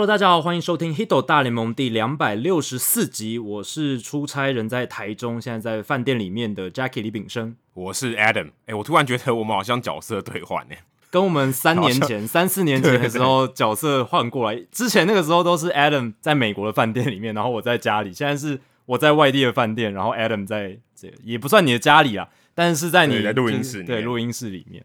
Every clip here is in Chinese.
Hello，大家好，欢迎收听《Hito 大联盟》第两百六十四集。我是出差人在台中，现在在饭店里面的 Jackie 李炳生。我是 Adam。哎、欸，我突然觉得我们好像角色对换呢，跟我们三年前、三四年前的时候角色换过来。之前那个时候都是 Adam 在美国的饭店里面，然后我在家里。现在是我在外地的饭店，然后 Adam 在这也不算你的家里啊，但是在你的录音室，对，录音室里面。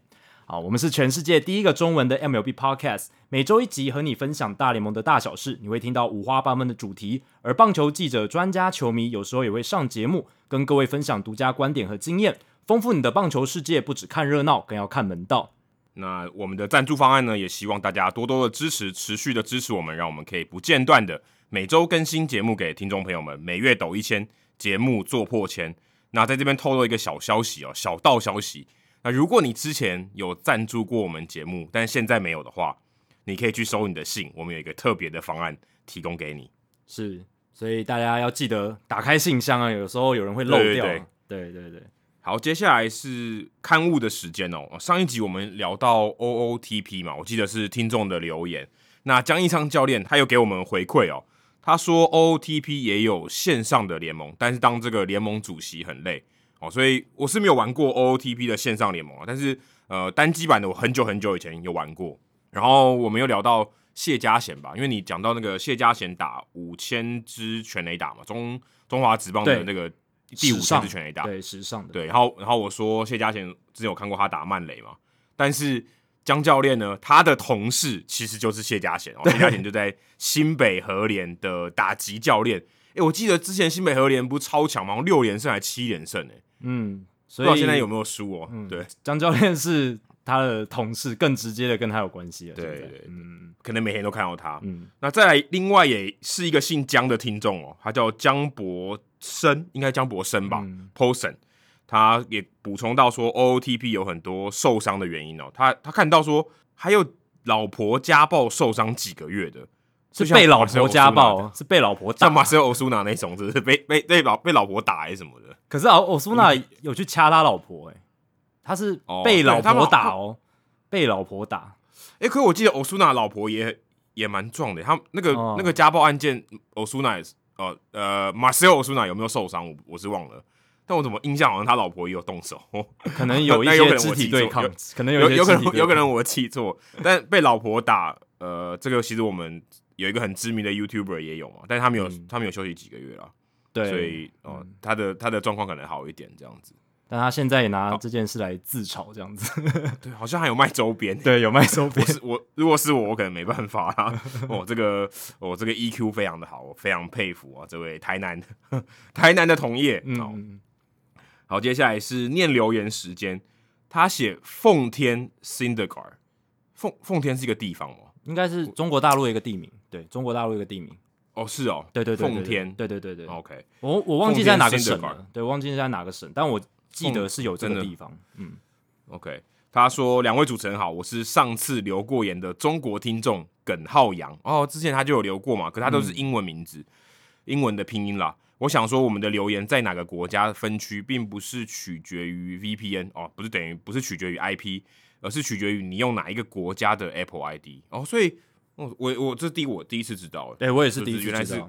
好，我们是全世界第一个中文的 MLB Podcast，每周一集和你分享大联盟的大小事。你会听到五花八门的主题，而棒球记者、专家、球迷有时候也会上节目，跟各位分享独家观点和经验，丰富你的棒球世界。不只看热闹，更要看门道。那我们的赞助方案呢，也希望大家多多的支持，持续的支持我们，让我们可以不间断的每周更新节目给听众朋友们，每月抖一千，节目做破千。那在这边透露一个小消息哦，小道消息。那如果你之前有赞助过我们节目，但现在没有的话，你可以去收你的信，我们有一个特别的方案提供给你。是，所以大家要记得打开信箱啊，有时候有人会漏掉。对对对。好，接下来是刊物的时间哦。上一集我们聊到 OOTP 嘛，我记得是听众的留言。那江一昌教练他有给我们回馈哦，他说 OOTP 也有线上的联盟，但是当这个联盟主席很累。哦，所以我是没有玩过 OOTP 的线上联盟啊，但是呃单机版的我很久很久以前有玩过。然后我们又聊到谢家贤吧，因为你讲到那个谢家贤打五千支全垒打嘛，中中华职棒的那个第五千支全垒打，对，时尚的。对，然后然后我说谢家贤之前有看过他打慢雷嘛，但是江教练呢，他的同事其实就是谢家贤，哦，谢家贤就在新北和联的打击教练。哎，我记得之前新北和联不是超强吗？六连胜还七连胜呢？嗯，所以不知道现在有没有输哦？嗯、对，张教练是他的同事，更直接的跟他有关系了。对对，嗯，可能每天都看到他。嗯，那再来，另外也是一个姓江的听众哦，他叫江博生，应该江博生吧嗯、他也补充到说，OOTP 有很多受伤的原因哦。他他看到说，还有老婆家暴受伤几个月的。是被老婆家暴，是被老婆打，像马塞尔欧苏纳那种，是被被被老被老婆打还是什么的？可是欧欧苏纳有去掐他老婆，哎，他是被老婆打哦，被老婆打。哎，可我记得欧苏纳老婆也也蛮壮的，他那个那个家暴案件，欧苏纳呃呃马塞尔欧苏纳有没有受伤？我我是忘了，但我怎么印象好像他老婆也有动手，可能有一些肢体对抗，可能有有可能有可能我记错，但被老婆打，呃，这个其实我们。有一个很知名的 YouTuber 也有嘛，但是他们有，嗯、他们有休息几个月了，对，所以哦，嗯、他的他的状况可能好一点这样子。但他现在也拿这件事来自嘲这样子，对，好像还有卖周边，对，有卖周边。我是我，如果是我，我可能没办法啦。哦，这个我、哦、这个 EQ 非常的好，我非常佩服啊，这位台南 台南的同业。嗯，好，接下来是念留言时间。他写奉天 Cinder 奉奉天是一个地方哦？应该是中国大陆的一个地名，对，中国大陆一个地名。哦，是哦，对对对，奉天，对对对对。OK，我我忘记在哪个省了，对，忘记在哪个省，但我记得是有这个地方。嗯，OK。他说：“两位主持人好，我是上次留过言的中国听众耿浩洋。哦，之前他就有留过嘛，可他都是英文名字，英文的拼音啦。我想说，我们的留言在哪个国家分区，并不是取决于 VPN 哦，不是等于不是取决于 IP。”而是取决于你用哪一个国家的 Apple ID 哦，所以，我我我这第我第一次知道，哎、欸、我也是第一次知道，是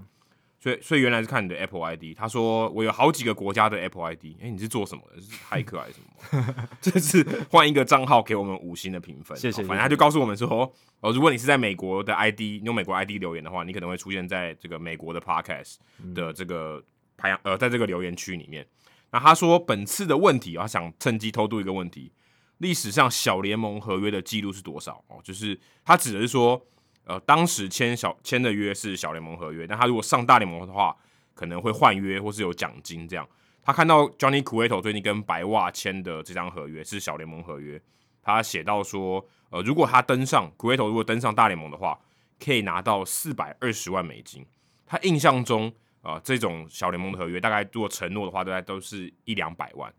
所以所以原来是看你的 Apple ID。他说我有好几个国家的 Apple ID，哎、欸，你是做什么的？是骇客还是什么？这次换一个账号给我们五星的评分，谢谢。反正他就告诉我们说，哦，如果你是在美国的 ID 你用美国 ID 留言的话，你可能会出现在这个美国的 Podcast 的这个排行，呃，在这个留言区里面。那他说本次的问题，他想趁机偷渡一个问题。历史上小联盟合约的记录是多少？哦，就是他指的是说，呃，当时签小签的约是小联盟合约，但他如果上大联盟的话，可能会换约或是有奖金这样。他看到 Johnny Cueto 最近跟白袜签的这张合约是小联盟合约，他写到说，呃，如果他登上 Cueto 如果登上大联盟的话，可以拿到四百二十万美金。他印象中，啊、呃，这种小联盟的合约大概如果承诺的话，大概都是一两百万。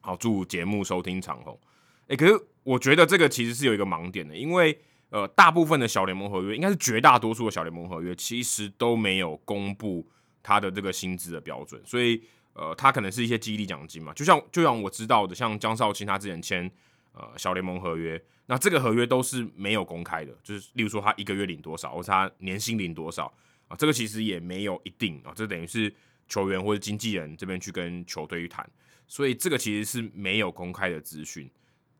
好，祝节目收听长虹。诶、可是我觉得这个其实是有一个盲点的，因为呃，大部分的小联盟合约，应该是绝大多数的小联盟合约，其实都没有公布他的这个薪资的标准，所以呃，他可能是一些激励奖金嘛，就像就像我知道的，像江少卿他之前签呃小联盟合约。那这个合约都是没有公开的，就是例如说他一个月领多少，或者他年薪领多少啊，这个其实也没有一定啊，这等于是球员或者经纪人这边去跟球队去谈，所以这个其实是没有公开的资讯。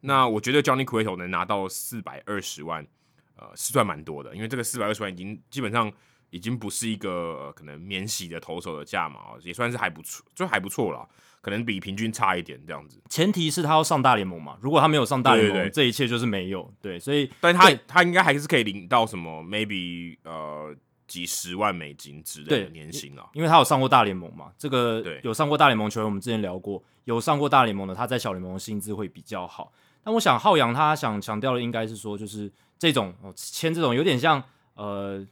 那我觉得 Johnny Cueto 能拿到四百二十万，呃，是算蛮多的，因为这个四百二十万已经基本上已经不是一个、呃、可能免洗的投手的价码，也算是还不错，就还不错了。可能比平均差一点这样子，前提是他要上大联盟嘛。如果他没有上大联盟，这一切就是没有。对，所以，但他他应该还是可以领到什么，maybe 呃几十万美金之类的年薪啊，因为他有上过大联盟嘛。这个有上过大联盟球员，我们之前聊过，有上过大联盟的，他在小联盟的薪资会比较好。但我想浩洋他想强调的应该是说，就是这种哦签这种有点像呃，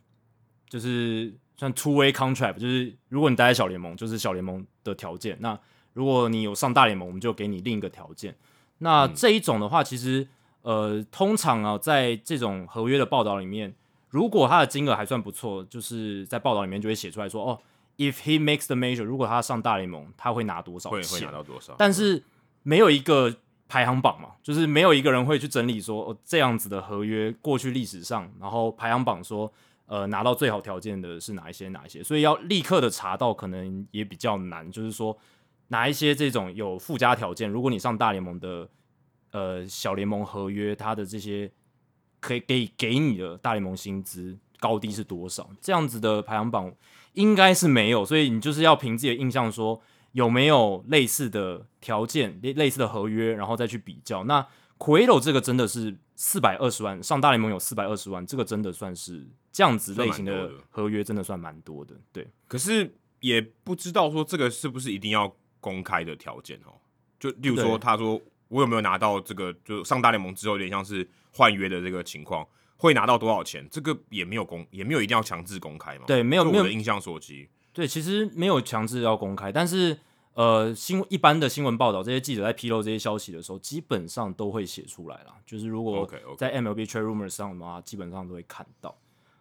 就是像 two way contract，就是如果你待在小联盟，就是小联盟的条件那。如果你有上大联盟，我们就给你另一个条件。那这一种的话，其实呃，通常啊，在这种合约的报道里面，如果他的金额还算不错，就是在报道里面就会写出来说，哦，if he makes the major，如果他上大联盟，他会拿多少钱？会会拿到多少？但是没有一个排行榜嘛，就是没有一个人会去整理说，哦，这样子的合约过去历史上，然后排行榜说，呃，拿到最好条件的是哪一些哪一些，所以要立刻的查到，可能也比较难，就是说。哪一些这种有附加条件？如果你上大联盟的，呃，小联盟合约，它的这些可以给给你的大联盟薪资高低是多少？这样子的排行榜应该是没有，所以你就是要凭自己的印象说有没有类似的条件、类类似的合约，然后再去比较。那 Cueto 这个真的是四百二十万，上大联盟有四百二十万，这个真的算是这样子类型的合约，真的算蛮多的。对，可是也不知道说这个是不是一定要。公开的条件哦，就例如说，他说我有没有拿到这个，就上大联盟之后有点像是换约的这个情况，会拿到多少钱？这个也没有公，也没有一定要强制公开嘛。对，没有没有印象所及。对，其实没有强制要公开，但是呃，新一般的新闻报道，这些记者在披露这些消息的时候，基本上都会写出来啦。就是如果在 MLB Trade Rumors 上的话，基本上都会看到。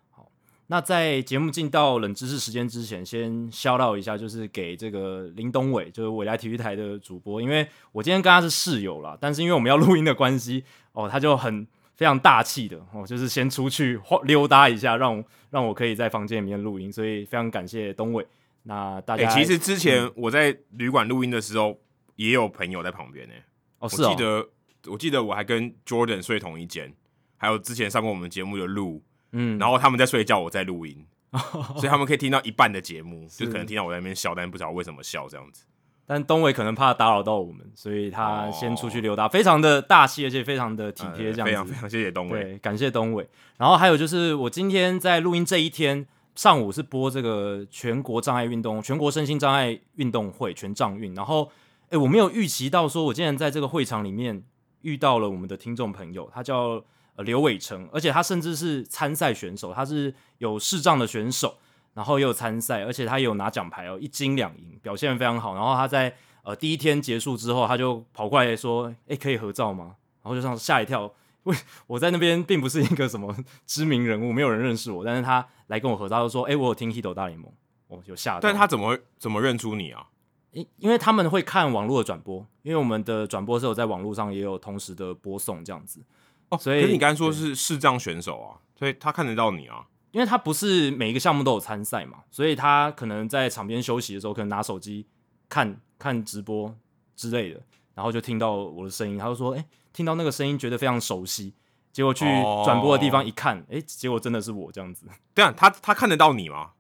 好那在节目进到冷知识时间之前，先 shout out 一下，就是给这个林东伟，就是未来体育台的主播，因为我今天跟他是室友啦，但是因为我们要录音的关系，哦，他就很非常大气的哦，就是先出去 溜达一下，让让我可以在房间里面录音，所以非常感谢东伟。那大家、欸、其实之前我在旅馆录音的时候，也有朋友在旁边呢。哦，是哦，我记得我记得我还跟 Jordan 睡同一间，还有之前上过我们节目的路。嗯，然后他们在睡觉，我在录音，所以他们可以听到一半的节目，就可能听到我在那边笑，但不知道为什么笑这样子。但东伟可能怕打扰到我们，所以他先出去溜达，非常的大气，而且非常的体贴，这样子。非常非常谢谢东伟，对，感谢东伟。然后还有就是，我今天在录音这一天上午是播这个全国障碍运动、全国身心障碍运动会全障运，然后诶，我没有预期到说，我竟然在这个会场里面遇到了我们的听众朋友，他叫。呃，刘伟成，而且他甚至是参赛选手，他是有视障的选手，然后也有参赛，而且他也有拿奖牌哦，一金两银，表现非常好。然后他在呃第一天结束之后，他就跑过来说：“哎，可以合照吗？”然后就让吓一跳，喂，我在那边并不是一个什么知名人物，没有人认识我，但是他来跟我合照，就说：“哎，我有听《Hito 大联盟》，我，有吓到。”但他怎么怎么认出你啊？因因为他们会看网络的转播，因为我们的转播是有在网络上也有同时的播送这样子。哦，所以你刚才说是视障选手啊，所以他看得到你啊，因为他不是每一个项目都有参赛嘛，所以他可能在场边休息的时候，可能拿手机看看直播之类的，然后就听到我的声音，他就说：“哎、欸，听到那个声音觉得非常熟悉。”结果去转播的地方一看，哎、哦欸，结果真的是我这样子。对啊，他他看得到你吗？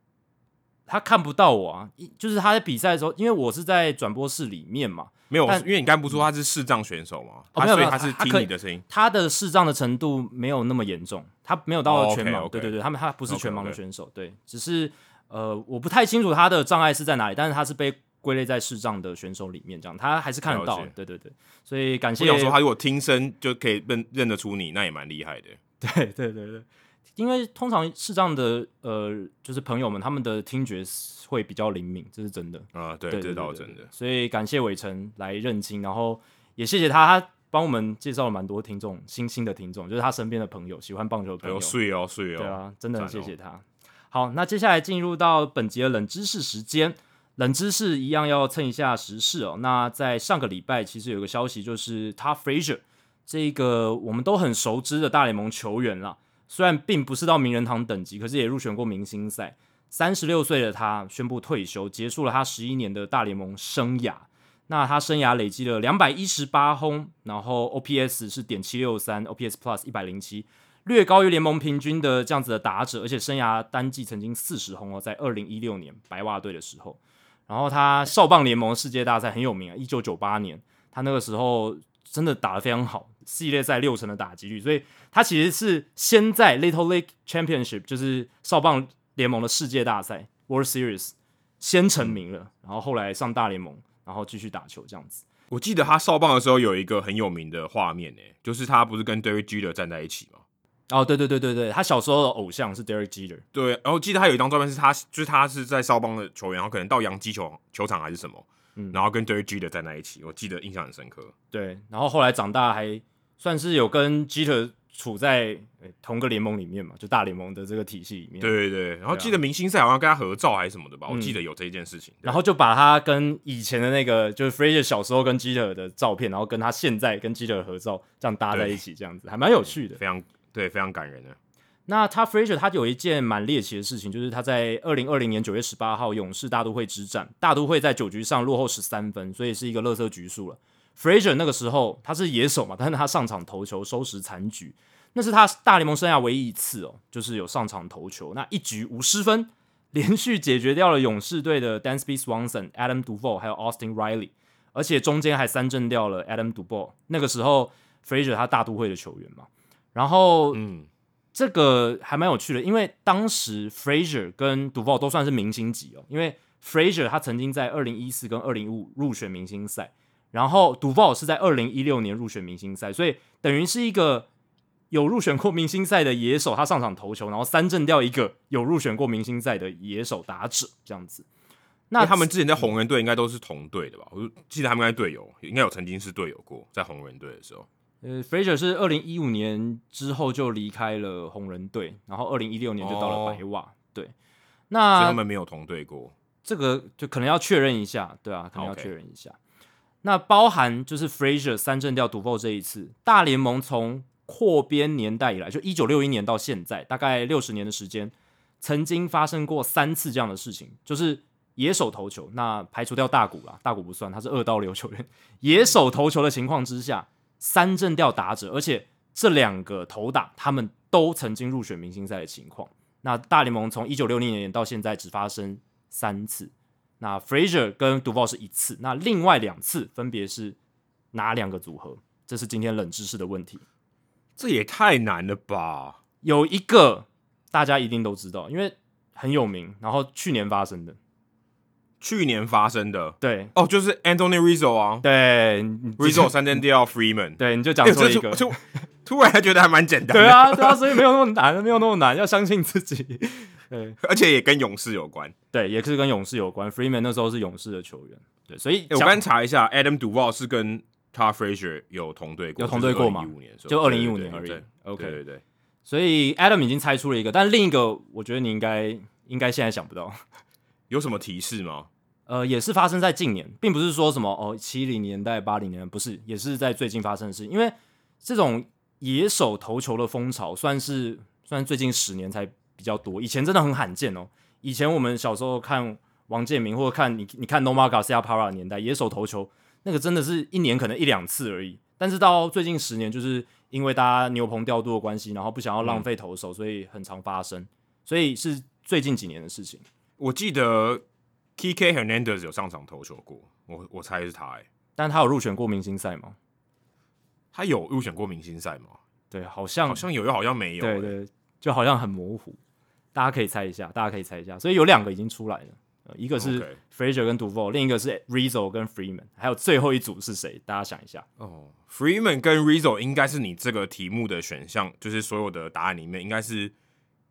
他看不到我啊，就是他在比赛的时候，因为我是在转播室里面嘛。没有，因为你刚不说他是视障选手嘛，哦、他所以他是听你的声音。他的视障的程度没有那么严重，他没有到全盲。Oh, okay, okay. 对对对，他们他不是全盲的选手，okay. 对，只是呃，我不太清楚他的障碍是在哪里，但是他是被归类在视障的选手里面，这样他还是看得到。对对对，所以感谢。我想说，他如果听声就可以认认得出你，那也蛮厉害的。对对对对。因为通常视障的呃，就是朋友们，他们的听觉会比较灵敏，这是真的啊。对，这倒真的。所以感谢伟成来认亲，然后也谢谢他，他帮我们介绍了蛮多听众，新兴的听众，就是他身边的朋友，喜欢棒球的朋友。睡哦，睡哦。对啊，真的很谢谢他。好，那接下来进入到本集的冷知识时间，冷知识一样要蹭一下时事哦。那在上个礼拜，其实有个消息，就是 Todd Frazier 这个我们都很熟知的大联盟球员啦，虽然并不是到名人堂等级，可是也入选过明星赛。三十六岁的他宣布退休，结束了他十一年的大联盟生涯。那他生涯累积了两百一十八轰，然后 OPS 是点七六三，OPS Plus 一百零七，略高于联盟平均的这样子的打者，而且生涯单季曾经四十轰哦，在二零一六年白袜队的时候。然后他少棒联盟世界大赛很有名啊，一九九八年他那个时候真的打得非常好，系列赛六成的打击率，所以他其实是先在 Little League Championship 就是少棒联盟的世界大赛 World Series 先成名了，然后后来上大联盟。然后继续打球这样子。我记得他少棒的时候有一个很有名的画面呢，就是他不是跟 Derek Jeter 站在一起吗？哦，对对对对对，他小时候的偶像是 Derek Jeter。对，然后记得他有一张照片是他，就是他是在少棒的球员，然后可能到洋基球球场还是什么，嗯，然后跟 Derek Jeter 站在一起，我记得印象很深刻。对，然后后来长大还算是有跟 Jeter。处在同个联盟里面嘛，就大联盟的这个体系里面。对对对，然后记得明星赛好像跟他合照还是什么的吧，啊、我记得有这一件事情。然后就把他跟以前的那个就是 Frazier 小时候跟 Jeter 的照片，然后跟他现在跟 Jeter 合照这样搭在一起，这样子还蛮有趣的，非常对，非常感人的。那他 Frazier 他有一件蛮猎奇的事情，就是他在二零二零年九月十八号勇士大都会之战，大都会在九局上落后十三分，所以是一个乐色局数了。Frazier 那个时候他是野手嘛，但是他上场投球收拾残局。那是他大联盟生涯唯一一次哦，就是有上场投球，那一局无失分，连续解决掉了勇士队的 Dansby Swanson、Adam Duvall 还有 Austin Riley，而且中间还三振掉了 Adam Duvall。那个时候 frasier 他大都会的球员嘛，然后嗯，这个还蛮有趣的，因为当时 frasier 跟 Duvall 都算是明星级哦，因为 frasier 他曾经在二零一四跟二零一五入选明星赛，然后 Duvall 是在二零一六年入选明星赛，所以等于是一个。有入选过明星赛的野手，他上场投球，然后三振掉一个有入选过明星赛的野手打者，这样子。那他们之前在红人队应该都是同队的吧？我记得他们应该队友，应该有曾经是队友过，在红人队的时候。呃，Frazier 是二零一五年之后就离开了红人队，然后二零一六年就到了白袜。哦、对，那他们没有同队过，这个就可能要确认一下，对啊，可能要确认一下。Okay. 那包含就是 Frazier 三振掉 d u v a 这一次，大联盟从扩编年代以来，就一九六一年到现在，大概六十年的时间，曾经发生过三次这样的事情，就是野手投球，那排除掉大谷啦，大谷不算，他是二刀流球员。野手投球的情况之下，三振掉打者，而且这两个投打他们都曾经入选明星赛的情况。那大联盟从一九六零年到现在只发生三次，那 Frazier 跟 Duvall 是一次，那另外两次分别是哪两个组合？这是今天冷知识的问题。这也太难了吧！有一个大家一定都知道，因为很有名，然后去年发生的，去年发生的，对，哦，就是 Anthony Rizzo 啊，对，Rizzo 三振掉 Freeman，对，你就讲说一个，欸、就突然觉得还蛮简单的，对啊，对啊，所以没有那么难，没有那么难，要相信自己，对，而且也跟勇士有关，对，也是跟勇士有关，Freeman 那时候是勇士的球员，对，所以、欸、我刚查一下，Adam Duvall 是跟。他 Frazier 有同队过，有同队过吗？就二零一五年而已。OK，对对对。所以 Adam 已经猜出了一个，但另一个我觉得你应该应该现在想不到。有什么提示吗？呃，也是发生在近年，并不是说什么哦七零年代、八零年代，不是，也是在最近发生的事。因为这种野手投球的风潮，算是算是最近十年才比较多，以前真的很罕见哦。以前我们小时候看王建民，或者看你你看 Nomar Garciaparra 的年代，野手投球。那个真的是一年可能一两次而已，但是到最近十年，就是因为大家牛棚调度的关系，然后不想要浪费投手，嗯、所以很常发生，所以是最近几年的事情。我记得 Kike Hernandez 有上场投球过，我我猜是他哎、欸，但他有入选过明星赛吗？他有入选过明星赛吗？对，好像好像有，又好像没有、欸，对对，就好像很模糊，大家可以猜一下，大家可以猜一下，所以有两个已经出来了。呃一个是 Frazier 跟 Duvall. 另一个是 Rizzo 跟 Freeman，还有最后一组是谁？大家想一下。哦、oh,，Freeman 跟 Rizzo 应该是你这个题目的选项，就是所有的答案里面应该是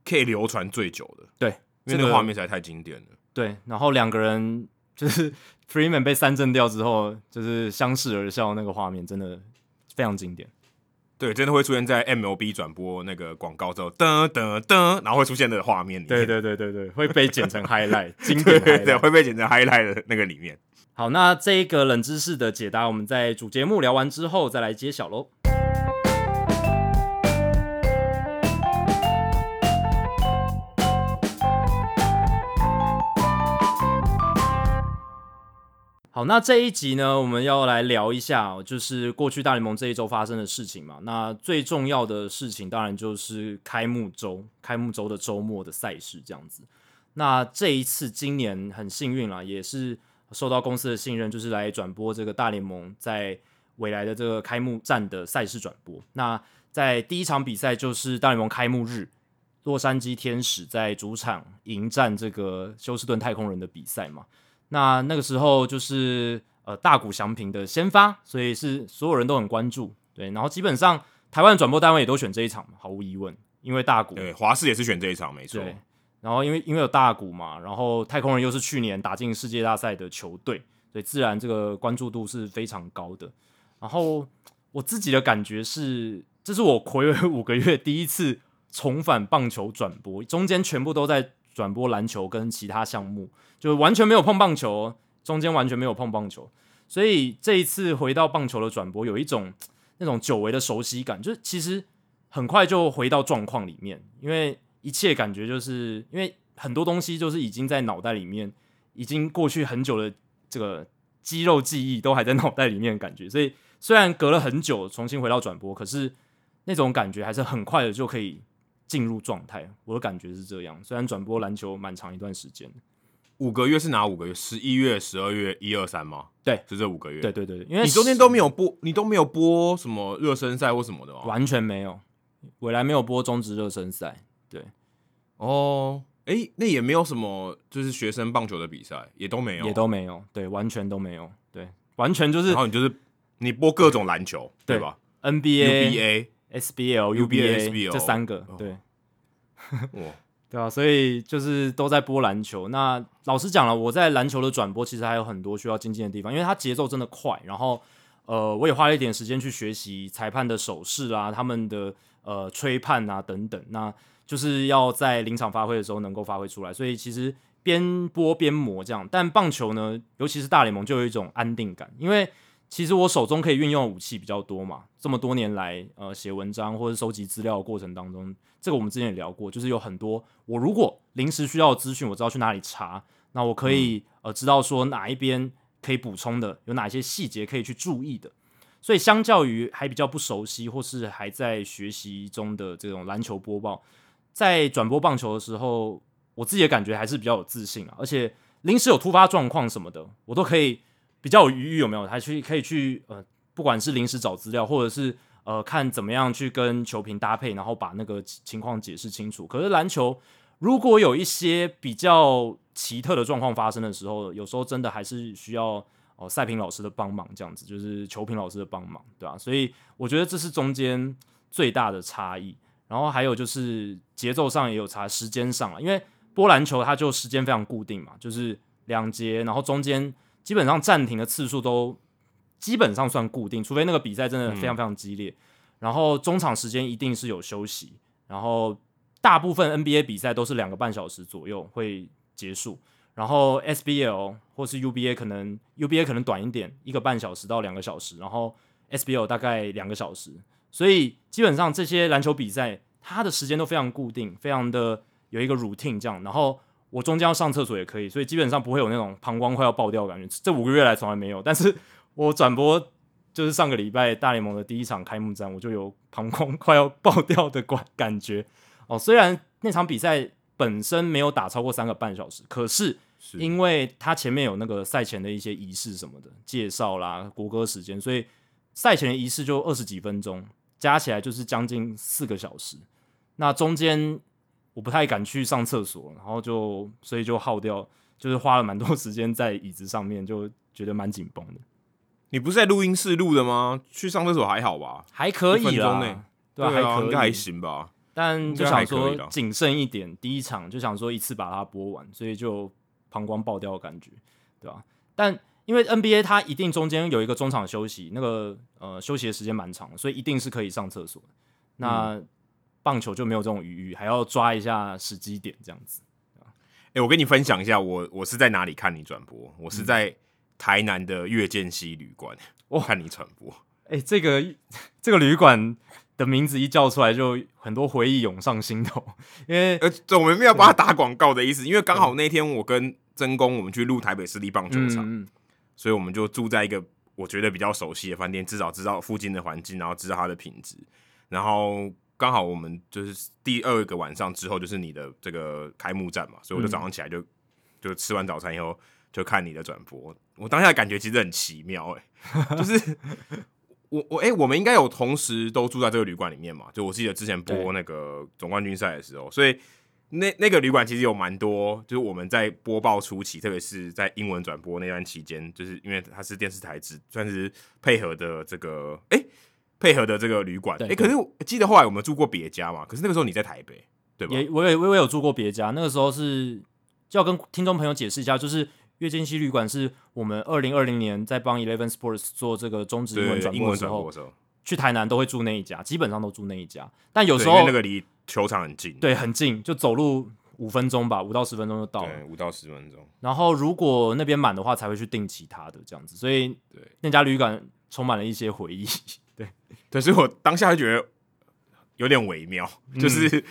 可以流传最久的。对，因为那个画面实在太经典了。对，然后两个人 就是 Freeman 被三振掉之后，就是相视而笑，那个画面真的非常经典。对，真的会出现在 MLB 转播那个广告之后，噔噔噔，然后会出现那个画面里面。对对对对对，会被剪成 highlight，经典 highlight 对，对，会被剪成 highlight 的那个里面。好，那这一个冷知识的解答，我们在主节目聊完之后再来揭晓喽。好，那这一集呢，我们要来聊一下，就是过去大联盟这一周发生的事情嘛。那最重要的事情，当然就是开幕周，开幕周的周末的赛事这样子。那这一次今年很幸运啦，也是受到公司的信任，就是来转播这个大联盟在未来的这个开幕战的赛事转播。那在第一场比赛就是大联盟开幕日，洛杉矶天使在主场迎战这个休斯顿太空人的比赛嘛。那那个时候就是呃大谷翔平的先发，所以是所有人都很关注，对。然后基本上台湾转播单位也都选这一场，毫无疑问，因为大谷。对，华视也是选这一场，没错。然后因为因为有大谷嘛，然后太空人又是去年打进世界大赛的球队，所以自然这个关注度是非常高的。然后我自己的感觉是，这是我睽违五个月第一次重返棒球转播，中间全部都在。转播篮球跟其他项目，就完全没有碰棒球，中间完全没有碰棒球，所以这一次回到棒球的转播，有一种那种久违的熟悉感，就是其实很快就回到状况里面，因为一切感觉就是因为很多东西就是已经在脑袋里面，已经过去很久的这个肌肉记忆都还在脑袋里面的感觉，所以虽然隔了很久重新回到转播，可是那种感觉还是很快的就可以。进入状态，我的感觉是这样。虽然转播篮球蛮长一段时间，五个月是哪五个月？十一月、十二月、一二三吗？对，是这五个月。对对对，因为你中间都没有播，你都没有播什么热身赛或什么的吗？完全没有，未来没有播中职热身赛。对，哦，哎、欸，那也没有什么，就是学生棒球的比赛也都没有，也都没有，对，完全都没有，对，完全就是，然后你就是你播各种篮球，对，吧？NBA、NBA。SBL、UBA 这三个，对，对啊，所以就是都在播篮球。那老实讲了，我在篮球的转播其实还有很多需要精进的地方，因为它节奏真的快。然后，呃，我也花了一点时间去学习裁判的手势啊，他们的呃吹判啊等等。那就是要在临场发挥的时候能够发挥出来。所以其实边播边磨这样。但棒球呢，尤其是大联盟，就有一种安定感，因为。其实我手中可以运用的武器比较多嘛，这么多年来，呃，写文章或者收集资料的过程当中，这个我们之前也聊过，就是有很多我如果临时需要资讯，我知道去哪里查，那我可以呃知道说哪一边可以补充的，有哪些细节可以去注意的。所以相较于还比较不熟悉或是还在学习中的这种篮球播报，在转播棒球的时候，我自己的感觉还是比较有自信啊，而且临时有突发状况什么的，我都可以。比较有余裕有没有？还去可以去呃，不管是临时找资料，或者是呃看怎么样去跟球评搭配，然后把那个情况解释清楚。可是篮球如果有一些比较奇特的状况发生的时候，有时候真的还是需要哦、赛评老师的帮忙，这样子就是球评老师的帮忙，对吧、啊？所以我觉得这是中间最大的差异。然后还有就是节奏上也有差，时间上啊，因为播篮球它就时间非常固定嘛，就是两节，然后中间。基本上暂停的次数都基本上算固定，除非那个比赛真的非常非常激烈。嗯、然后中场时间一定是有休息，然后大部分 NBA 比赛都是两个半小时左右会结束。然后 SBL 或是 UBA 可能 UBA 可能短一点，一个半小时到两个小时。然后 SBL 大概两个小时。所以基本上这些篮球比赛它的时间都非常固定，非常的有一个 routine 这样。然后我中间要上厕所也可以，所以基本上不会有那种膀胱快要爆掉的感觉。这五个月来从来没有，但是我转播就是上个礼拜大联盟的第一场开幕战，我就有膀胱快要爆掉的感感觉。哦，虽然那场比赛本身没有打超过三个半小时，可是因为它前面有那个赛前的一些仪式什么的介绍啦、国歌时间，所以赛前的仪式就二十几分钟，加起来就是将近四个小时。那中间。我不太敢去上厕所，然后就所以就耗掉，就是花了蛮多 时间在椅子上面，就觉得蛮紧绷的。你不是在录音室录的吗？去上厕所还好吧？还可以啦，对啊，还可以，应该还行吧。但就想说谨慎一点，第一场就想说一次把它播完，所以就膀胱爆掉的感觉，对吧？但因为 NBA 它一定中间有一个中场休息，那个呃休息的时间蛮长，所以一定是可以上厕所。那、嗯棒球就没有这种余裕，还要抓一下时机点这样子。哎、欸，我跟你分享一下，我我是在哪里看你转播？我是在台南的月见溪旅馆，我看你转播。哎、欸，这个这个旅馆的名字一叫出来，就很多回忆涌上心头。因为呃，我们没有帮他打广告的意思，因为刚好那天我跟曾公我们去录台北市立棒球场，所以我们就住在一个我觉得比较熟悉的饭店，至少知道附近的环境，然后知道它的品质。然后刚好我们就是第二个晚上之后，就是你的这个开幕战嘛，所以我就早上起来就、嗯、就吃完早餐以后就看你的转播。我当下感觉其实很奇妙、欸，哎，就是我我哎、欸，我们应该有同时都住在这个旅馆里面嘛？就我记得之前播那个总冠军赛的时候，所以。那那个旅馆其实有蛮多，就是我们在播报初期，特别是在英文转播那段期间，就是因为它是电视台只算是配合的这个，哎、欸，配合的这个旅馆，哎、欸，可是我记得后来我们住过别家嘛，可是那个时候你在台北，对吧？也我也我也有住过别家，那个时候是就要跟听众朋友解释一下，就是月见溪旅馆是我们二零二零年在帮 Eleven Sports 做这个中职英文转播的时候，去台南都会住那一家，基本上都住那一家，但有时候那个离。球场很近，对，很近，就走路五分钟吧，五到十分钟就到了，五到十分钟。然后如果那边满的话，才会去订其他的这样子。所以，对那家旅馆充满了一些回忆。对，对，所以我当下就觉得有点微妙，嗯、就是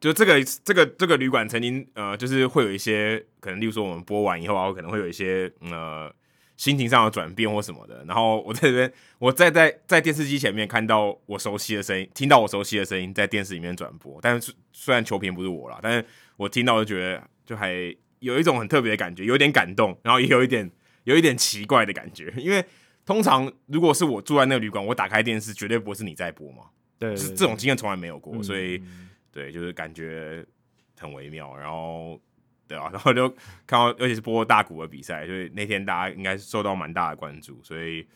就这个这个这个旅馆曾经呃，就是会有一些可能，例如说我们播完以后啊，可能会有一些呃。心情上的转变或什么的，然后我在这边，我在在在电视机前面看到我熟悉的声音，听到我熟悉的声音在电视里面转播。但是虽然球评不是我啦，但是我听到就觉得就还有一种很特别的感觉，有点感动，然后也有一点有一点奇怪的感觉。因为通常如果是我住在那个旅馆，我打开电视绝对不会是你在播嘛，对，就是这种经验从来没有过，嗯、所以对，就是感觉很微妙，然后。对啊，然后就看到，尤其是播大谷的比赛，所以那天大家应该受到蛮大的关注，所以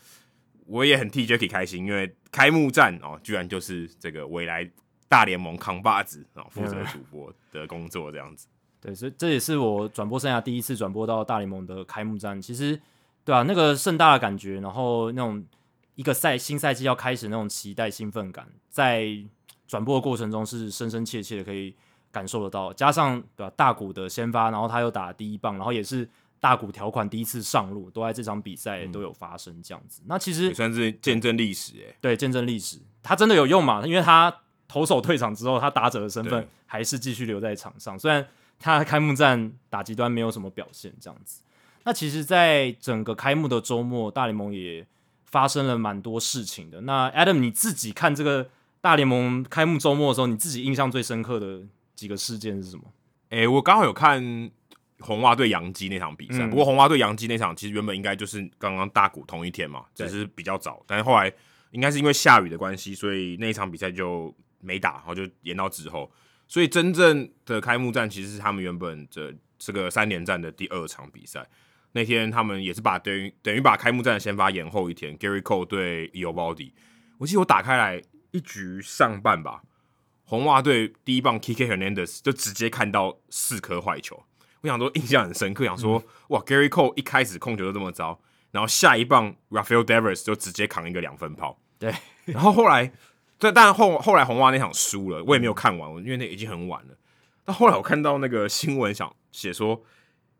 我也很替 Jacky 开心，因为开幕战哦，居然就是这个未来大联盟扛把子啊负责主播的工作这样子。对，所以这也是我转播生涯第一次转播到大联盟的开幕战。其实，对啊，那个盛大的感觉，然后那种一个赛新赛季要开始那种期待兴奋感，在转播的过程中是深深切切的可以。感受得到，加上对吧？大谷的先发，然后他又打第一棒，然后也是大谷条款第一次上路，都在这场比赛都有发生这样子。嗯、那其实也算是见证历史哎，对，见证历史，他真的有用嘛？因为他投手退场之后，他打者的身份还是继续留在场上，虽然他开幕战打击端没有什么表现这样子。那其实，在整个开幕的周末，大联盟也发生了蛮多事情的。那 Adam，你自己看这个大联盟开幕周末的时候，你自己印象最深刻的？几个事件是什么？哎、欸，我刚好有看红袜对洋基那场比赛，嗯、不过红袜对洋基那场其实原本应该就是刚刚大谷同一天嘛，只是比较早，但是后来应该是因为下雨的关系，所以那一场比赛就没打，然后就延到之后。所以真正的开幕战其实是他们原本的这个三连战的第二场比赛。那天他们也是把等于等于把开幕战的先发延后一天，Gary Cole 对 Eovaldi。我记得我打开来一局上半吧。红袜队第一棒 Kike Hernandez 就直接看到四颗坏球，我想说印象很深刻，想说、嗯、哇 Gary Cole 一开始控球就这么糟，然后下一棒 Rafael Devers 就直接扛一个两分炮，对，然后后来对，但后后来红袜那场输了，我也没有看完，因为那已经很晚了。但后来我看到那个新闻想写说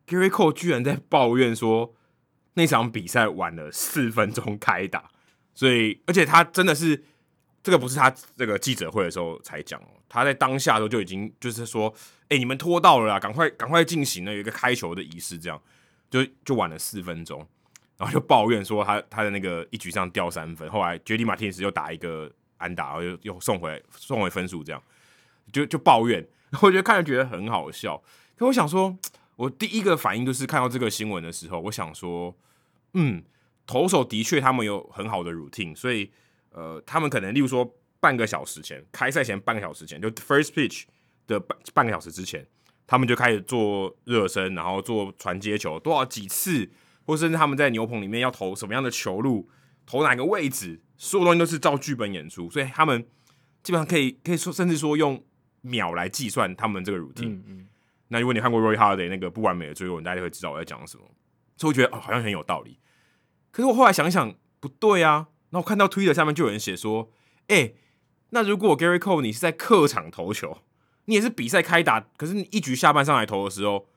Gary Cole 居然在抱怨说那场比赛晚了四分钟开打，所以而且他真的是。这个不是他这个记者会的时候才讲哦，他在当下的时候就已经就是说，哎，你们拖到了啦，赶快赶快进行了有一个开球的仪式，这样就就晚了四分钟，然后就抱怨说他他的那个一局上掉三分，后来 JD Martinez 又打一个安打，然后又又送回送回分数，这样就就抱怨，我觉得看着觉得很好笑。可我想说，我第一个反应就是看到这个新闻的时候，我想说，嗯，投手的确他们有很好的 routine，所以。呃，他们可能例如说半个小时前开赛前半个小时前，就 first pitch 的半半个小时之前，他们就开始做热身，然后做传接球多少几次，或甚至他们在牛棚里面要投什么样的球路，投哪个位置，所有东西都是照剧本演出，所以他们基本上可以可以说甚至说用秒来计算他们这个 routine。嗯。那如果你看过 Roy Halladay 那个不完美的追问，大家就会知道我在讲什么，所以我觉得哦好像很有道理。可是我后来想想不对啊。那我看到 Twitter 下面就有人写说：“哎、欸，那如果 Gary Cole 你是在客场投球，你也是比赛开打，可是你一局下半上来投的时候，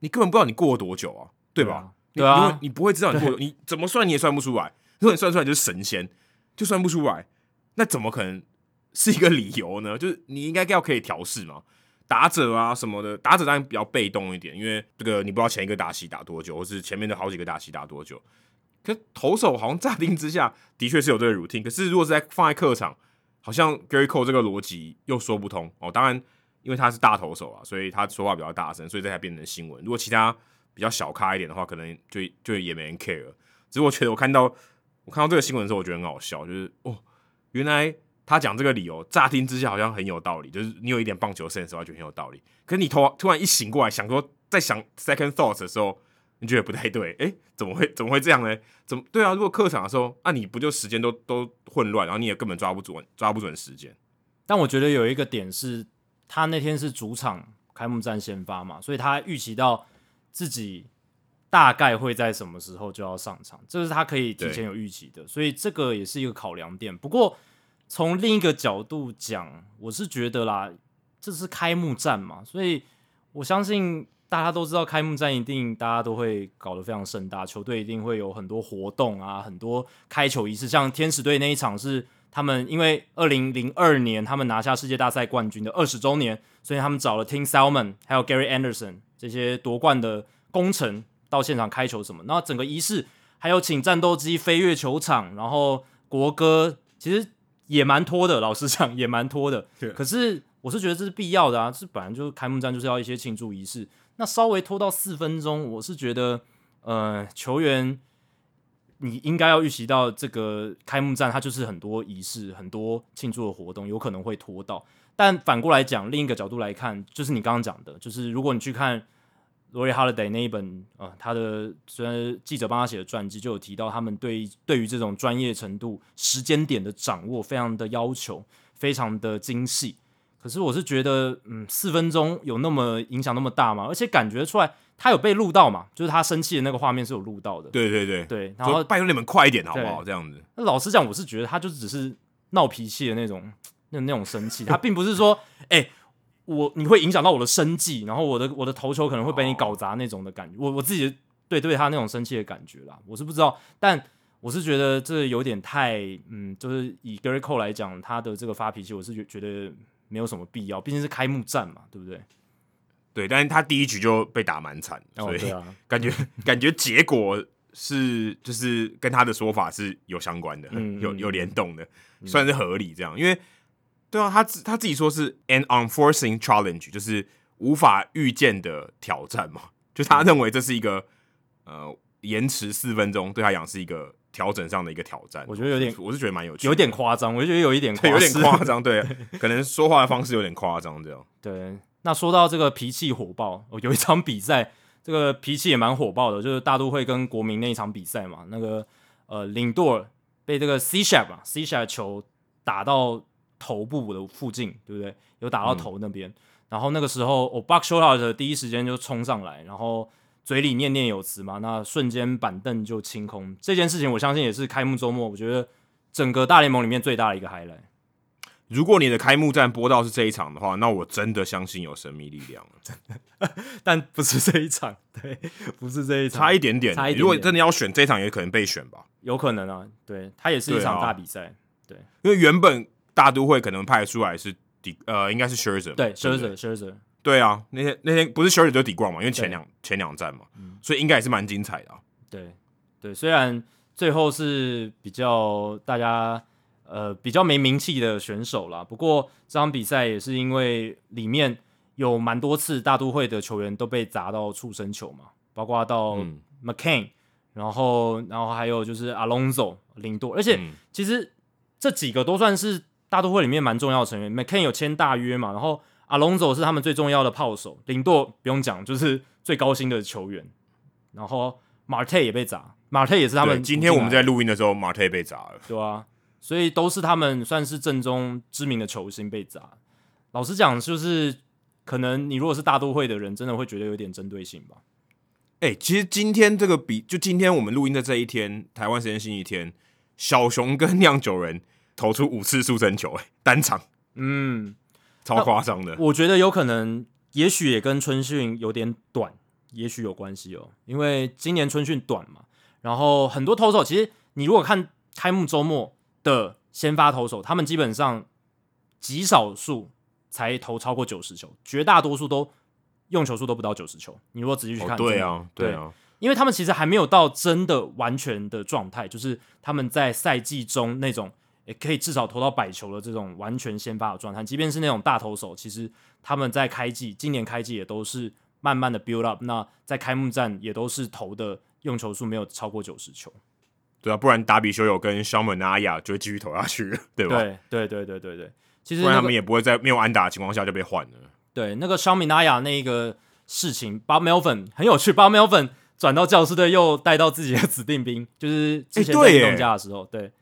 你根本不知道你过了多久啊，对吧？对啊，你不会知道你过，你怎么算你也算不出来。如果你算出来就是神仙，就算不出来，那怎么可能是一个理由呢？就是你应该要可以调试嘛，打者啊什么的，打者当然比较被动一点，因为这个你不知道前一个打席打多久，或是前面的好几个打席打多久。可投手好像乍听之下的确是有这个 routine，可是如果是在放在客场，好像 Gary Cole 这个逻辑又说不通哦。当然，因为他是大投手啊，所以他说话比较大声，所以这才变成新闻。如果其他比较小咖一点的话，可能就就也没人 care 了。只是我觉得我看到我看到这个新闻的时候，我觉得很好笑，就是哦，原来他讲这个理由，乍听之下好像很有道理，就是你有一点棒球 sense 的话，就很有道理。可是你突突然一醒过来，想说在想 second thoughts 的时候，你觉得不太对，诶，怎么会怎么会这样呢？怎么对啊？如果客场的时候，那、啊、你不就时间都都混乱，然后你也根本抓不准抓不准时间。但我觉得有一个点是，他那天是主场开幕战先发嘛，所以他预期到自己大概会在什么时候就要上场，这是他可以提前有预期的，所以这个也是一个考量点。不过从另一个角度讲，我是觉得啦，这是开幕战嘛，所以我相信。大家都知道开幕战一定大家都会搞得非常盛大，球队一定会有很多活动啊，很多开球仪式。像天使队那一场是他们因为二零零二年他们拿下世界大赛冠军的二十周年，所以他们找了 Tim Salmon 还有 Gary Anderson 这些夺冠的功臣到现场开球什么。那整个仪式还有请战斗机飞越球场，然后国歌其实也蛮拖的，老实讲 也蛮拖的。对可是我是觉得这是必要的啊，这本来就是开幕战就是要一些庆祝仪式。那稍微拖到四分钟，我是觉得，呃，球员你应该要预习到这个开幕战，它就是很多仪式、很多庆祝的活动，有可能会拖到。但反过来讲，另一个角度来看，就是你刚刚讲的，就是如果你去看 Roy Halladay 那一本啊、呃，他的虽然记者帮他写的传记，就有提到他们对对于这种专业程度、时间点的掌握，非常的要求，非常的精细。可是我是觉得，嗯，四分钟有那么影响那么大吗？而且感觉出来他有被录到嘛，就是他生气的那个画面是有录到的。对对对对，然后拜托你们快一点好不好？这样子。那老实讲，我是觉得他就只是闹脾气的那种，那那种生气，他并不是说，哎、欸，我你会影响到我的生计，然后我的我的投球可能会被你搞砸那种的感觉。我我自己对对他那种生气的感觉啦，我是不知道，但我是觉得这有点太，嗯，就是以 Gerrit Cole 来讲，他的这个发脾气，我是觉觉得。没有什么必要，毕竟是开幕战嘛，对不对？对，但是他第一局就被打蛮惨，所以 感觉、哦啊、感觉结果是就是跟他的说法是有相关的，嗯、有有联动的，嗯、算是合理这样。因为对啊，他自他自己说是 an unforeseen challenge，就是无法预见的挑战嘛，就他认为这是一个呃延迟四分钟对他讲是一个。调整上的一个挑战，我觉得有点，我是觉得蛮有趣，有点夸张，我就觉得有一点夸，有点夸张，对，可能说话的方式有点夸张，这样。对，那说到这个脾气火爆，有一场比赛，这个脾气也蛮火爆的，就是大都会跟国民那一场比赛嘛，那个呃领舵被这个 Cishek 啊 Cishek 球打到头部的附近，对不对？有打到头那边，嗯、然后那个时候，我，Buck Showalter 第一时间就冲上来，然后。嘴里念念有词嘛，那瞬间板凳就清空。这件事情我相信也是开幕周末，我觉得整个大联盟里面最大的一个 highlight。如果你的开幕战播到是这一场的话，那我真的相信有神秘力量了，真的。但不是这一场，对，不是这一场，差一点点。差一点点。如果真的要选这一场，也可能被选吧？有可能啊，对，它也是一场大比赛，对，啊、对，因为原本大都会可能派出来是底，呃，应该是 Scherzer，对，Scherzer，Scherzer。对啊，那天那天不是 Scherzer 就底冠嘛，因为前两前两站嘛，嗯、所以应该也是蛮精彩的、啊。对对，虽然最后是比较大家呃比较没名气的选手啦，不过这场比赛也是因为里面有蛮多次大都会的球员都被砸到触身球嘛，包括到 McCain，、嗯、然后然后还有就是 Alonso 领舵，而且其实这几个都算是大都会里面蛮重要的成员。McCain 有签大约嘛，然后。阿隆佐是他们最重要的炮手，领舵不用讲，就是最高薪的球员。然后马特也被砸，马特也是他们。今天我们在录音的时候，马特被砸了，对啊，所以都是他们算是正宗知名的球星被砸。老实讲，就是可能你如果是大都会的人，真的会觉得有点针对性吧。哎、欸，其实今天这个比，就今天我们录音的这一天，台湾时间星期天，小熊跟酿酒人投出五次速成球、欸，哎，单场，嗯。超夸张的，我觉得有可能，也许也跟春训有点短，也许有关系哦。因为今年春训短嘛，然后很多投手，其实你如果看开幕周末的先发投手，他们基本上极少数才投超过九十球，绝大多数都用球数都不到九十球。你如果仔细去看，对啊，对啊，因为他们其实还没有到真的完全的状态，就是他们在赛季中那种也可以至少投到百球的这种完全先发的状态。即便是那种大投手，其实他们在开季，今年开季也都是慢慢的 build up。那在开幕战也都是投的用球数没有超过九十球。对啊，不然达比修有跟肖门纳亚就会继续投下去，对吧？对对对对对对，其实、那个、不然他们也不会在没有安打的情况下就被换了。对，那个肖米纳雅那一个事情，Bob Melvin 很有趣，Bob Melvin 转到教师队又带到自己的 指定兵，就是之前在运动家的时候，对，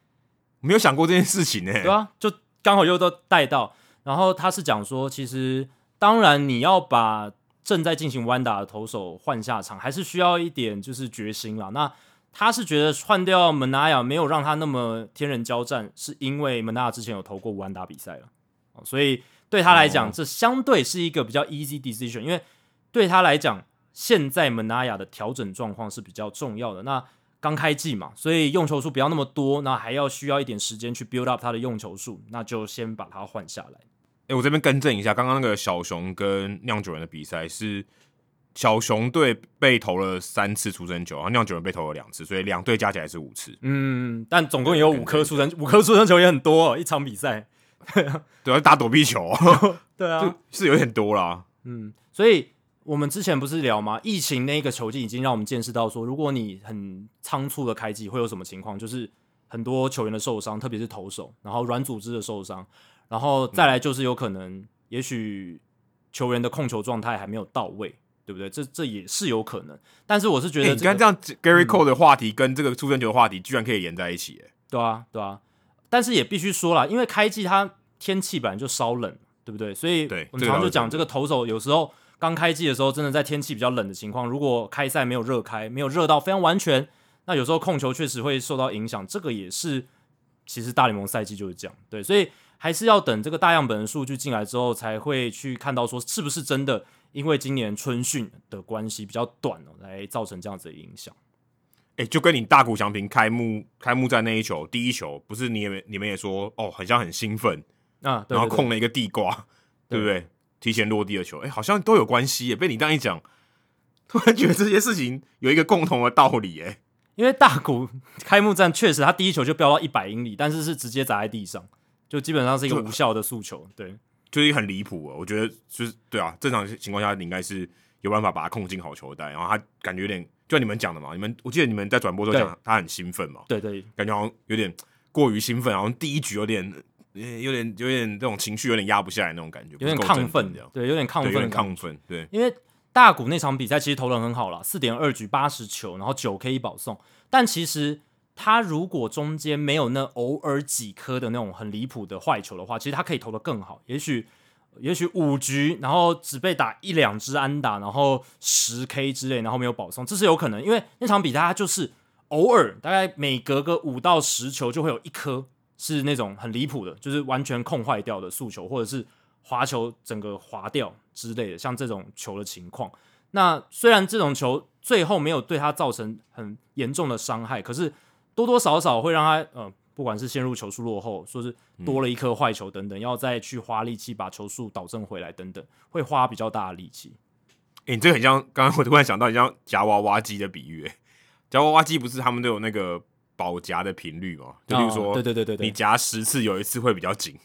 没有想过这件事情呢。对啊，就刚好又都带到，然后他是讲说，其实当然你要把正在进行弯打的投手换下场，还是需要一点就是决心啦。那他是觉得换掉门纳亚没有让他那么天人交战，是因为门纳亚之前有投过无安打比赛了，所以对他来讲，这相对是一个比较 easy decision，因为对他来讲，现在门纳亚的调整状况是比较重要的。那刚开季嘛，所以用球数不要那么多，那还要需要一点时间去 build up 他的用球数，那就先把他换下来。哎、欸，我这边更正一下，刚刚那个小熊跟酿酒人的比赛是。小熊队被投了三次出生球，然后酿酒人被投了两次，所以两队加起来是五次。嗯，但总共也有五颗出生，五颗出生球也很多哦，一场比赛。对啊，打躲避球。对啊，是有点多啦。嗯，所以我们之前不是聊吗？疫情那个球季已经让我们见识到说，如果你很仓促的开季会有什么情况，就是很多球员的受伤，特别是投手，然后软组织的受伤，然后再来就是有可能，也许球员的控球状态还没有到位。对不对？这这也是有可能，但是我是觉得、这个，你看这样 Gary Cole 的话题跟这个出生球的话题，居然可以连在一起，哎，对啊，对啊。但是也必须说了，因为开季它天气本来就稍冷，对不对？所以我们常常就讲这个投手有时候刚开季的时候，真的在天气比较冷的情况，如果开赛没有热开，没有热到非常完全，那有时候控球确实会受到影响。这个也是其实大联盟赛季就是这样，对，所以还是要等这个大样本的数据进来之后，才会去看到说是不是真的。因为今年春训的关系比较短哦，来造成这样子的影响。哎、欸，就跟你大谷翔平开幕开幕战那一球，第一球不是你也你们也说哦，好像很兴奋啊，对对对，然后控了一个地瓜，对不对？提前落地的球，哎、欸，好像都有关系耶。被你这样一讲，突然觉得这些事情有一个共同的道理。哎，因为大谷开幕战确实他第一球就飙到一百英里，但是是直接砸在地上，就基本上是一个无效的诉求，对。就是很离谱，我觉得就是对啊，正常情况下你应该是有办法把他控进好球带，然后他感觉有点，就像你们讲的嘛，你们我记得你们在转播时候讲他很兴奋嘛，对对，感觉好像有点过于兴奋，好像第一局有点，有点有点这种情绪有点压不下来那种感觉，有点亢奋，对，有点亢奋，有点亢奋，对，因为大谷那场比赛其实投的很好了，四点二局八十球，然后九 K 保送，但其实。他如果中间没有那偶尔几颗的那种很离谱的坏球的话，其实他可以投的更好。也许，也许五局，然后只被打一两支安打，然后十 K 之类，然后没有保送，这是有可能。因为那场比赛他就是偶尔大概每隔个五到十球就会有一颗是那种很离谱的，就是完全控坏掉的速球，或者是滑球整个滑掉之类的，像这种球的情况。那虽然这种球最后没有对他造成很严重的伤害，可是。多多少少会让他呃，不管是陷入球数落后，说是多了一颗坏球等等，要再去花力气把球数导正回来等等，会花比较大的力气。哎、你这个很像刚刚我突然想到，你像夹娃娃机的比喻。夹娃娃机不是他们都有那个保夹的频率嘛？就比如说，对对对对对，你夹十次有一次会比较紧。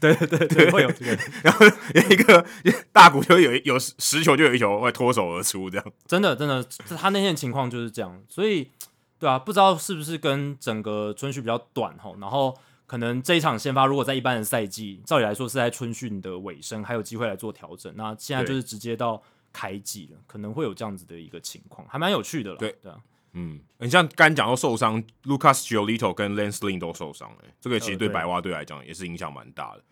对对对对，会有这个。然后有一个大鼓就有有十球就有一球会脱手而出，这样。真的真的，他那天情况就是这样，所以。对啊，不知道是不是跟整个春训比较短吼，然后可能这一场先发如果在一般的赛季，照理来说是在春训的尾声，还有机会来做调整。那现在就是直接到开季了，可能会有这样子的一个情况，还蛮有趣的了。对对啊，嗯，你像刚讲到受伤，Lucas Giolito 跟 Lance Lynn 都受伤了，这个其实对白袜队来讲也是影响蛮大的。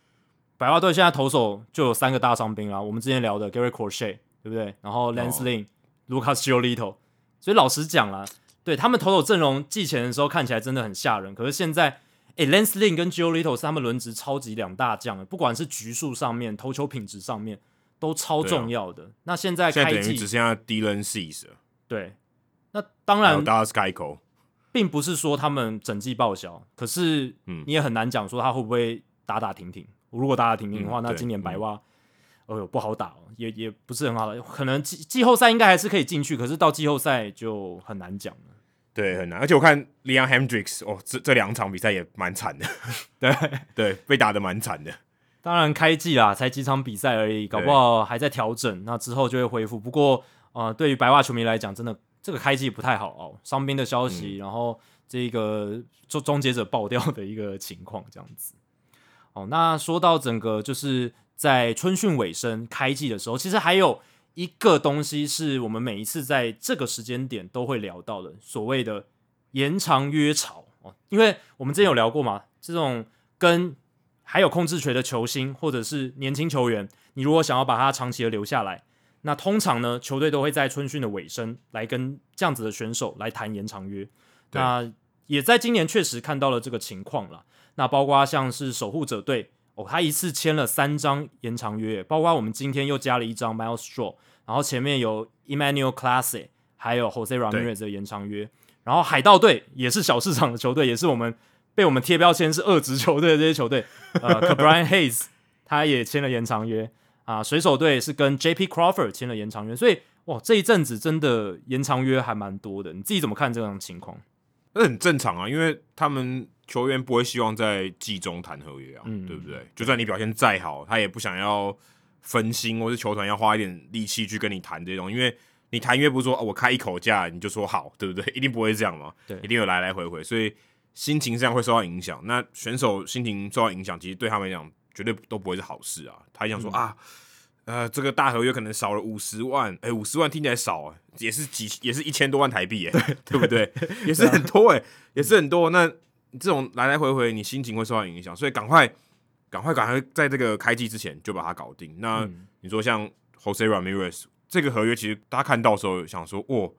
白袜队现在投手就有三个大伤兵啦，我们之前聊的 Garrett Crochet 对不对？然后 Lance Lynn、哦、Lucas Giolito，所以老实讲啦。对他们投手阵容季前的时候看起来真的很吓人，可是现在，诶 Lance Lynn 跟 Giolito 是他们轮值超级两大将，不管是局数上面、投球品质上面都超重要的。啊、那现在开季现在等于只剩下 Dylan Cease 了。对，那当然，Dallas Keuchel 并不是说他们整季报销，可是你也很难讲说他会不会打打停停。如果打打停停的话，嗯、那今年白袜，哦呦不好打，哦也也不是很好的，可能季季后赛应该还是可以进去，可是到季后赛就很难讲了。对，很难。而且我看 Leon Hendricks，哦，这这两场比赛也蛮惨的，对 对，被打的蛮惨的。当然开季啦，才几场比赛而已，搞不好还在调整，那之后就会恢复。不过呃，对于白袜球迷来讲，真的这个开季不太好哦，伤兵的消息，嗯、然后这个终终结者爆掉的一个情况，这样子。哦，那说到整个就是在春训尾声开季的时候，其实还有一个东西是我们每一次在这个时间点都会聊到的，所谓的延长约潮哦，因为我们之前有聊过嘛，这种跟还有控制权的球星或者是年轻球员，你如果想要把他长期的留下来，那通常呢，球队都会在春训的尾声来跟这样子的选手来谈延长约，那也在今年确实看到了这个情况了。那包括像是守护者队哦，他一次签了三张延长约，包括我们今天又加了一张 Miles Straw，然后前面有 Emmanuel Classe，还有 Jose Ramirez 的延长约，然后海盗队也是小市场的球队，也是我们被我们贴标签是二职球队的这些球队，呃 Ke'Bryan Hayes 他也签了延长约啊，水手队是跟 JP Crawford 签了延长约，所以哇，这一阵子真的延长约还蛮多的，你自己怎么看这种情况？那很正常啊，因为他们。球员不会希望在季中谈合约啊，嗯、对不对？就算你表现再好，他也不想要分心，或是球团要花一点力气去跟你谈这种。因为你谈约不是说、哦、我开一口价你就说好，对不对？一定不会这样嘛，对，一定有来来回回，所以心情上会受到影响。那选手心情受到影响，其实对他们来讲绝对都不会是好事啊。他想说、嗯、啊，呃，这个大合约可能少了五十万，哎，五十万听起来少啊，也是几也是一千多万台币，哎，对不对？也是很多，哎，也是很多。那这种来来回回，你心情会受到影响，所以赶快、赶快、赶快，在这个开机之前就把它搞定。那你说像 Jose Ramirez 这个合约，其实大家看到的时候想说，哇，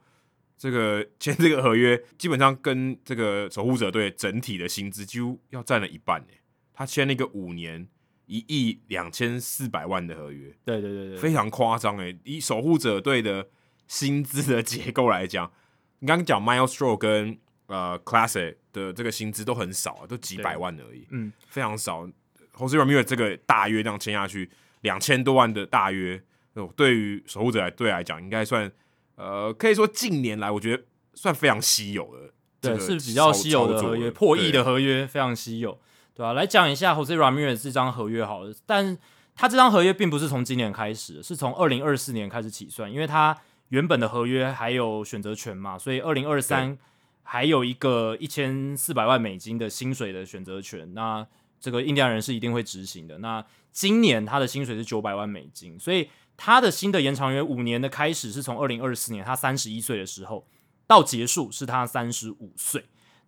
这个签这个合约，基本上跟这个守护者队整体的薪资几乎要占了一半诶。他签了一个五年一亿两千四百万的合约，对对对对，非常夸张诶。以守护者队的薪资的结构来讲，你刚刚讲 Miles Straw 跟呃，Classic 的这个薪资都很少啊，都几百万而已，嗯，非常少。Jose Ramirez 这个大约这样签下去，两千多万的大约，对于守护者来队来讲，应该算呃，可以说近年来我觉得算非常稀有的，对，是比较稀有的合约，破亿的合约非常稀有，对吧、啊？来讲一下 Jose Ramirez 这张合约好了，但他这张合约并不是从今年开始，是从二零二四年开始起算，因为他原本的合约还有选择权嘛，所以二零二三。还有一个一千四百万美金的薪水的选择权，那这个印第安人是一定会执行的。那今年他的薪水是九百万美金，所以他的新的延长约五年的开始是从二零二四年他三十一岁的时候到结束是他三十五岁。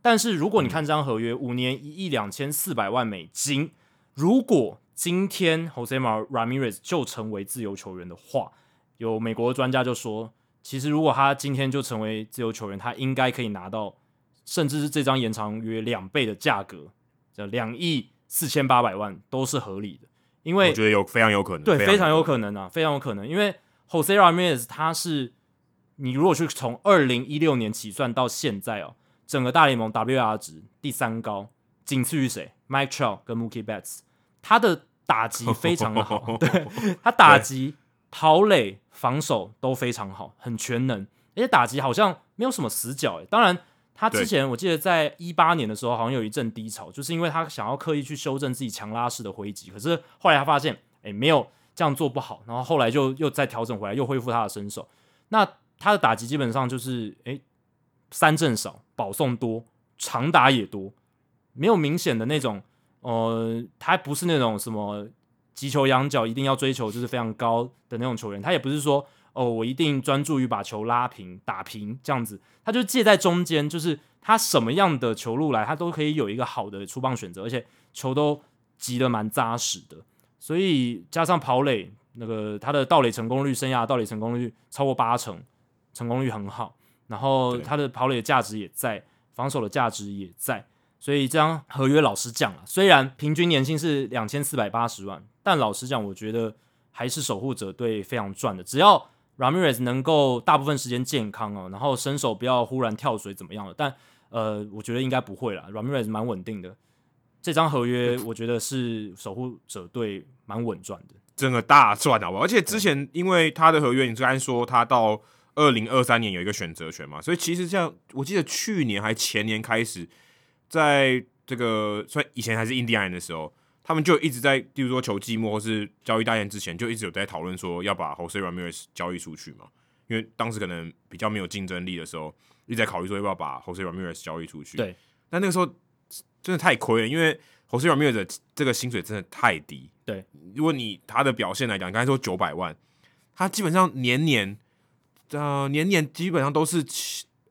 但是如果你看这张合约，五年一亿两千四百万美金，如果今天 Jose M. Ramirez 就成为自由球员的话，有美国的专家就说。其实，如果他今天就成为自由球员，他应该可以拿到，甚至是这张延长约两倍的价格，叫两亿四千八百万都是合理的。因为我觉得有非常有可能，对，非常有可能啊，非常有可能。因为 Jose Ramirez 他是，你如果去从二零一六年起算到现在哦，整个大联盟 WAR 值第三高，仅次于谁？Mike Trout 跟 Mookie Betts，他的打击 非常的好，对，他打击。跑垒、防守都非常好，很全能，而且打击好像没有什么死角。诶，当然，他之前我记得在一八年的时候，好像有一阵低潮，就是因为他想要刻意去修正自己强拉式的挥击，可是后来他发现，诶，没有这样做不好，然后后来就又再调整回来，又恢复他的身手。那他的打击基本上就是，诶，三振少，保送多，长打也多，没有明显的那种，呃，他不是那种什么。击球仰角一定要追求就是非常高的那种球员，他也不是说哦，我一定专注于把球拉平打平这样子，他就介在中间，就是他什么样的球路来，他都可以有一个好的出棒选择，而且球都击得蛮扎实的，所以加上跑垒那个他的盗垒成功率，生涯盗垒成功率超过八成，成功率很好，然后他的跑垒的价值也在，防守的价值也在。所以这张合约老实讲啊，虽然平均年薪是两千四百八十万，但老实讲，我觉得还是守护者队非常赚的。只要 Ramirez 能够大部分时间健康哦，然后身手不要忽然跳水怎么样的，但呃，我觉得应该不会啦。Ramirez 蛮稳定的，这张合约我觉得是守护者队蛮稳赚的。真的大赚好不好？而且之前因为他的合约，你刚才说他到二零二三年有一个选择权嘛，所以其实像，我记得去年还前年开始，在这个算以前还是印第安人的时候，他们就一直在，比如说球季末或是交易大限之前，就一直有在讨论说要把 Jose Ramirez 交易出去嘛，因为当时可能比较没有竞争力的时候，一直在考虑说要不要把 Jose Ramirez 交易出去。对，但那个时候真的太亏了，因为 Jose Ramirez 的这个薪水真的太低。对，如果你他的表现来讲，刚才说九百万，他基本上年年，呃，年年基本上都是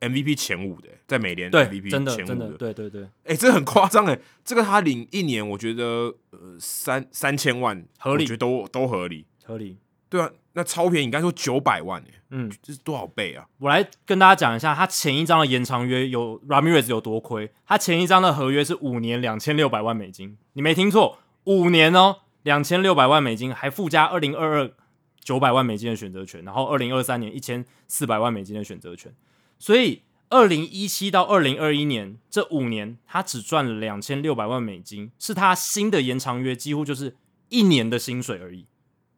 MVP 前五的，在美联 MVP 前五的，真的，对对对，哎、欸，这很夸张哎，这个他领一年，我觉得呃三三千万合理，我觉得都都合理，合理，对啊，那超便宜，你刚才说九百万哎，嗯，这是多少倍啊？我来跟大家讲一下，他前一张的延长约有 Ramirez 有多亏，他前一张的合约是五年两千六百万美金，你没听错，五年哦。两千六百万美金，还附加二零二二九百万美金的选择权，然后二零二三年一千四百万美金的选择权，所以二零一七到二零二一年这五年，他只赚了两千六百万美金，是他新的延长约几乎就是一年的薪水而已，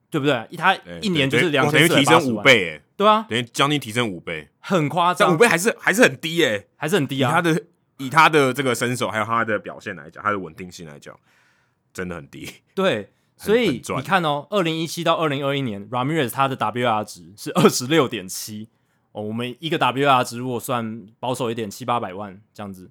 对不对？他一年就是两等于提升五倍，对啊，等于将近提升五倍，很夸张，五倍还是还是很低诶，还是很低啊。以他的以他的这个身手还有他的表现来讲，他的稳定性来讲，真的很低，对。所以你看哦，二零一七到二零二一年，Ramirez 他的 WR 值是二十六点七哦。我们一个 WR 值如果算保守一点，七八百万这样子，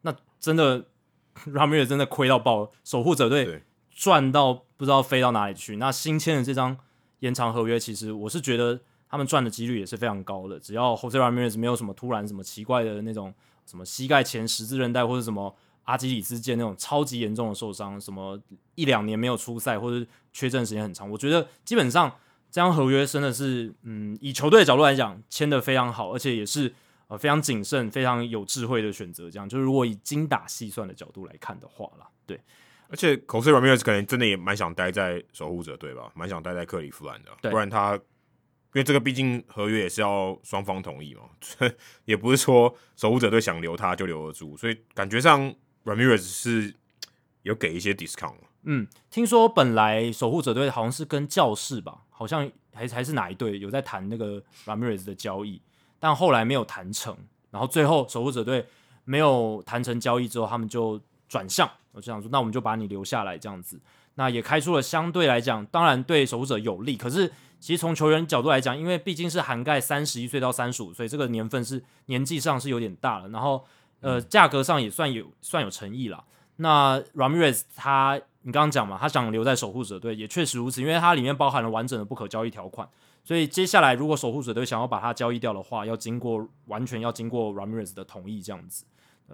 那真的 Ramirez 真的亏到爆了。守护者队赚到不知道飞到哪里去。那新签的这张延长合约，其实我是觉得他们赚的几率也是非常高的。只要 Jose Ramirez 没有什么突然什么奇怪的那种什么膝盖前十字韧带或者什么。阿基里斯腱那种超级严重的受伤，什么一两年没有出赛或者缺阵时间很长，我觉得基本上这张合约真的是，嗯，以球队的角度来讲，签的非常好，而且也是呃非常谨慎、非常有智慧的选择。这样就是如果以精打细算的角度来看的话啦，对。而且 Jose Ramirez 可能真的也蛮想待在守护者队吧，蛮想待在克利夫兰的，不然他因为这个毕竟合约也是要双方同意嘛，也不是说守护者队想留他就留得住，所以感觉上。Ramirez 是有给一些 discount。嗯，听说本来守护者队好像是跟教士吧，好像还还是哪一队有在谈那个 Ramirez 的交易，但后来没有谈成。然后最后守护者队没有谈成交易之后，他们就转向，我就想说，那我们就把你留下来这样子。那也开出了相对来讲，当然对守护者有利。可是其实从球员角度来讲，因为毕竟是涵盖三十一岁到三十五岁，这个年份是年纪上是有点大了。然后呃，价格上也算有算有诚意啦。那 Ramirez 他，你刚刚讲嘛，他想留在守护者队，也确实如此，因为它里面包含了完整的不可交易条款。所以接下来如果守护者队想要把它交易掉的话，要经过完全要经过 Ramirez 的同意这样子。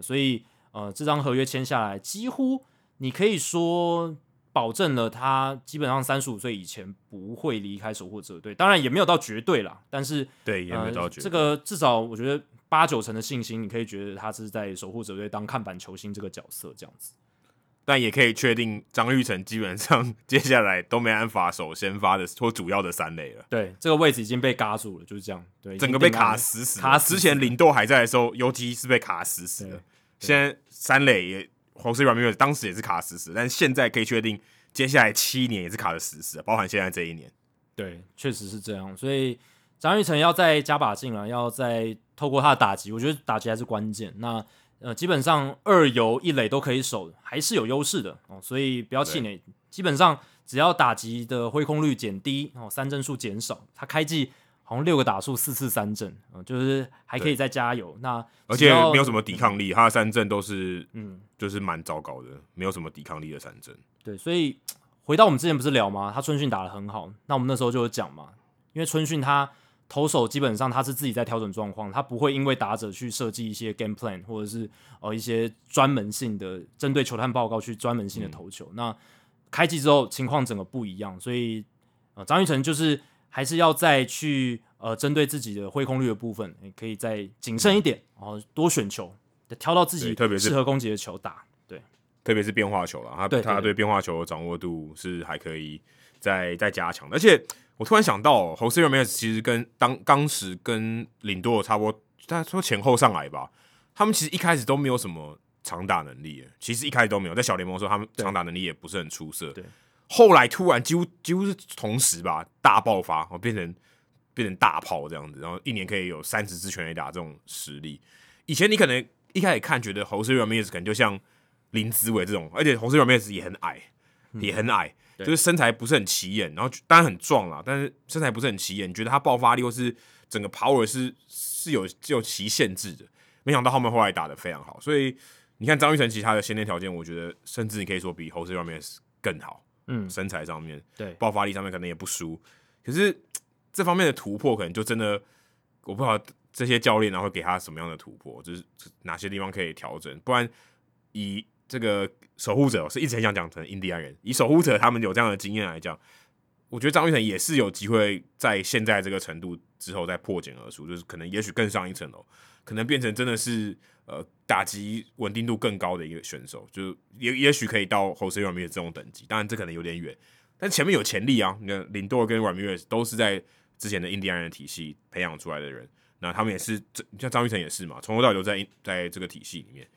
所以呃，这张合约签下来，几乎你可以说保证了他基本上三十五岁以前不会离开守护者队。当然也没有到绝对啦，但是对，也没有到绝对。呃，这个至少我觉得。八九成的信心，你可以觉得他是在守护者队当看板球星这个角色这样子，但也可以确定张玉成基本上 接下来都没办法守先发的或主要的三垒了。对，这个位置已经被嘎住了，就是这样。对，整个被卡死死。卡死。之前林豆还在的时候，尤其是被卡死死的。现在三垒也，Jose Ramirez 当时也是卡死死，但现在可以确定，接下来七年也是卡的死死的，包含现在这一年。对，确实是这样。所以张玉成要再加把劲了，要再。透过他的打击，我觉得打击还是关键。那呃，基本上二游一垒都可以守，还是有优势的哦。所以不要气馁。基本上只要打击的挥空率减低哦，三振数减少，他开季好像六个打数四次三振，嗯，就是还可以再加油。那而且没有什么抵抗力，嗯、他的三振都是嗯，就是蛮糟糕的，没有什么抵抗力的三振。对，所以回到我们之前不是聊吗？他春训打得很好，那我们那时候就有讲嘛，因为春训他。投手基本上他是自己在调整状况，他不会因为打者去设计一些 game plan 或者是呃一些专门性的针对球探报告去专门性的投球。嗯、那开季之后情况整个不一样，所以呃张玉成就是还是要再去呃针对自己的挥空率的部分，你可以再谨慎一点，然后多选球，挑到自己特别适合攻击的球打。对，特别是变化球了，他对他对变化球的掌握度是还可以再再加强，而且。我突然想到，Jose Ramirez 其实跟当当时跟领舵差不多，他说前后上来吧，他们其实一开始都没有什么长打能力，其实一开始都没有，在小联盟的时候，他们长打能力也不是很出色。对，后来突然几乎几乎是同时吧，大爆发，哦，变成变成大炮这样子，然后一年可以有三十支全垒打这种实力。以前你可能一开始看觉得 Jose Ramirez 可能就像林子伟这种，而且 Jose Ramirez 也很矮，也很矮，嗯、就是身材不是很起眼，然后当然很壮啦，但是身材不是很起眼，你觉得他爆发力或是整个 power 是是有有其限制的。没想到他们后来打的非常好，所以你看张玉成其他的先天条件，我觉得甚至你可以说比 Jose Ramirez 更好。嗯，身材上面，对，爆发力上面可能也不输，可是这方面的突破可能就真的，我不知道这些教练然后会给他什么样的突破，就是哪些地方可以调整，不然以这个守护者是一直很想讲成印第安人，以守护者他们有这样的经验来讲，我觉得张玉成也是有机会在现在这个程度之后再破茧而出，就是可能也许更上一层楼，可能变成真的是。呃，打击稳定度更高的一个选手，就也也许可以到 Jose Ramirez 这种等级，当然这可能有点远，但前面有潜力啊。你看林多跟 Ramir 都是在之前的印第安人体系培养出来的人，那他们也是这，像张玉成也是嘛，从头到尾都在在这个体系里面，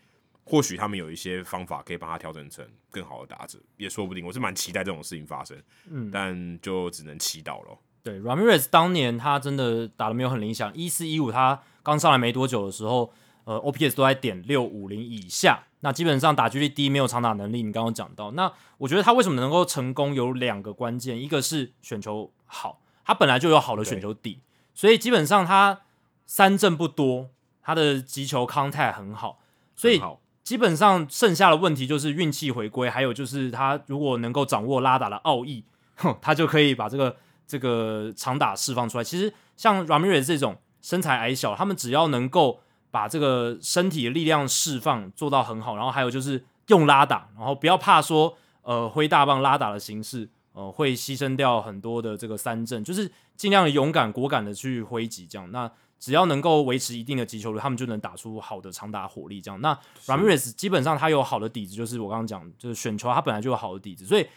或许他们有一些方法可以帮他调整成更好的打者，也说不定。我是蛮期待这种事情发生，嗯，但就只能祈祷了。对，Ramirez 当年他真的打的没有很理想，一四一五他刚上来没多久的时候。呃，OPS 都在点六五零以下，那基本上打击率低，没有长打能力。你刚刚讲到，那我觉得他为什么能够成功，有两个关键，一个是选球好，他本来就有好的选球底，所以基本上他三振不多，他的击球 contact 很好，所以基本上剩下的问题就是运气回归，还有就是他如果能够掌握拉打的奥义，哼，他就可以把这个这个长打释放出来。其实像 Ramirez 这种身材矮小，他们只要能够把这个身体的力量释放做到很好，然后还有就是用拉打，然后不要怕说呃挥大棒拉打的形式，呃会牺牲掉很多的这个三振，就是尽量勇敢果敢的去挥击这样。那只要能够维持一定的击球率，他们就能打出好的长打火力这样。那 Ramirez 基本上他有好的底子，就是我刚刚讲，就是选球他本来就有好的底子，所以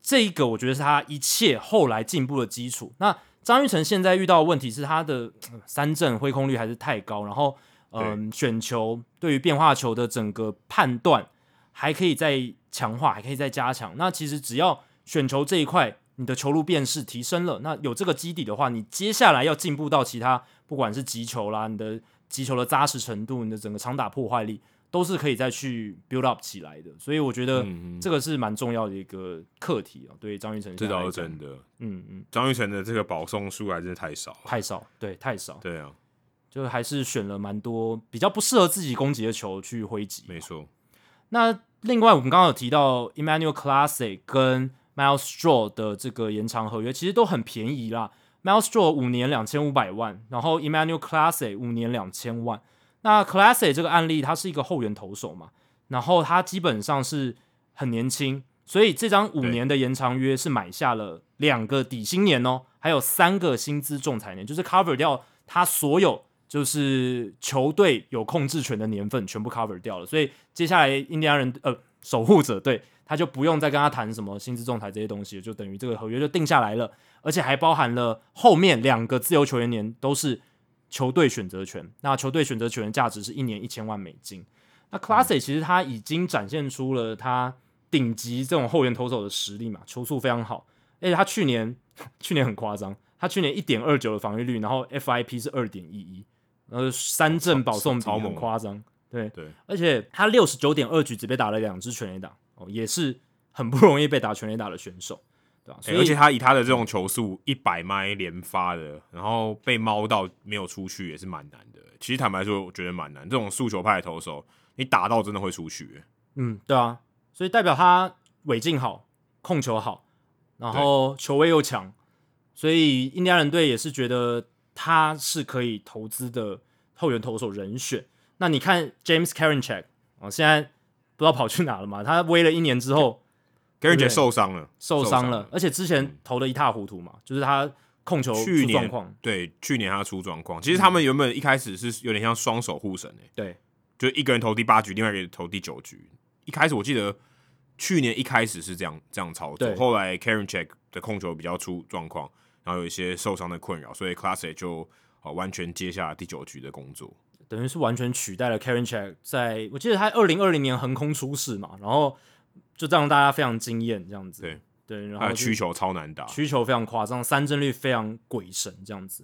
这一个我觉得是他一切后来进步的基础。那张玉成现在遇到的问题是他的三振挥空率还是太高，然后。嗯，选球对于变化球的整个判断还可以再强化，还可以再加强。那其实只要选球这一块，你的球路辨识提升了，那有这个基底的话，你接下来要进步到其他，不管是击球啦，你的击球的扎实程度，你的整个长打破坏力，都是可以再去 build up 起来的。所以我觉得这个是蛮重要的一个课题啊。对于张育成，这倒是真的。嗯嗯，张育成的这个保送数还真的太少，太少，对，太少。对啊。就还是选了蛮多比较不适合自己攻击的球去挥击。没错。那另外我们刚刚有提到 Emmanuel Classic 跟 Miles Straw 的这个延长合约，其实都很便宜啦。Myles Straw 五年两千五百万，然后 Emmanuel Classe 五年两千万。那 Classe 这个案例，他是一个后援投手嘛，然后他基本上是很年轻，所以这张五年的延长约是买下了两个底薪年哦，还有三个薪资仲裁年，就是 cover 掉他所有。就是球队有控制权的年份全部 cover 掉了，所以接下来印第安人呃守护者对他就不用再跟他谈什么薪资仲裁这些东西，就等于这个合约就定下来了，而且还包含了后面两个自由球员年都是球队选择权，那球队选择权的价值是一年一千万美金。那 Clase 其实他已经展现出了他顶级这种后援投手的实力嘛，球速非常好，而且他去年去年很夸张，他去年一点二九的防御率，然后 FIP 是二点一一。呃，三振保送比很夸张，对对，而且他六十九点二局只被打了两支全垒打，哦，也是很不容易被打全垒打的选手，对吧？所以、欸，而且他以他的这种球速一百迈连发的，然后被猫到没有出去也是蛮难的。其实坦白说，我觉得蛮难。这种速球派的投手，你打到真的会出去。嗯，对啊，所以代表他尾劲好，控球好，然后球威又强，所以印第安人队也是觉得。他是可以投资的后援投手人选。那你看 James Karinchak 哦，现在不知道跑去哪了嘛？他威了一年之后，Karinchak 受伤了，受伤了，而且之前投的一塌糊涂嘛，就是他控球出状况。对，去年他出状况。其实他们原本一开始是有点像双手护神诶、欸，对，就一个人投第八局，另外一个人投第九局。一开始我记得去年一开始是这样这样操作，后来 Karen Check 的控球比较出状况。然后有一些受伤的困扰，所以 Classic 就完全接下了第九局的工作，等于是完全取代了 Karen Check，。在我记得他二零二零年横空出世嘛，然后就让大家非常惊艳这样子。对，对，然后需球超难打，需球非常夸张，三振率非常鬼神这样子。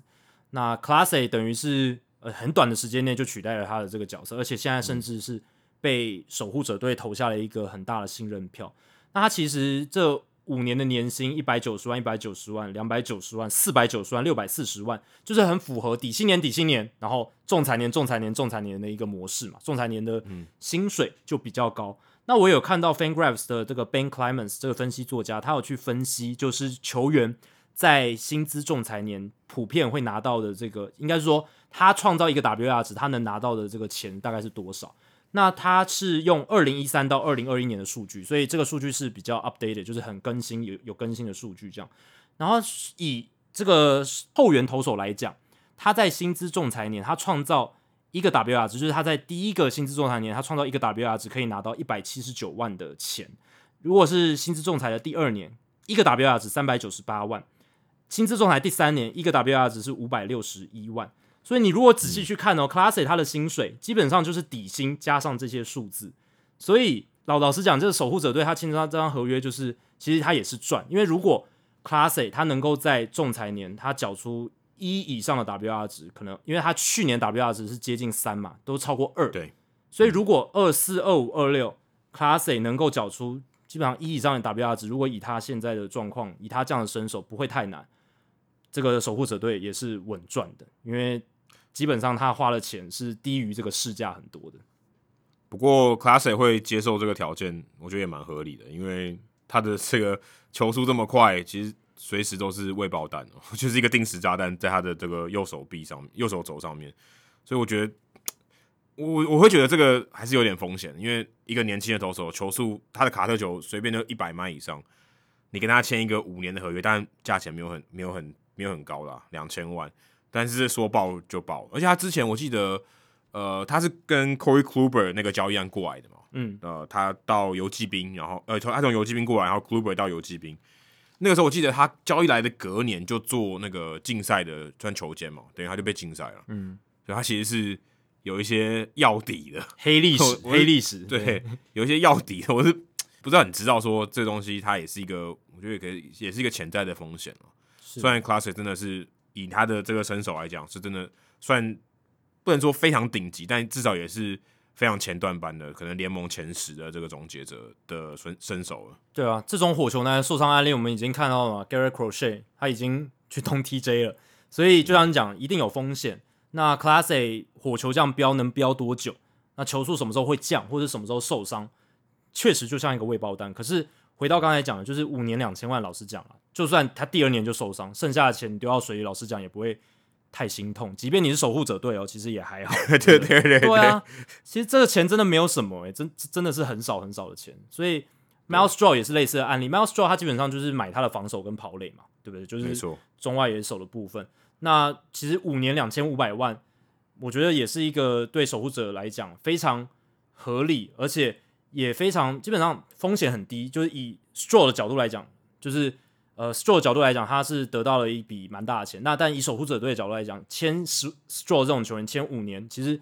那 Class A 等于是呃很短的时间内就取代了他的这个角色，而且现在甚至是被守护者队投下了一个很大的信任票。那他其实这五年的年薪一百九十万、一百九十万、两百九十万、四百九十万、六百四十万，就是很符合底薪年、底薪年，然后仲裁年、仲裁年、仲裁年的一个模式嘛。仲裁年的薪水就比较高。嗯、那我有看到 FanGraphs 的这个 Ben Clemens 这个分析作家，他有去分析，就是球员在薪资仲裁年普遍会拿到的这个，应该是说他创造一个 W R 值，他能拿到的这个钱大概是多少？那他是用二零一三到二零二一年的数据，所以这个数据是比较 updated，就是很更新，有有更新的数据这样。然后以这个后援投手来讲，他在薪资仲裁年，他创造一个 WAR 值，就是他在第一个薪资仲裁年，他创造一个 WAR 值可以拿到一百七十九万的钱。如果是薪资仲裁的第二年，一个 WAR 值三百九十八万；薪资仲裁第三年，一个 WAR 值是五百六十一万。所以你如果仔细去看哦，Classy 他的薪水基本上就是底薪加上这些数字。所以老老实讲，这个守护者对他签这张合约，就是其实他也是赚。因为如果 Classy 他能够在仲裁年他缴出一以上的 WAR 值，可能因为他去年 WAR 值是接近三嘛，都超过二。对。所以如果二四二五二六 Clase 能够缴出基本上一以上的 WAR 值，如果以他现在的状况，以他这样的身手，不会太难。这个守护者队也是稳赚的，因为。基本上他花的钱是低于这个市价很多的，不过 Clase 会接受这个条件，我觉得也蛮合理的，因为他的这个球速这么快，其实随时都是未爆弹哦，就是一个定时炸弹在他的这个右手臂上、右手肘上面，所以我觉得我我会觉得这个还是有点风险，因为一个年轻的投手球速，他的卡特球随便都一百迈以上，你跟他签一个五年的合约，但价钱没有很没有很没有很高啦，两千万。但是说爆就爆，而且他之前我记得，呃，他是跟 Corey Kluber 那个交易案过来的嘛，嗯，呃，他到游骑兵，然后呃，从他从游骑兵过来，然后 Kluber 到游骑兵，那个时候我记得他交易来的隔年就做那个竞赛的穿球监嘛，等于他就被禁赛了，嗯，所以他其实是有一些要底的。黑历史，黑历史，对，对有一些要底的，我是不知道你知道说这东西它也是一个，我觉得也可以也是一个潜在的风险，虽然 Classic 真的是。以他的这个身手来讲，是真的算不能说非常顶级，但至少也是非常前段班的，可能联盟前十的这个终结者的身身手了。对啊，这种火球男受伤案例我们已经看到了嘛 Gary Crochet 他已经去通 TJ 了，所以就像你讲，一定有风险。那 Class A 火球这样飙能飙多久？那球速什么时候会降，或者什么时候受伤？确实就像一个未爆弹。可是回到刚才讲的，就是五年两千万，老实讲了。就算他第二年就受伤，剩下的钱丢到水里，老实讲也不会太心痛。即便你是守护者队哦，其实也还好。对对对对，对啊，其实这个钱真的没有什么诶、欸，真真的是很少很少的钱。所以 Miles Straw 也是类似的案例。，Miles Straw 他基本上就是买他的防守跟跑垒嘛，对不对？就是中外野手的部分。那其实五年两千五百万，我觉得也是一个对守护者来讲非常合理，而且也非常基本上风险很低。就是以 Straw 的角度来讲，就是。呃，Straw 的角度来讲，他是得到了一笔蛮大的钱。那但以守护者队的角度来讲，签 Straw 这种球员签五年，其实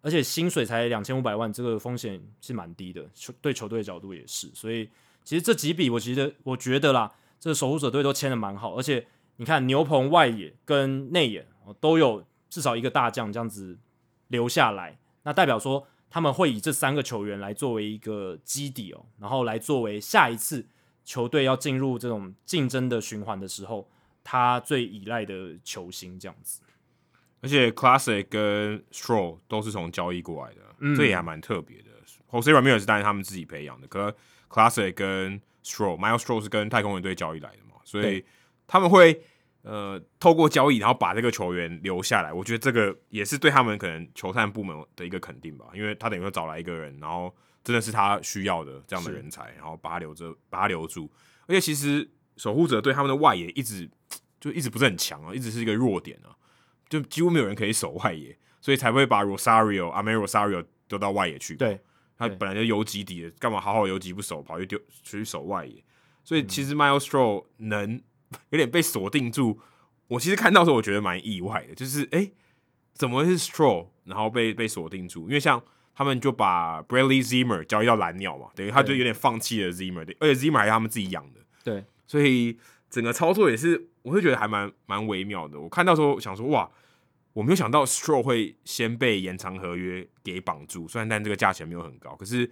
而且薪水才两千五百万，这个风险是蛮低的。球对球队的角度也是，所以其实这几笔，我觉得我觉得啦，这守护者队都签的蛮好。而且你看牛棚外野跟内野都有至少一个大将这样子留下来，那代表说他们会以这三个球员来作为一个基底哦，然后来作为下一次。球队要进入这种竞争的循环的时候，他最依赖的球星这样子。而且 Classic 跟 Straw 都是从交易过来的，嗯、这也还蛮特别的。Jose Ramirez 是当然他们自己培养的，可 Classic 跟 Straw，Myles Straw 是跟太空人队交易来的嘛，所以他们会呃透过交易，然后把这个球员留下来。我觉得这个也是对他们可能球探部门的一个肯定吧，因为他等于说找来一个人，然后。真的是他需要的这样的人才，然后把他留着，把他留住。而且其实守护者对他们的外野一直 就一直不是很强啊，一直是一个弱点啊，就几乎没有人可以守外野，所以才会把 Rosario、a m e r Rosario 丢到外野去。对，他本来就游击底的，干嘛好好游击不守，跑去丢去守外野？所以其实 Myles Straw 能有点被锁定住。我其实看到的时候，我觉得蛮意外的，就是哎、欸，怎么会是 Straw，然后被被锁定住？因为像。他们就把 Bradley Zimmer 交易到蓝鸟嘛，等于他就有点放弃了 Zimmer，对，而且 Zimmer 还是他们自己养的，对，所以整个操作也是，我会觉得还蛮蛮微妙的。我看到时候想说，哇，我没有想到 Stroll 会先被延长合约给绑住，虽然但这个价钱没有很高，可是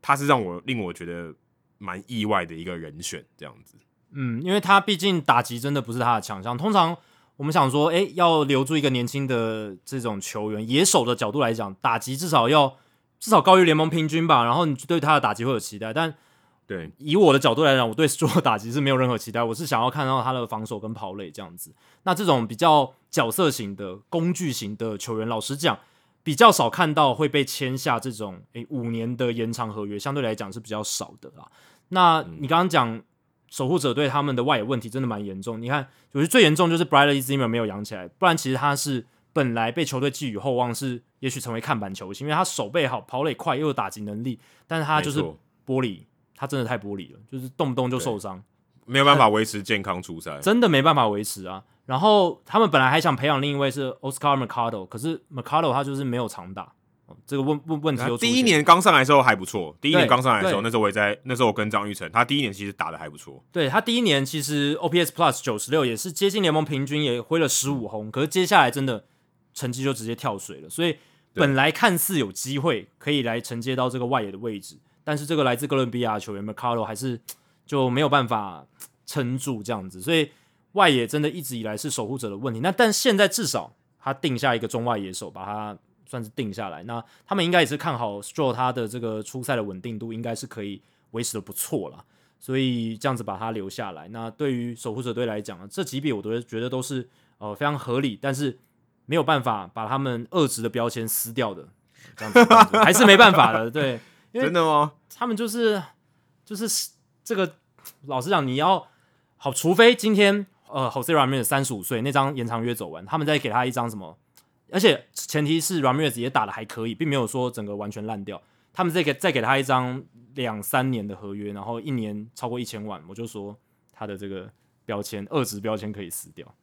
他是让我令我觉得蛮意外的一个人选，这样子。嗯，因为他毕竟打击真的不是他的强项。通常我们想说，诶，要留住一个年轻的这种球员，野手的角度来讲，打击至少要至少高于联盟平均吧。然后你对他的打击会有期待，但对以我的角度来讲，我对 Stroll 打击是没有任何期待。我是想要看到他的防守跟跑垒这样子。那这种比较角色型的工具型的球员，老实讲，比较少看到会被签下这种诶五年的延长合约，相对来讲是比较少的啦。那你刚刚讲。守护者队他们的外野问题真的蛮严重，你看，我觉得最严重就是 Bradley Zimmer 没有养起来，不然其实他是本来被球队寄予厚望，是也许成为看板球星，因为他手背好，跑垒快，又有打击能力，但是他就是玻璃，他真的太玻璃了，就是动不动就受伤，没有办法维持健康出赛，真的没办法维持啊。然后他们本来还想培养另一位是 Oscar Mercado，可是 Mercado 他就是没有长打。这个问问问题，第一年刚上来的时候还不错。第一年刚上来的时候，那时候我也在，那时候我跟张玉成，他第一年其实打的还不错。对，他第一年其实 OPS Plus 九十六也是接近联盟平均，也挥了十五轰。可是接下来真的成绩就直接跳水了。所以本来看似有机会可以来承接到这个外野的位置，但是这个来自哥伦比亚球员 Mercado 还是就没有办法撑住这样子。所以外野真的一直以来是守护者的问题。那但现在至少他定下一个中外野手，把他。算是定下来，那他们应该也是看好 Stroll 他的这个出赛的稳定度，应该是可以维持的不错了，所以这样子把他留下来。那对于守护者队来讲呢，这几笔我都觉得都是呃非常合理，但是没有办法把他们二职的标签撕掉的，这样子还是没办法的。对，真的吗？他们就是就是这个，老实讲，你要好，除非今天呃 Jose Ramirez 三十五岁那张延长约走完，他们再给他一张什么？而且前提是 Ramirez 也打的还可以，并没有说整个完全烂掉。他们再给再给他一张两三年的合约，然后一年超过一千万，我就说他的这个标签二职标签可以撕掉。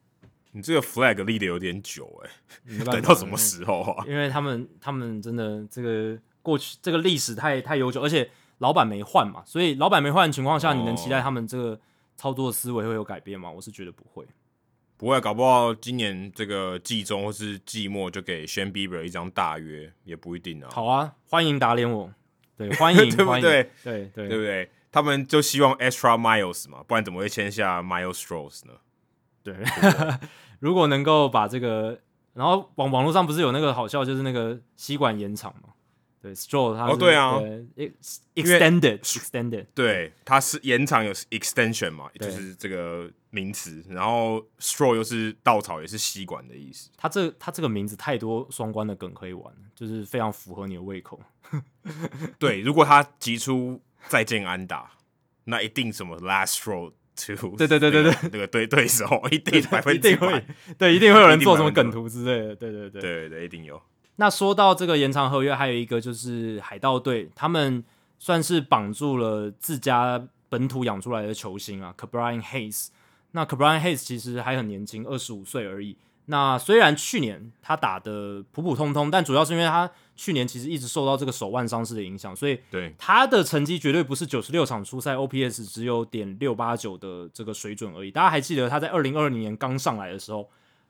你这个 flag 立的有点久哎、欸，等到什么时候啊？因为他们他们真的这个过去这个历史太太悠久，而且老板没换嘛，所以老板没换的情况下，你能期待他们这个操作思维会有改变吗？我是觉得不会。不会，搞不好今年这个季中或是季末就给 Shane Bieber 一张大约，也不一定啊。好啊，欢迎打脸我，对，欢迎，对不对？对对对，不对？他们就希望 Extra Miles 嘛，不然怎么会签下 Miles Stroh 呢？对，对 如果能够把这个，然后网网络上不是有那个好笑，就是那个吸管延长嘛。对，Stroll 它哦，对啊，extended extended，对，它是延长有 extension 嘛，就是这个名词。然后 Stroll 又是稻草，也是吸管的意思。它这它这个名字太多双关的梗可以玩，就是非常符合你的胃口。对，如果他急出再见安打，那一定什么 last throw to，对对对对对，那个对对手 一定百分之百，对，一定会有人做什么梗图之类的，对对对，对对，一定有。那说到这个延长合约，还有一个就是海盗队，他们算是绑住了自家本土养出来的球星啊，Cabrian Hayes。那 Ke'Bryan Hayes 其实还很年轻，二十五岁而已。那虽然去年他打的普普通通，但主要是因为他去年其实一直受到这个手腕伤势的影响，所以对他的成绩绝对不是九十六场初赛 OPS 只有点六八九的这个水准而已。大家还记得他在二零二零年刚上来的时候？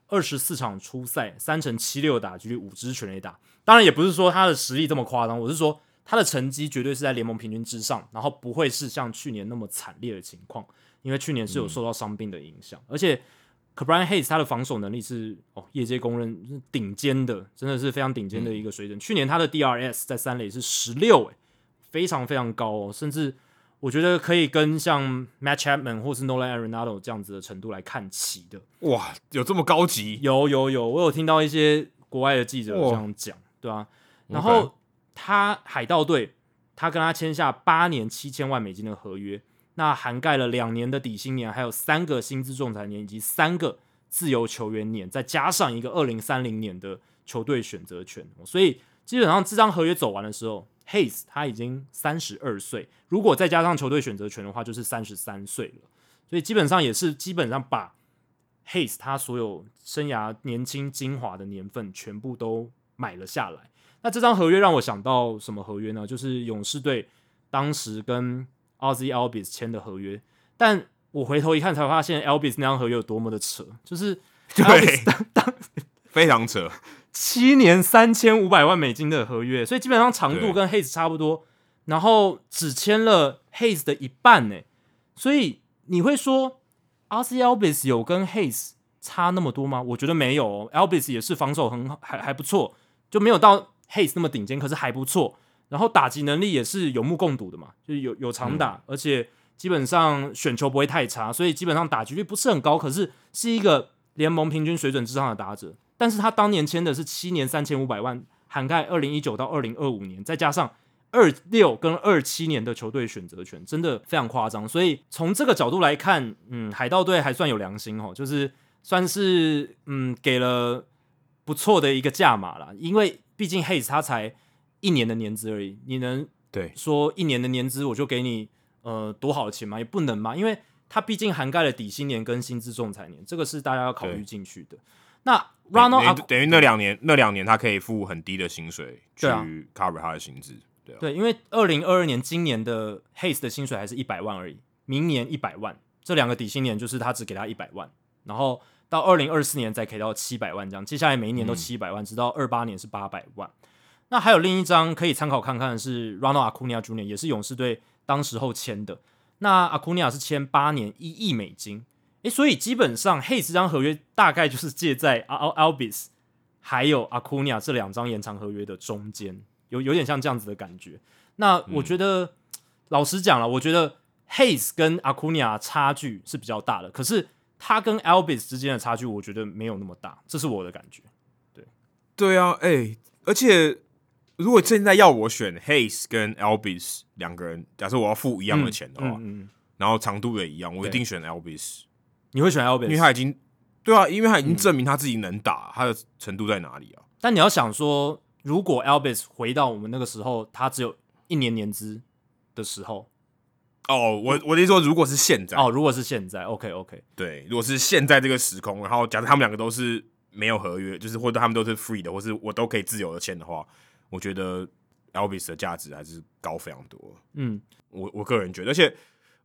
二十四场初赛，三成七六打局率，五支全垒打。当然，也不是说他的实力这么夸张，我是说他的成绩绝对是在联盟平均之上，然后不会是像去年那么惨烈的情况，因为去年是有受到伤病的影响。嗯、而且，Ke'Bryan Hayes 他的防守能力是哦，业界公认顶尖的，真的是非常顶尖的一个水准。嗯、去年他的 DRS 在三垒是十六，诶，非常非常高哦，甚至。我觉得可以跟像 Matt Chapman 或是 Nolan Arenado 这样子的程度来看齐的。哇，有这么高级？有有有，我有听到一些国外的记者这样讲，对啊。然后他海盗队，他跟他签下八年七千万美金的合约，那涵盖了两年的底薪年，还有三个薪资仲裁年，以及三个自由球员年，再加上一个二零三零年的球队选择权。所以基本上这张合约走完的时候。Hayes 他已经三十二岁，如果再加上球队选择权的话，就是三十三岁了。所以基本上也是基本上把 Hayes 他所有生涯年轻精华的年份全部都买了下来。那这张合约让我想到什么合约呢？就是勇士队当时跟 Ozzie Albies 签的合约。但我回头一看才发现 Albis 那张合约有多么的扯，就是对，非常扯，七年三千五百万美金的合约，所以基本上长度跟 Hayes 差不多，然后只签了 Hayes 的一半呢，所以你会说 RC Albis 有跟 Hayes 差那么多吗？我觉得没有哦，Albis 也是防守很好，还还不错，就没有到 Hayes 那么顶尖，可是还不错。然后打击能力也是有目共睹的嘛，就是有有长打，嗯、而且基本上选球不会太差，所以基本上打击率不是很高，可是是一个联盟平均水准之上的打者。但是他当年签的是七年三千五百万，涵盖二零一九到二零二五年，再加上二六跟二七年的球队选择权，真的非常夸张。所以从这个角度来看，嗯，海盗队还算有良心哦，就是算是嗯给了不错的一个价码啦，因为毕竟 Hayes 他才。一年的年资而已，你能对说一年的年资我就给你呃多好的钱吗？也不能嘛，因为它毕竟涵盖了底薪年跟薪资仲裁年，这个是大家要考虑进去的。那 Ronald 等于那两年那两年他可以付很低的薪水去 cover 他的薪资，对、啊、对，因为二零二二年今年的 Hayes 的薪水还是一百万而已，明年一百万，这两个底薪年就是他只给他一百万，然后到二零二四年再给到七百万这样，接下来每一年都七百万，嗯、直到二八年是八百万。那还有另一张可以参考看看的是 Ronald Acuna Jr.，也是勇士队当时候签的。那 Acuna 是签八年一亿美金，诶，所以基本上 Hayes 这张合约大概就是介在 Al Albis 还有 Acuna 这两张延长合约的中间，有有点像这样子的感觉。那我觉得，嗯、老实讲了，我觉得 Hayes 跟 Acuna 差距是比较大的，可是他跟 Albis 之间的差距，我觉得没有那么大，这是我的感觉。对，对啊，诶，而且。如果现在要我选 Hayes 跟 Albis 两个人，假设我要付一样的钱的话，嗯嗯、然后长度也一样，我一定选 Albis。你会选 Albis？因为他已经对啊，因为他已经证明他自己能打，嗯、他的程度在哪里啊？但你要想说，如果 Albis 回到我们那个时候，他只有一年年资的时候，哦，我我的意思说，如果是现在，哦，如果是现在，OK OK，对，如果是现在这个时空，然后假设他们两个都是没有合约，就是或者他们都是 free 的，或是我都可以自由的签的话。我觉得 Elvis 的价值还是高非常多。嗯，我我个人觉得，而且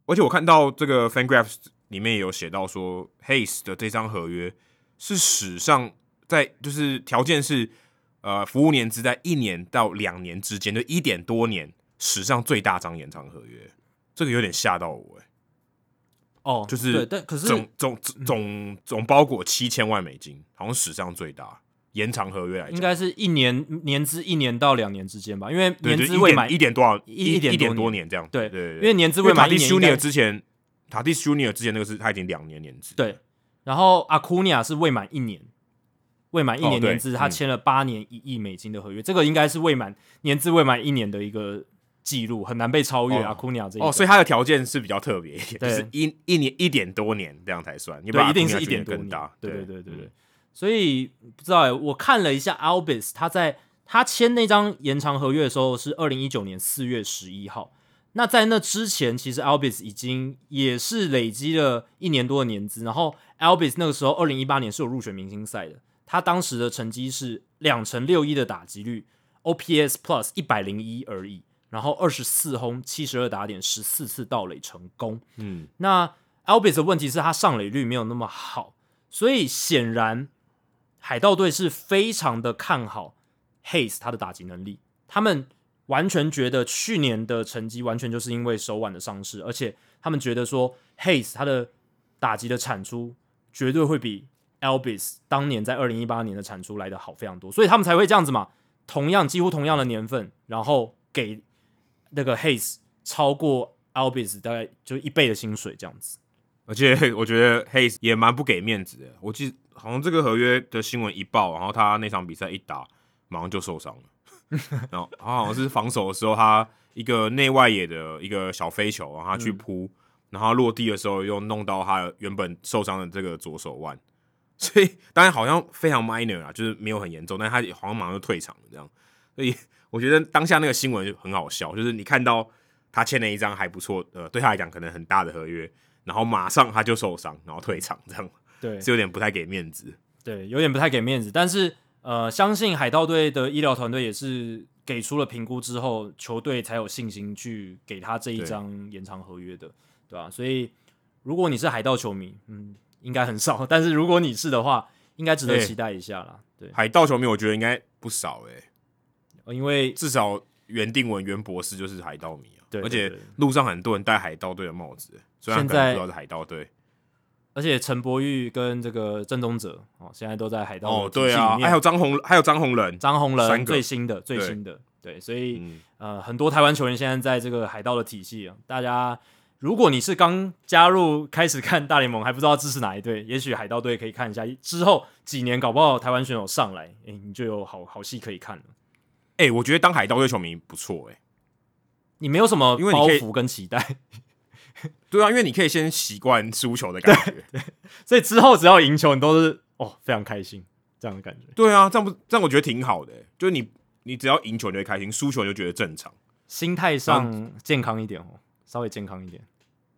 而且我看到这个 FanGraphs 里面也有写到说，Hayes 的这张合约是史上在就是条件是呃服务年资在一年到两年之间，就一点多年，史上最大张延长合约，这个有点吓到我哎。哦，就是对，但可是总总总总包裹七千万美金，好像史上最大。延长合约来，应该是一年年资一年到两年之间吧，因为年资未满一点多少一一点一点多年这样。对对，因为年资未满一年。Tatis Junior 之前，Tatis Junior 之前那个是他已经两年年资。对，然后 Acuna 是未满一年，未满一年年资，他签了八年一亿美金的合约，这个应该是未满年资未满一年的一个记录，很难被超越。Acuna 这哦，所以他的条件是比较特别一点，就是一一年一点多年这样才算，对，一定是一点多年。对对对对对。所以不知道哎，我看了一下 Albis，他在他签那张延长合约的时候是二零一九年四月十一号。那在那之前，其实 Albis 已经也是累积了一年多的年资。然后 Albis 那个时候二零一八年是有入选明星赛的，他当时的成绩是两成六一的打击率，OPS Plus 一百零一而已。然后二十四轰，七十二打点，十四次盗垒成功。嗯，那 Albis 的问题是他上垒率没有那么好，所以显然。海盗队是非常的看好 Hayes 他的打击能力，他们完全觉得去年的成绩完全就是因为手腕的伤势，而且他们觉得说 Hayes 他的打击的产出绝对会比 Albis 当年在二零一八年的产出来的好非常多，所以他们才会这样子嘛，同样几乎同样的年份，然后给那个 Hayes 超过 Albis 大概就一倍的薪水这样子。而且 我觉得 Hayes 也蛮不给面子的。我记得好像这个合约的新闻一报，然后他那场比赛一打，马上就受伤了。然后他好像是防守的时候，他一个内外野的一个小飞球，然后他去扑，嗯、然后落地的时候又弄到他原本受伤的这个左手腕。所以当然好像非常 minor 啊，就是没有很严重，但他好像马上就退场了这样。所以我觉得当下那个新闻就很好笑，就是你看到他签了一张还不错，呃，对他来讲可能很大的合约。然后马上他就受伤，然后退场，这样对是有点不太给面子。对，有点不太给面子。但是呃，相信海盗队的医疗团队也是给出了评估之后，球队才有信心去给他这一张延长合约的，对吧、啊？所以如果你是海盗球迷，嗯，应该很少，但是如果你是的话，应该值得期待一下啦。欸、对，海盗球迷我觉得应该不少哎、欸，因为至少袁定文袁博士就是海盗迷啊，对，而且路上很多人戴海盗队的帽子，虽然可能不知道是海盗队。而且陈柏宇跟这个郑宗哲哦，现在都在海盗哦，对啊，还有张宏，还有张宏仁，张宏仁最新的最新的，对，所以、嗯、呃，很多台湾球员现在在这个海盗的体系啊。大家，如果你是刚加入开始看大联盟，还不知道支持哪一队，也许海盗队可以看一下。之后几年，搞不好台湾选手上来，哎、欸，你就有好好戏可以看了。哎、欸，我觉得当海盗队球迷不错，哎，你没有什么包袱跟期待。对啊，因为你可以先习惯输球的感觉，对，所以之后只要赢球，你都是哦非常开心这样的感觉。对啊，这样不这样我觉得挺好的，就是你你只要赢球你就会开心，输球就觉得正常，心态上健康一点哦，稍微健康一点。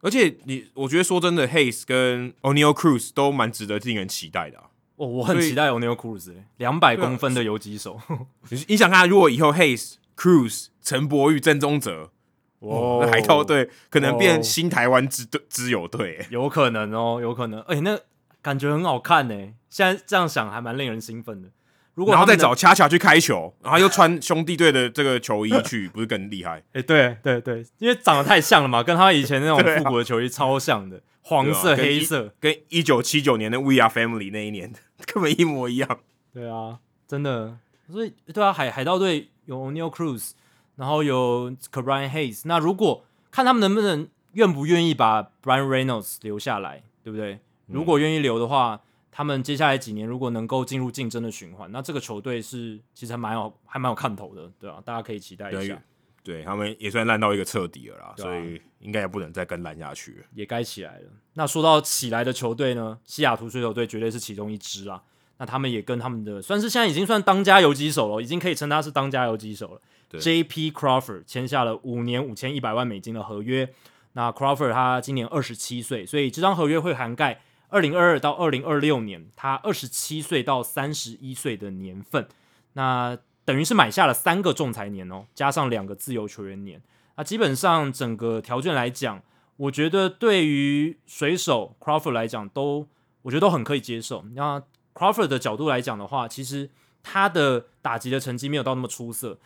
而且你我觉得说真的，Hayes 跟 Oneil Cruz 都蛮值得令人期待的啊。哦，我很期待 Oneil Cruz，两百公分的游击手。你 你想看如果以后 Hayes、Cruz、陈柏宇、郑宗哲。哦，那海盗队可能变新台湾之队之友队，有可能哦，有可能。哎、欸，那感觉很好看呢。现在这样想还蛮令人兴奋的。如果然后再找恰恰去开球，然后又穿兄弟队的这个球衣去，不是更厉害？哎、欸，对对对，因为长得太像了嘛，跟他以前那种复古的球衣超像的，黄色、啊、黑色，跟一九七九年的 We Are Family 那一年 根本一模一样。对啊，真的。所以对啊，海海盗队有 Oneil Cruz。然后有 Ke'Bryan Hayes，那如果看他们能不能愿不愿意把 Brian Reynolds 留下来，对不对？嗯、如果愿意留的话，他们接下来几年如果能够进入竞争的循环，那这个球队是其实还蛮有还蛮有看头的，对吧、啊？大家可以期待一下。对，对他们也算烂到一个彻底了啦，啊、所以应该也不能再跟烂下去了，也该起来了。那说到起来的球队呢，西雅图水手队绝对是其中一支啦。那他们也跟他们的算是现在已经算当家游击手了，已经可以称他是当家游击手了。J.P. Crawford 签下了五年五千一百万美金的合约。那 Crawford 他今年二十七岁，所以这张合约会涵盖二零二二到二零二六年，他二十七岁到三十一岁的年份。那等于是买下了三个仲裁年哦，加上两个自由球员年。那基本上整个条件来讲，我觉得对于水手 Crawford 来讲都，我觉得都很可以接受。那 Crawford 的角度来讲的话，其实他的打击的成绩没有到那么出色。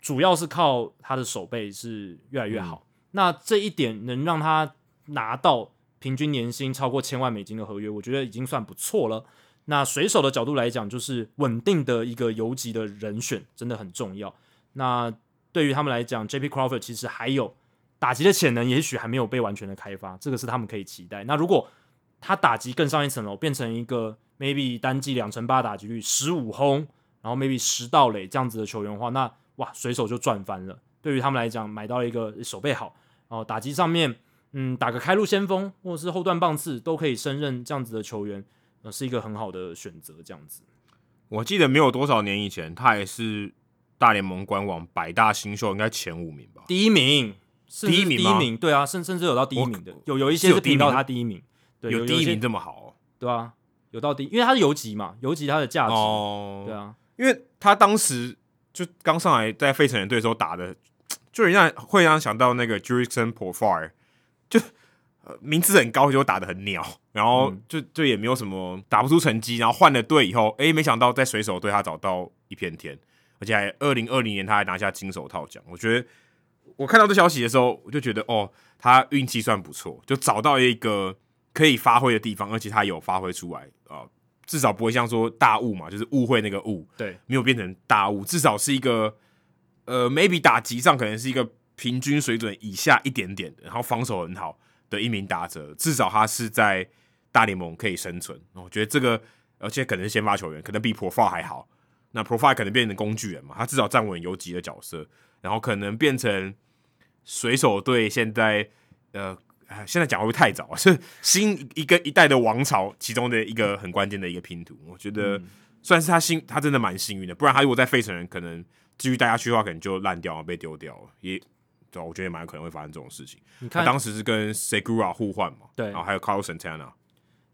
主要是靠他的手背是越来越好，嗯、那这一点能让他拿到平均年薪超过千万美金的合约，我觉得已经算不错了。那水手的角度来讲，就是稳定的一个游击的人选真的很重要。那对于他们来讲，J.P. Crawford 其实还有打击的潜能，也许还没有被完全的开发，这个是他们可以期待。那如果他打击更上一层楼，变成一个 maybe 单季两成八打击率、十五轰，然后 maybe 十盗垒这样子的球员的话，那哇，随手就赚翻了。对于他们来讲，买到了一个手背好哦，打击上面，嗯，打个开路先锋或者是后段棒次都可以胜任这样子的球员，呃，是一个很好的选择。这样子，我记得没有多少年以前，他也是大联盟官网百大新秀应该前五名吧？第一名，是第一名，第一名，对啊，甚甚至有到第一名的，有有一些是评到他第一名，对，有第一名这么好，哦，对啊，有到第一，因为他是游击嘛，游击他的价值，哦，对啊，因为他当时。就刚上来在费城人队的时候打的，就人家会让想到那个 Jurickson Profar，就名字很高，就打的很鸟，然后就就也没有什么打不出成绩，然后换了队以后，哎、欸，没想到在水手队他找到一片天，而且还二零二零年他还拿下金手套奖。我觉得我看到这消息的时候，我就觉得哦，他运气算不错，就找到一个可以发挥的地方，而且他有发挥出来至少不会像说大雾嘛，就是误会那个误，对，没有变成大雾。至少是一个，呃，maybe 打击上可能是一个平均水准以下一点点，然后防守很好的一名打者。至少他是在大联盟可以生存。我觉得这个，而且可能是先发球员，可能比 Profile 还好。那 Profile 可能变成工具人嘛，他至少站稳游击的角色，然后可能变成水手队现在，呃。现在讲会不会太早啊？是新一个一代的王朝其中的一个很关键的一个拼图。我觉得算是他幸，他真的蛮幸运的。不然他如果在费城人，可能继续待下去的话，可能就烂掉了，被丢掉了。也对，我觉得也蛮有可能会发生这种事情。你看他当时是跟 Segura 互换嘛？对，然后还有 Carlos Santana。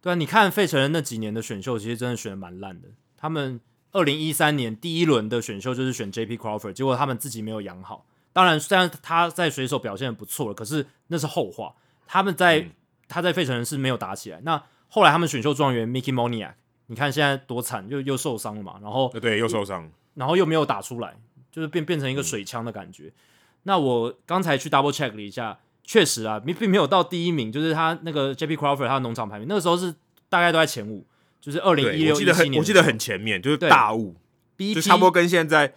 对啊，你看费城人那几年的选秀，其实真的选的蛮烂的。他们二零一三年第一轮的选秀就是选 J.P. Crawford，结果他们自己没有养好。当然，虽然他在水手表现的不错了，可是那是后话。他们在他在费城人是没有打起来。那后来他们选秀状元 Mickey Moniak，你看现在多惨，又又受伤了嘛。然后对，又受伤，然后又没有打出来，就是变变成一个水枪的感觉。嗯、那我刚才去 double check 了一下，确实啊，并并没有到第一名，就是他那个 J.P. Crawford 他的农场排名，那个时候是大概都在前五，就是二零一六一七年，我记得很前面，就是大物，就差不多跟现在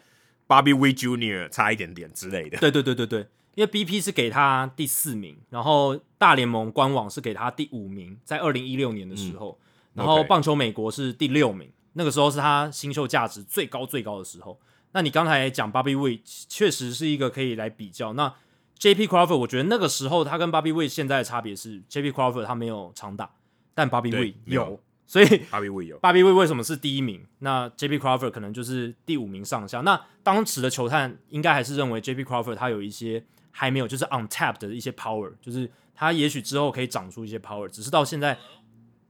Bobby w e Junior 差一点点之类的。对对对对对。因为 BP 是给他第四名，然后大联盟官网是给他第五名，在二零一六年的时候，嗯、然后棒球美国是第六名，那个时候是他新秀价值最高最高的时候。那你刚才讲 Bobby Witt 确实是一个可以来比较。那 JP Crawford 我觉得那个时候他跟 Bobby Witt 现在的差别是 JP Crawford 他没有长打，但 Bobby Witt 有，有，所以 Bobby Witt 有 Bobby Witt 为什么是第一名？那 JP Crawford 可能就是第五名上下。那当时的球探应该还是认为 JP Crawford 他有一些。还没有，就是 untapped 的一些 power，就是他也许之后可以长出一些 power，只是到现在，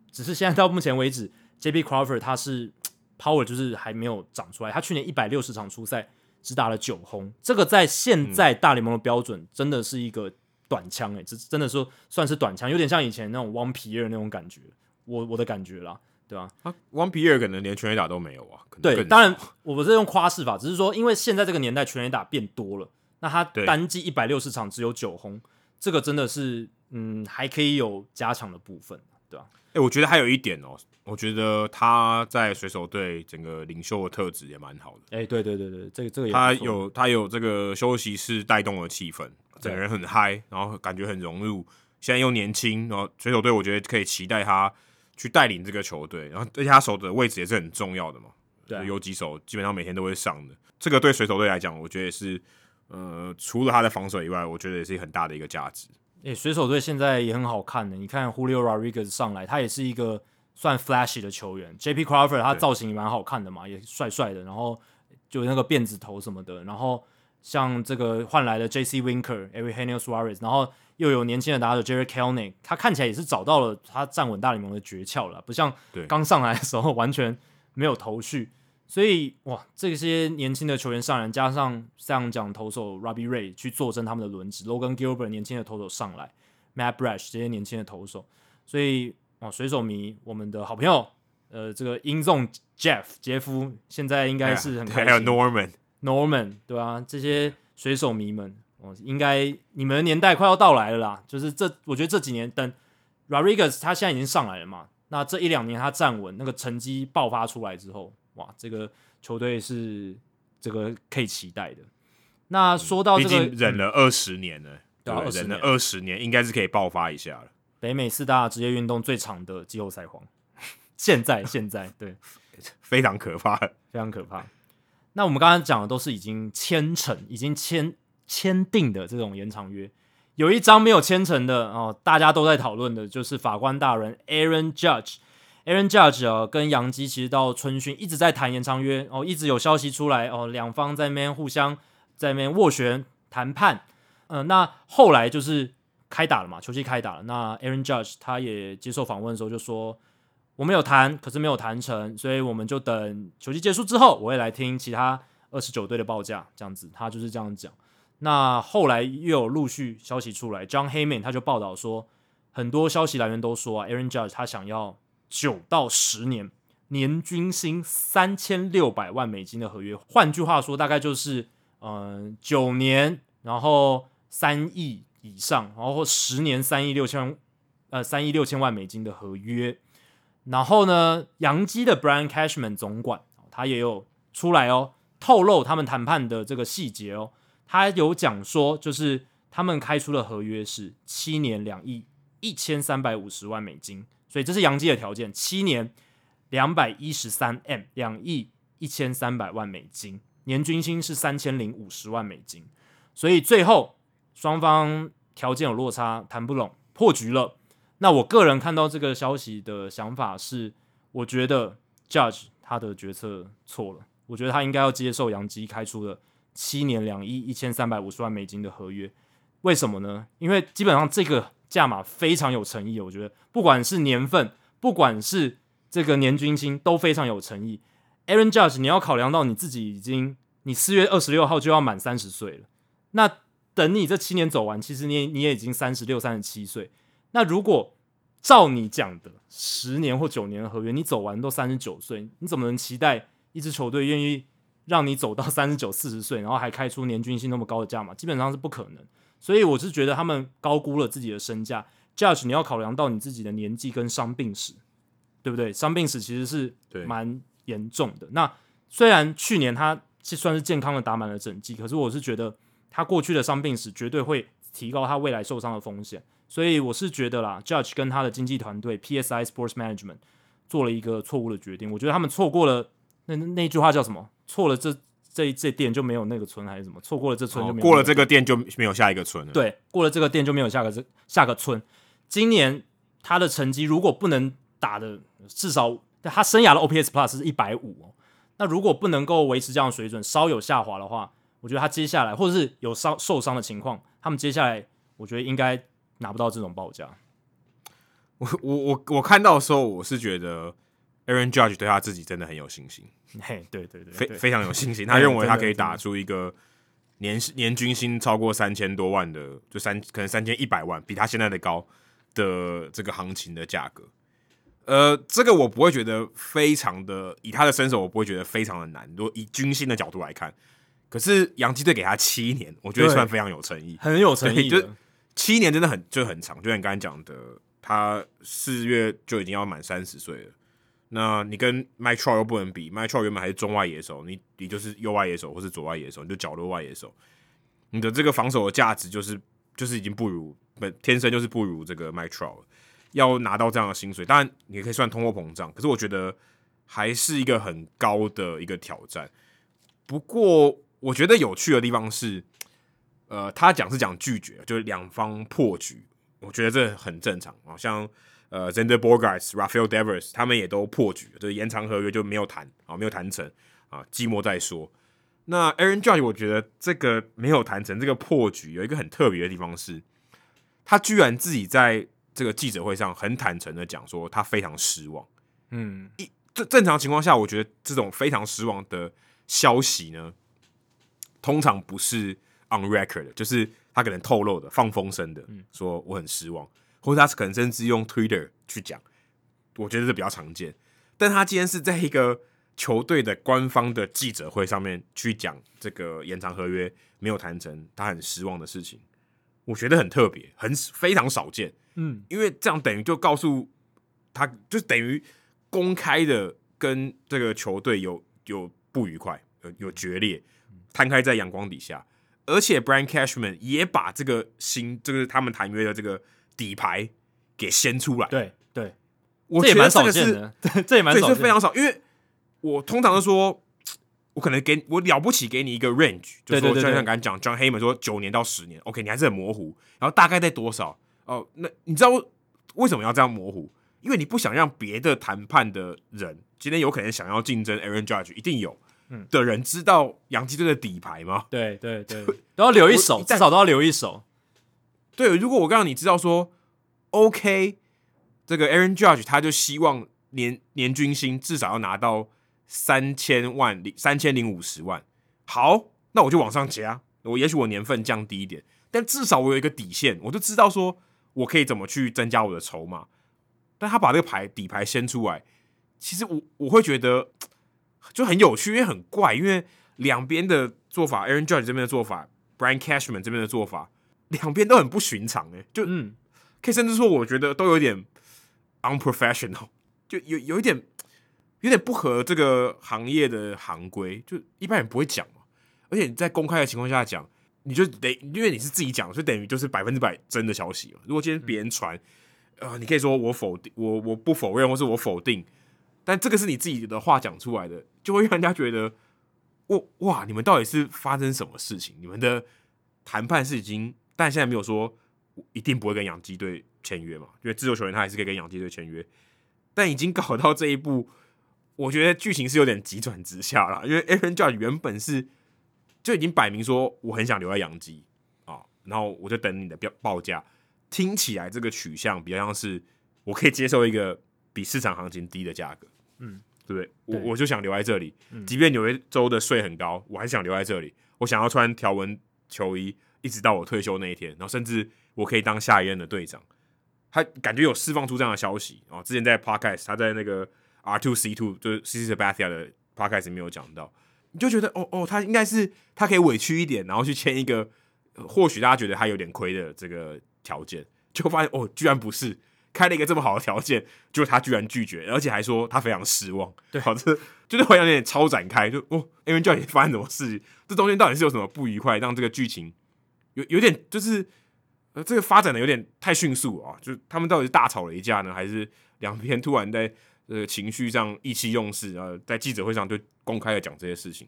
只是现在到目前为止，J.P. Crawford 他是 power 就是还没有长出来。他去年一百六十场出赛只打了九轰，这个在现在大联盟的标准真的是一个短枪诶、欸，这真的说算是短枪，有点像以前那种 Pierre 那种感觉，我我的感觉啦，对吧？啊 Pierre 可能连全垒打都没有啊。对，当然我不是用夸饰法，只是说因为现在这个年代全垒打变多了。那他单季一百六十场只有九轰，这个真的是嗯还可以有加强的部分，对吧？哎、欸，我觉得还有一点哦、喔，我觉得他在水手队整个领袖的特质也蛮好的。哎、欸，对对对对，这个这个他有他有这个休息室带动的气氛，整个人很嗨，然后感觉很融入。现在又年轻，然后水手队我觉得可以期待他去带领这个球队，然后而且他守的位置也是很重要的嘛，对，有几手基本上每天都会上的。这个对水手队来讲，我觉得也是。呃，除了他的防守以外，我觉得也是很大的一个价值。诶、欸，水手队现在也很好看的，你看 Julio Rodriguez 上来，他也是一个算 flashy 的球员。J.P. Crawford 他造型也蛮好看的嘛，也帅帅的，然后就那个辫子头什么的。然后像这个换来的 J.C. Winker、Eugenio Suarez，然后又有年轻的打手 Jarred Kelenic，他看起来也是找到了他站稳大联盟的诀窍了，不像刚上来的时候完全没有头绪。所以哇，这些年轻的球员上来，加上像讲投手 Robbie Ray 去坐镇他们的轮值，Logan Gilbert 年轻的投手上来，Matt Brash 这些年轻的投手，所以哇，水手迷我们的好朋友，呃，这个英众 Jeff 杰夫现在应该是很开心，还有 Norman Norman 对啊，这些水手迷们，哦，应该你们的年代快要到来了啦，就是这我觉得这几年等 Rodriguez 他现在已经上来了嘛，那这一两年他站稳那个成绩爆发出来之后。哇，这个球队是这个可以期待的。那说到这个，毕竟忍了二十年了，对，对忍了二十年，应该是可以爆发一下了。北美四大职业运动最长的季后赛荒，现在现在对，非常可怕，非常可怕。那我们刚刚讲的都是已经签成、已经签签订的这种延长约，有一张没有签成的哦，大家都在讨论的，就是法官大人 Aaron Judge。Aaron Judge 啊，跟杨基其实到春训一直在谈延长约哦，一直有消息出来哦，两方在那边互相在那边斡旋谈判。嗯、那后来就是开打了嘛，球季开打了。那 Aaron Judge 他也接受访问的时候就说，我们有谈，可是没有谈成，所以我们就等球季结束之后，我会来听其他二十九队的报价，这样子，他就是这样讲。那后来又有陆续消息出来，John Heyman 他就报道说，很多消息来源都说啊，Aaron Judge 他想要。九到十年，年均薪三千六百万美金的合约，换句话说，大概就是嗯九年，然后三亿以上，然后十年三亿六千呃三亿六千万美金的合约。然后呢，洋基的 Brian Cashman 总管他也有出来哦，透露他们谈判的这个细节哦，他有讲说，就是他们开出的合约是七年两亿一千三百五十万美金。所以这是杨基的条件，七年两百一十三 M，两亿一千三百万美金，年均薪是三千零五十万美金。所以最后双方条件有落差，谈不拢，破局了。那我个人看到这个消息的想法是，我觉得 Judge 他的决策错了，我觉得他应该要接受杨基开出的七年两亿一千三百五十万美金的合约。为什么呢？因为基本上这个。价码非常有诚意，我觉得不管是年份，不管是这个年均薪都非常有诚意。Aaron Judge，你要考量到你自己已经，你四月二十六号就要满三十岁了，那等你这七年走完，其实你你也已经三十六、三十七岁。那如果照你讲的十年或九年的合约，你走完都三十九岁，你怎么能期待一支球队愿意让你走到三十九、四十岁，然后还开出年均薪那么高的价码？基本上是不可能。所以我是觉得他们高估了自己的身价。Judge，你要考量到你自己的年纪跟伤病史，对不对？伤病史其实是蛮严重的。那虽然去年他是算是健康的打满了整季，可是我是觉得他过去的伤病史绝对会提高他未来受伤的风险。所以我是觉得啦，Judge 跟他的经纪团队 PSI Sports Management 做了一个错误的决定。我觉得他们错过了那那句话叫什么？错了这。这这店就没有那个村还是什么？错过了这村就没有、哦、过了这个店就没有下一个村了。对，过了这个店就没有下个这下个村。今年他的成绩如果不能打的至少他生涯的 OPS Plus 是一百五哦，那如果不能够维持这样的水准，稍有下滑的话，我觉得他接下来或者是有伤受伤的情况，他们接下来我觉得应该拿不到这种报价。我我我我看到的时候，我是觉得 Aaron Judge 对他自己真的很有信心。嘿，对对对，非非常有信心。他认为他可以打出一个年年均薪超过三千多万的，就三可能三千一百万，比他现在的高的这个行情的价格。呃，这个我不会觉得非常的，以他的身手，我不会觉得非常的难。如果以军薪的角度来看，可是洋基队给他七年，我觉得算非常有诚意，很有诚意。就七年真的很就很长，就像你刚才讲的，他四月就已经要满三十岁了。那你跟 Mike Trout 又不能比，Mike Trout 原本还是中外野手，你你就是右外野手或是左外野手，你就角落外野手，你的这个防守的价值就是就是已经不如本天生就是不如这个 Mike Trout，要拿到这样的薪水，当然你可以算通货膨胀，可是我觉得还是一个很高的一个挑战。不过我觉得有趣的地方是，呃，他讲是讲拒绝，就是两方破局，我觉得这很正常，好像。呃，Zender Bogaerts、Rafael Devers 他们也都破局，就是延长合约就没有谈啊，没有谈成啊，寂寞再说。那 Aaron Judge 我觉得这个没有谈成，这个破局有一个很特别的地方是，他居然自己在这个记者会上很坦诚的讲说他非常失望。嗯，一正正常情况下，我觉得这种非常失望的消息呢，通常不是 on record 的，就是他可能透露的、放风声的，说我很失望。或者他可能甚至用 Twitter 去讲，我觉得这比较常见。但他今天是在一个球队的官方的记者会上面去讲这个延长合约没有谈成，他很失望的事情，我觉得很特别，很非常少见。嗯，因为这样等于就告诉他，就等于公开的跟这个球队有有不愉快，有有决裂，摊开在阳光底下。而且 Brian Cashman 也把这个新，就是他们谈约的这个。底牌给掀出来，对对，我觉得这个是，这也蛮少，是非常少。因为我通常都说，我可能给我了不起给你一个 range，就说就像刚才讲 John Hayman 说九年到十年，OK，你还是很模糊。然后大概在多少？哦，那你知道为什么要这样模糊？因为你不想让别的谈判的人，今天有可能想要竞争 Aaron Judge，一定有的人知道洋基队的底牌吗？对对对，都要留一手，至少都要留一手。对，如果我告诉你知道说，OK，这个 Aaron Judge 他就希望年年均薪至少要拿到三千万零三千零五十万，好，那我就往上加，我也许我年份降低一点，但至少我有一个底线，我就知道说我可以怎么去增加我的筹码。但他把这个牌底牌掀出来，其实我我会觉得就很有趣，因为很怪，因为两边的做法，Aaron Judge 这边的做法，Brian Cashman 这边的做法。两边都很不寻常诶，就嗯，可以甚至说，我觉得都有点 unprofessional，就有有一点有点不合这个行业的行规，就一般人不会讲嘛。而且你在公开的情况下讲，你就得因为你是自己讲，所以等于就是百分之百真的消息。如果今天别人传，呃，你可以说我否定，我我不否认，或是我否定，但这个是你自己的话讲出来的，就会让人家觉得，哇哇，你们到底是发生什么事情？你们的谈判是已经。但现在没有说一定不会跟洋基队签约嘛？因为自由球员他还是可以跟洋基队签约。但已经搞到这一步，我觉得剧情是有点急转直下了。因为 Aaron Judge 原本是就已经摆明说我很想留在洋基啊，然后我就等你的标报价。听起来这个取向比较像是我可以接受一个比市场行情低的价格，嗯，对不对？对我我就想留在这里，即便纽约州的税很高，我还想留在这里。我想要穿条纹球衣。一直到我退休那一天，然后甚至我可以当下一任的队长，他感觉有释放出这样的消息哦。之前在 Podcast，他在那个 R Two C Two 就是 CC Sabathia 的 Podcast 没有讲到，你就觉得哦哦，他应该是他可以委屈一点，然后去签一个或许大家觉得他有点亏的这个条件，就发现哦，居然不是。开了一个这么好的条件，结果他居然拒绝，而且还说他非常失望。对，好，这就是会有点超展开，就哦，Aaron Judge 发生什么事？这中间到底是有什么不愉快，让这个剧情有有点就是呃，这个发展的有点太迅速啊！就他们到底是大吵了一架呢，还是两边突然在呃情绪上意气用事，然后在记者会上就公开的讲这些事情？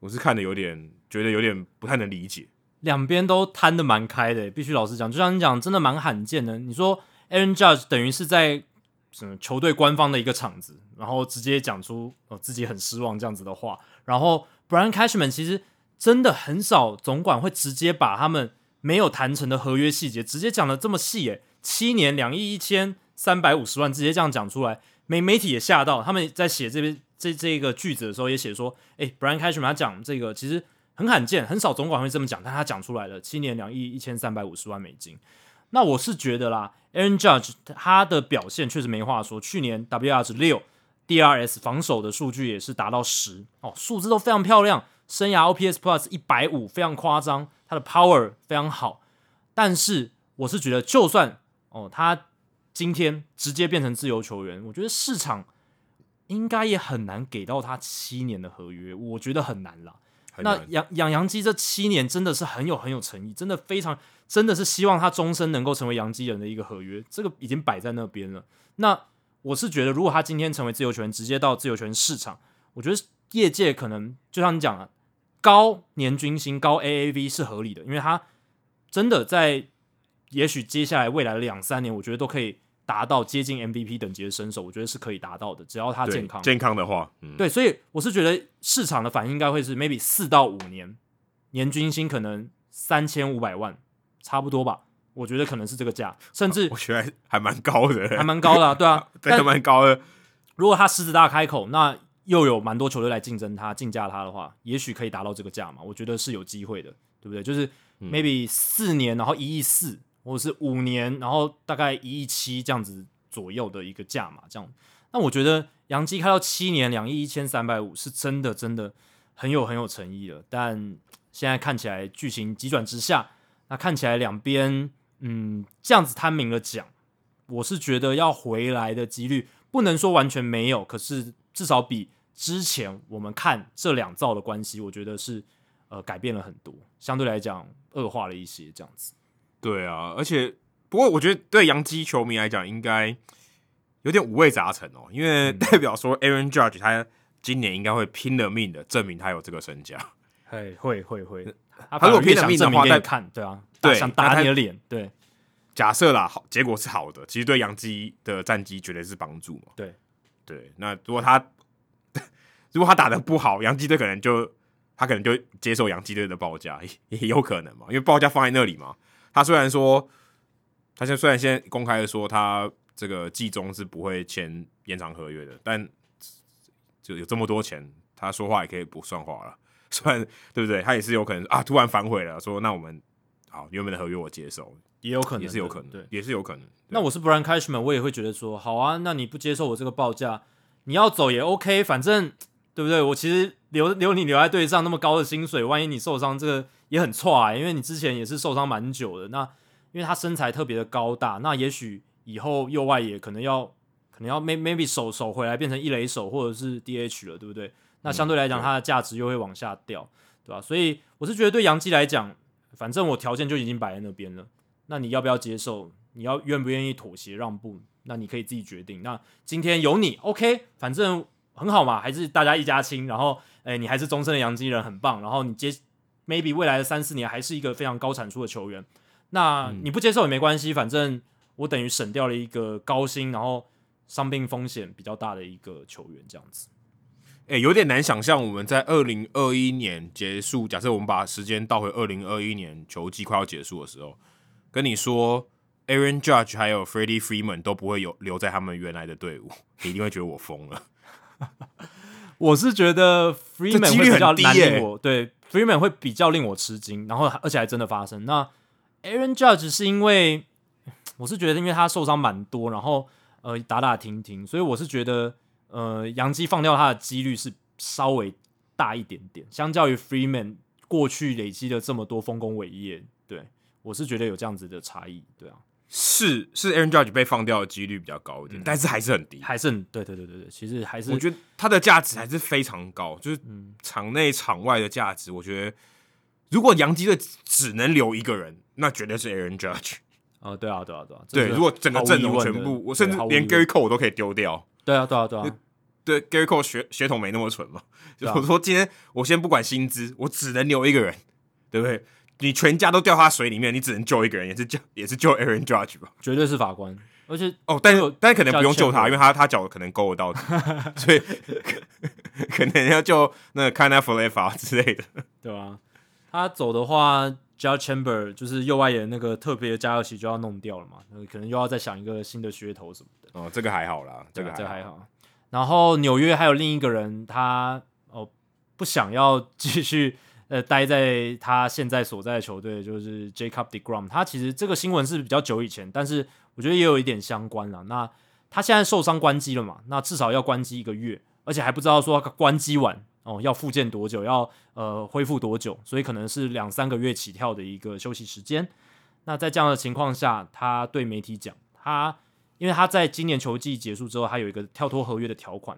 我是看的有点觉得有点不太能理解。两边都摊的蛮开的，必须老实讲，就像你讲，真的蛮罕见的。你说。Aaron Judge 等于是在什么球队官方的一个场子，然后直接讲出哦自己很失望这样子的话。然后 Brian Cashman 其实真的很少总管会直接把他们没有谈成的合约细节直接讲的这么细诶，七年两亿一千三百五十万直接这样讲出来，媒媒体也吓到。他们在写这边这这个句子的时候也写说，诶 Brian Cashman 他讲这个其实很罕见，很少总管会这么讲，但他讲出来了，七年两亿一千三百五十万美金。那我是觉得啦，Aaron Judge 他的表现确实没话说。去年 WR 值六，DRS 防守的数据也是达到十哦，数字都非常漂亮。生涯 OPS Plus 一百五，非常夸张。他的 Power 非常好。但是我是觉得，就算哦，他今天直接变成自由球员，我觉得市场应该也很难给到他七年的合约。我觉得很难啦。那养养洋基这七年真的是很有很有诚意，真的非常真的是希望他终身能够成为洋基人的一个合约，这个已经摆在那边了。那我是觉得，如果他今天成为自由球员，直接到自由球员市场，我觉得业界可能就像你讲了，高年均薪、高 AAV 是合理的，因为他真的在也许接下来未来的两三年，我觉得都可以。达到接近 MVP 等级的身手，我觉得是可以达到的，只要他健康。健康的话，嗯，对，所以我是觉得市场的反应应该会是 maybe 四到五年，年均薪可能三千五百万，差不多吧。我觉得可能是这个价，甚至我觉得还蛮高的，还蛮高的，啊，对啊，还蛮高的。如果他狮子大开口，那又有蛮多球队来竞争他、竞价他的话，也许可以达到这个价嘛。我觉得是有机会的，对不对？就是 maybe 四年，然后一亿四。或者是五年，然后大概一亿七这样子左右的一个价嘛，这样。那我觉得杨基开到七年两亿一千三百五，是真的真的很有很有诚意了。但现在看起来剧情急转直下，那看起来两边嗯这样子摊明了讲，我是觉得要回来的几率不能说完全没有，可是至少比之前我们看这两造的关系，我觉得是呃改变了很多，相对来讲恶化了一些这样子。对啊，而且不过我觉得对洋基球迷来讲，应该有点五味杂陈哦，因为代表说 Aaron Judge 他今年应该会拼了命的证明他有这个身价。会会会会，他如果拼了命的话，再看对啊，对，想打你的脸。对，假设啦，好，结果是好的，其实对杨基的战绩绝对是帮助嘛。对对，那如果他如果他打的不好，洋基队可能就他可能就接受洋基队的报价，也有可能嘛，因为报价放在那里嘛。他虽然说，他现虽然现在公开的说他这个季中是不会签延长合约的，但就有这么多钱，他说话也可以不算话了。虽然对不对？他也是有可能啊，突然反悔了，说那我们好原本的合约我接受，也有可能，也是有可能，对，也是有可能。那我是 Brian Cashman，我也会觉得说，好啊，那你不接受我这个报价，你要走也 OK，反正对不对？我其实留留你留在队上那么高的薪水，万一你受伤，这个。也很错啊，因为你之前也是受伤蛮久的。那因为他身材特别的高大，那也许以后右外野可能要可能要 maybe 手手回来变成一垒手或者是 DH 了，对不对？那相对来讲，它的价值又会往下掉，对吧？所以我是觉得对杨基来讲，反正我条件就已经摆在那边了。那你要不要接受？你要愿不愿意妥协让步？那你可以自己决定。那今天有你 OK，反正很好嘛，还是大家一家亲。然后，哎，你还是终身的洋基人，很棒。然后你接。maybe 未来的三四年还是一个非常高产出的球员，那你不接受也没关系，反正我等于省掉了一个高薪，然后伤病风险比较大的一个球员，这样子。哎、欸，有点难想象我们在二零二一年结束，假设我们把时间倒回二零二一年球季快要结束的时候，跟你说 Aaron Judge 还有 Freddie Freeman 都不会有留在他们原来的队伍，你一定会觉得我疯了。我是觉得 Freeman 会比较难令我对。Freeman 会比较令我吃惊，然后而且还真的发生。那 Aaron Judge 是因为我是觉得因为他受伤蛮多，然后呃打打停停，所以我是觉得呃杨基放掉他的几率是稍微大一点点，相较于 Freeman 过去累积了这么多丰功伟业，对我是觉得有这样子的差异，对啊。是是，Aaron Judge 被放掉的几率比较高一点，嗯、但是还是很低，还是很对对对对对，其实还是我觉得他的价值还是非常高，就是场内场外的价值，我觉得如果洋基队只能留一个人，那绝对是 Aaron Judge。啊、哦，对啊，对啊，对啊，对，如果整个阵容全部，我甚至连 Gary Cole 我都可以丢掉。对啊，对啊，对啊，对，Gary Cole 血血统没那么纯嘛，就我说今天我先不管薪资，我只能留一个人，对不对？你全家都掉他水里面，你只能救一个人，也是救 也是救 Aaron Judge 吧？绝对是法官，而且哦，但是但是可能不用救他，因为他他脚可能够得到，所以 可能要救那个 Kiner Falefa 之类的，对吧、啊？他走的话，Judge Chamber 就是右外野那个特别的加热器就要弄掉了嘛，可能又要再想一个新的噱头什么的。哦，这个还好啦，这个这个还好。然后纽约还有另一个人，他哦不想要继续。呃，待在他现在所在的球队就是 Jacob deGrom，他其实这个新闻是比较久以前，但是我觉得也有一点相关了。那他现在受伤关机了嘛？那至少要关机一个月，而且还不知道说关机完哦要复健多久，要呃恢复多久，所以可能是两三个月起跳的一个休息时间。那在这样的情况下，他对媒体讲，他因为他在今年球季结束之后，他有一个跳脱合约的条款。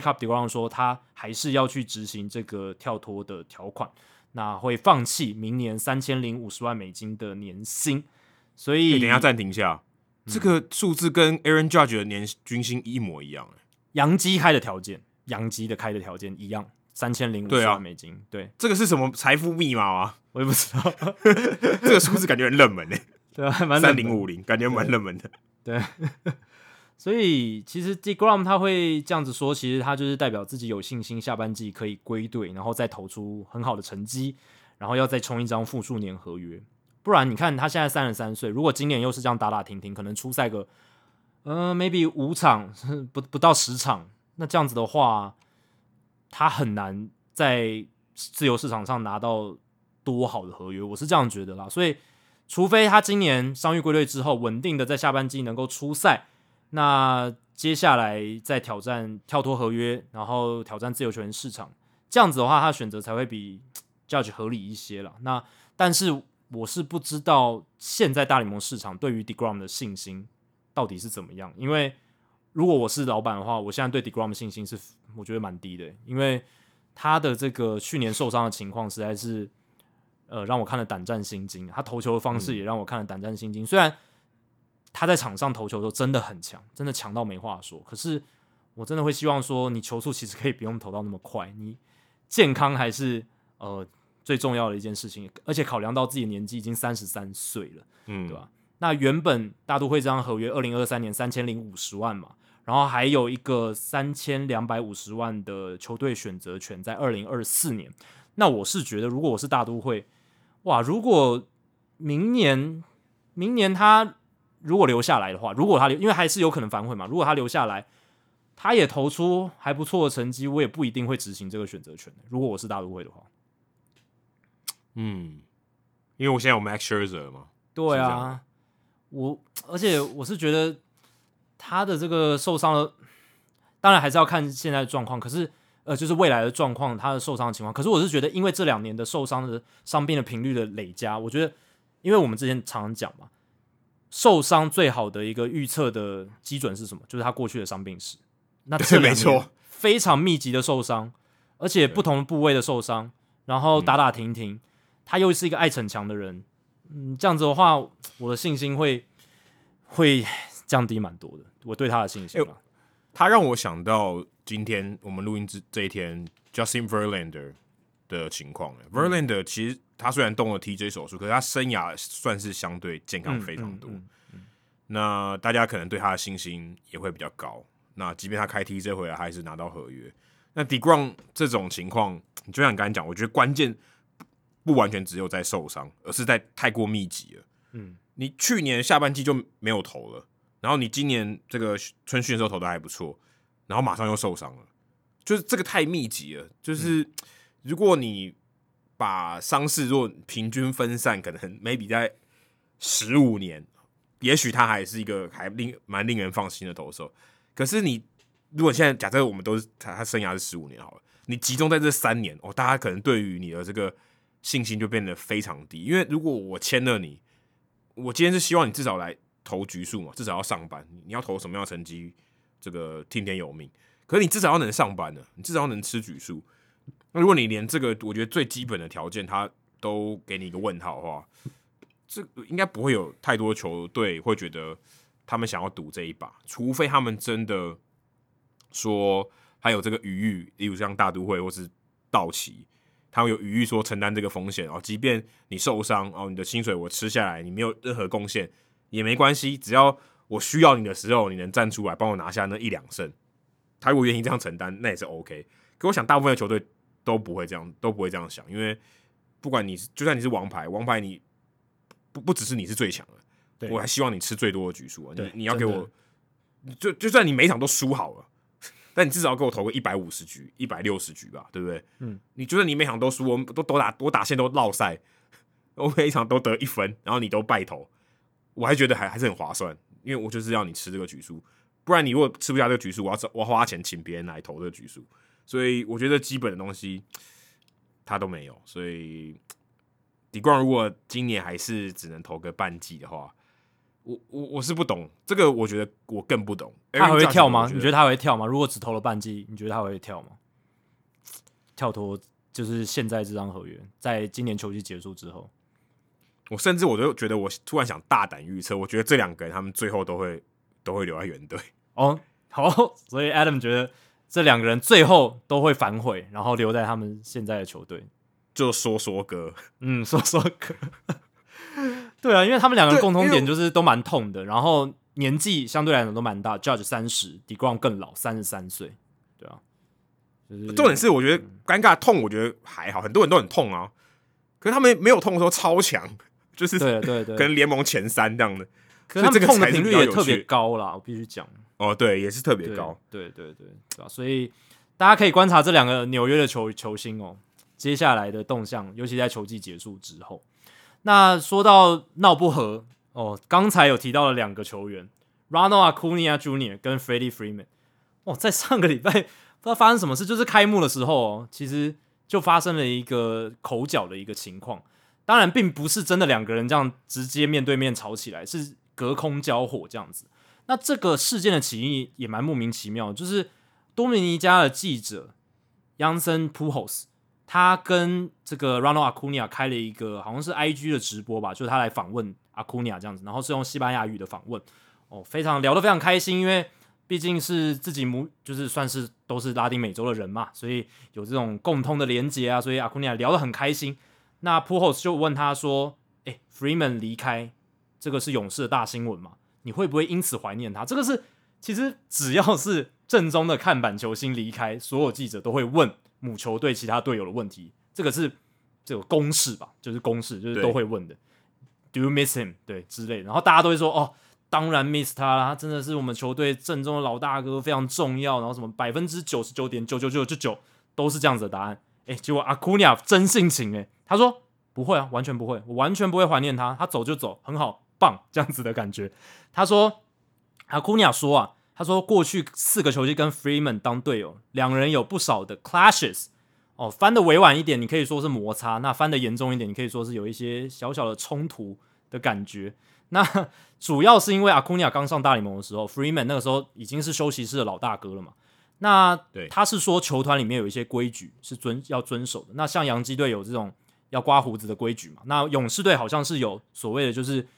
Jacob deGrom 说，他还是要去执行这个跳脱的条款，那会放弃明年三千零五十万美金的年薪。所以，等一下暂停一下，嗯、这个数字跟 Aaron Judge 的年均薪一模一样。洋基开的条件，洋基的开的条件一样，三千零五十万美金。对，这个是什么财富密码啊？我也不知道，这个数字感觉很冷门诶。对啊，三零五零，感觉蛮冷门的。对。对所以其实 deGrom 他会这样子说，其实他就是代表自己有信心下半季可以归队，然后再投出很好的成绩，然后要再冲一张复数年合约。不然你看他现在三十三岁，如果今年又是这样打打停停，可能出赛个呃 maybe 五场 不不到十场，那这样子的话，他很难在自由市场上拿到多好的合约。我是这样觉得啦。所以除非他今年伤愈归队之后，稳定的在下半季能够出赛。那接下来再挑战跳脱合约，然后挑战自由球员市场，这样子的话，他选择才会比 Judge 合理一些了。那但是我是不知道现在大联盟市场对于 deGrom 的信心到底是怎么样，因为如果我是老板的话，我现在对 deGrom 信心是我觉得蛮低的，因为他的这个去年受伤的情况实在是呃让我看了胆战心惊，他投球的方式也让我看了胆战心惊，虽然。他在场上投球的时候真的很强，真的强到没话说。可是我真的会希望说，你球速其实可以不用投到那么快，你健康还是呃最重要的一件事情。而且考量到自己的年纪已经三十三岁了，嗯，对吧？那原本大都会这张合约二零二三年三千零五十万嘛，然后还有一个三千两百五十万的球队选择权在二零二四年。那我是觉得，如果我是大都会，哇，如果明年明年他。如果留下来的话，如果他留，因为还是有可能反悔嘛。如果他留下来，他也投出还不错的成绩，我也不一定会执行这个选择权。如果我是大都会的话，嗯，因为我现在有 Max Scherzer 嘛。对啊，我而且我是觉得他的这个受伤的，当然还是要看现在的状况。可是呃，就是未来的状况，他的受伤的情况。可是我是觉得，因为这两年的受伤的伤病的频率的累加，我觉得，因为我们之前常常讲嘛。受伤最好的一个预测的基准是什么？就是他过去的伤病史。那这没错，非常密集的受伤，而且不同部位的受伤，然后打打停停，他又是一个爱逞强的人。嗯，这样子的话，我的信心会会降低蛮多的。我对他的信心、欸，他让我想到今天我们录音之这一天，Justin Verlander 的情况。Verlander 其实。他虽然动了 TJ 手术，可是他生涯算是相对健康非常多。那大家可能对他的信心也会比较高。那即便他开 TJ 回来，还是拿到合约。那 d e g r o n 这种情况，就像你刚才讲，我觉得关键不完全只有在受伤，而是在太过密集了。嗯，你去年下半季就没有投了，然后你今年这个春训的时候投的还不错，然后马上又受伤了，就是这个太密集了。就是如果你把伤势若平均分散，可能 maybe 在十五年，也许他还是一个还令蛮令人放心的投手。可是你如果现在假设我们都是他，他生涯是十五年好了，你集中在这三年哦，大家可能对于你的这个信心就变得非常低。因为如果我签了你，我今天是希望你至少来投局数嘛，至少要上班。你要投什么样的成绩，这个听天由命。可是你至少要能上班的，你至少要能吃局数。那如果你连这个我觉得最基本的条件他都给你一个问号的话，这应该不会有太多球队会觉得他们想要赌这一把，除非他们真的说还有这个余裕，例如像大都会或是道奇，他们有余裕说承担这个风险哦，即便你受伤哦，你的薪水我吃下来，你没有任何贡献也没关系，只要我需要你的时候，你能站出来帮我拿下那一两胜，他如果愿意这样承担，那也是 OK。可我想大部分的球队都不会这样，都不会这样想，因为不管你是就算你是王牌，王牌你不不只是你是最强的，我还希望你吃最多的局数啊！你你要给我，就就算你每场都输好了，但你至少要给我投个一百五十局、一百六十局吧，对不对？嗯，你就算你每场都输，我们都都打我打线都落赛，我每一场都得一分，然后你都败投，我还觉得还还是很划算，因为我就是要你吃这个局数，不然你如果吃不下这个局数，我要我要花钱请别人来投这个局数。所以我觉得基本的东西他都没有，所以 Degrom 如果今年还是只能投个半季的话，我我我是不懂这个，我觉得我更不懂。他还会跳吗？你觉得他会跳吗？如果只投了半季，你觉得他会跳吗？跳脱就是现在这张合约，在今年球季结束之后，我甚至我都觉得，我突然想大胆预测，我觉得这两个人他们最后都会都会留在原队。哦，好，所以 Adam 觉得。这两个人最后都会反悔，然后留在他们现在的球队，就说说哥，嗯，说说哥，对啊，因为他们两个共同点就是都蛮痛的，然后年纪相对来讲都蛮大，Judge 三十，Degrom 更老，三十三岁，对啊，就是重点是我觉得尴尬痛，我觉得还好，很多人都很痛啊，可是他们没有痛的时候超强，就是对对对，跟联盟前三这样的，可是他们痛的频率也特别高啦，我必须讲。哦，对，也是特别高，对对对对吧？所以大家可以观察这两个纽约的球球星哦，接下来的动向，尤其在球季结束之后。那说到闹不和哦，刚才有提到了两个球员，Ronald Acuna Jr. 跟 Freddie Freeman。哦，在上个礼拜 不知道发生什么事，就是开幕的时候哦，其实就发生了一个口角的一个情况。当然，并不是真的两个人这样直接面对面吵起来，是隔空交火这样子。那这个事件的起因也蛮莫名其妙，就是多米尼加的记者 Jansen Pujols，他跟这个 Ronald Acuna 开了一个好像是 IG 的直播吧，就是他来访问 Acuna 这样子，然后是用西班牙语的访问，哦，非常聊得非常开心，因为毕竟是自己母，就是算是都是拉丁美洲的人嘛，所以有这种共通的连结啊，所以 Acuna 聊得很开心。那 Pujols 就问他说：“诶，Freeman 离开，这个是勇士的大新闻嘛？”你会不会因此怀念他？这个是其实只要是正宗的看板球星离开，所有记者都会问母球队其他队友的问题。这个是这个公式吧，就是公式，就是都会问的。Do you miss him？对之类的，然后大家都会说哦，当然 miss 他啦，他真的是我们球队正宗的老大哥，非常重要。然后什么百分之九十九点九九九九九都是这样子的答案。哎，结果 Acuna 真性情哎，他说不会啊，完全不会，我完全不会怀念他，他走就走，很好。棒这样子的感觉，他说，阿库尼亚说啊，他说过去四个球季跟 Freeman 当队友，两人有不少的 clashes 哦，翻的委婉一点，你可以说是摩擦；那翻的严重一点，你可以说是有一些小小的冲突的感觉。那主要是因为阿库尼亚刚上大联盟的时候，Freeman 那个时候已经是休息室的老大哥了嘛。那对他是说球团里面有一些规矩是遵要遵守的。那像洋基队有这种要刮胡子的规矩嘛？那勇士队好像是有所谓的就是。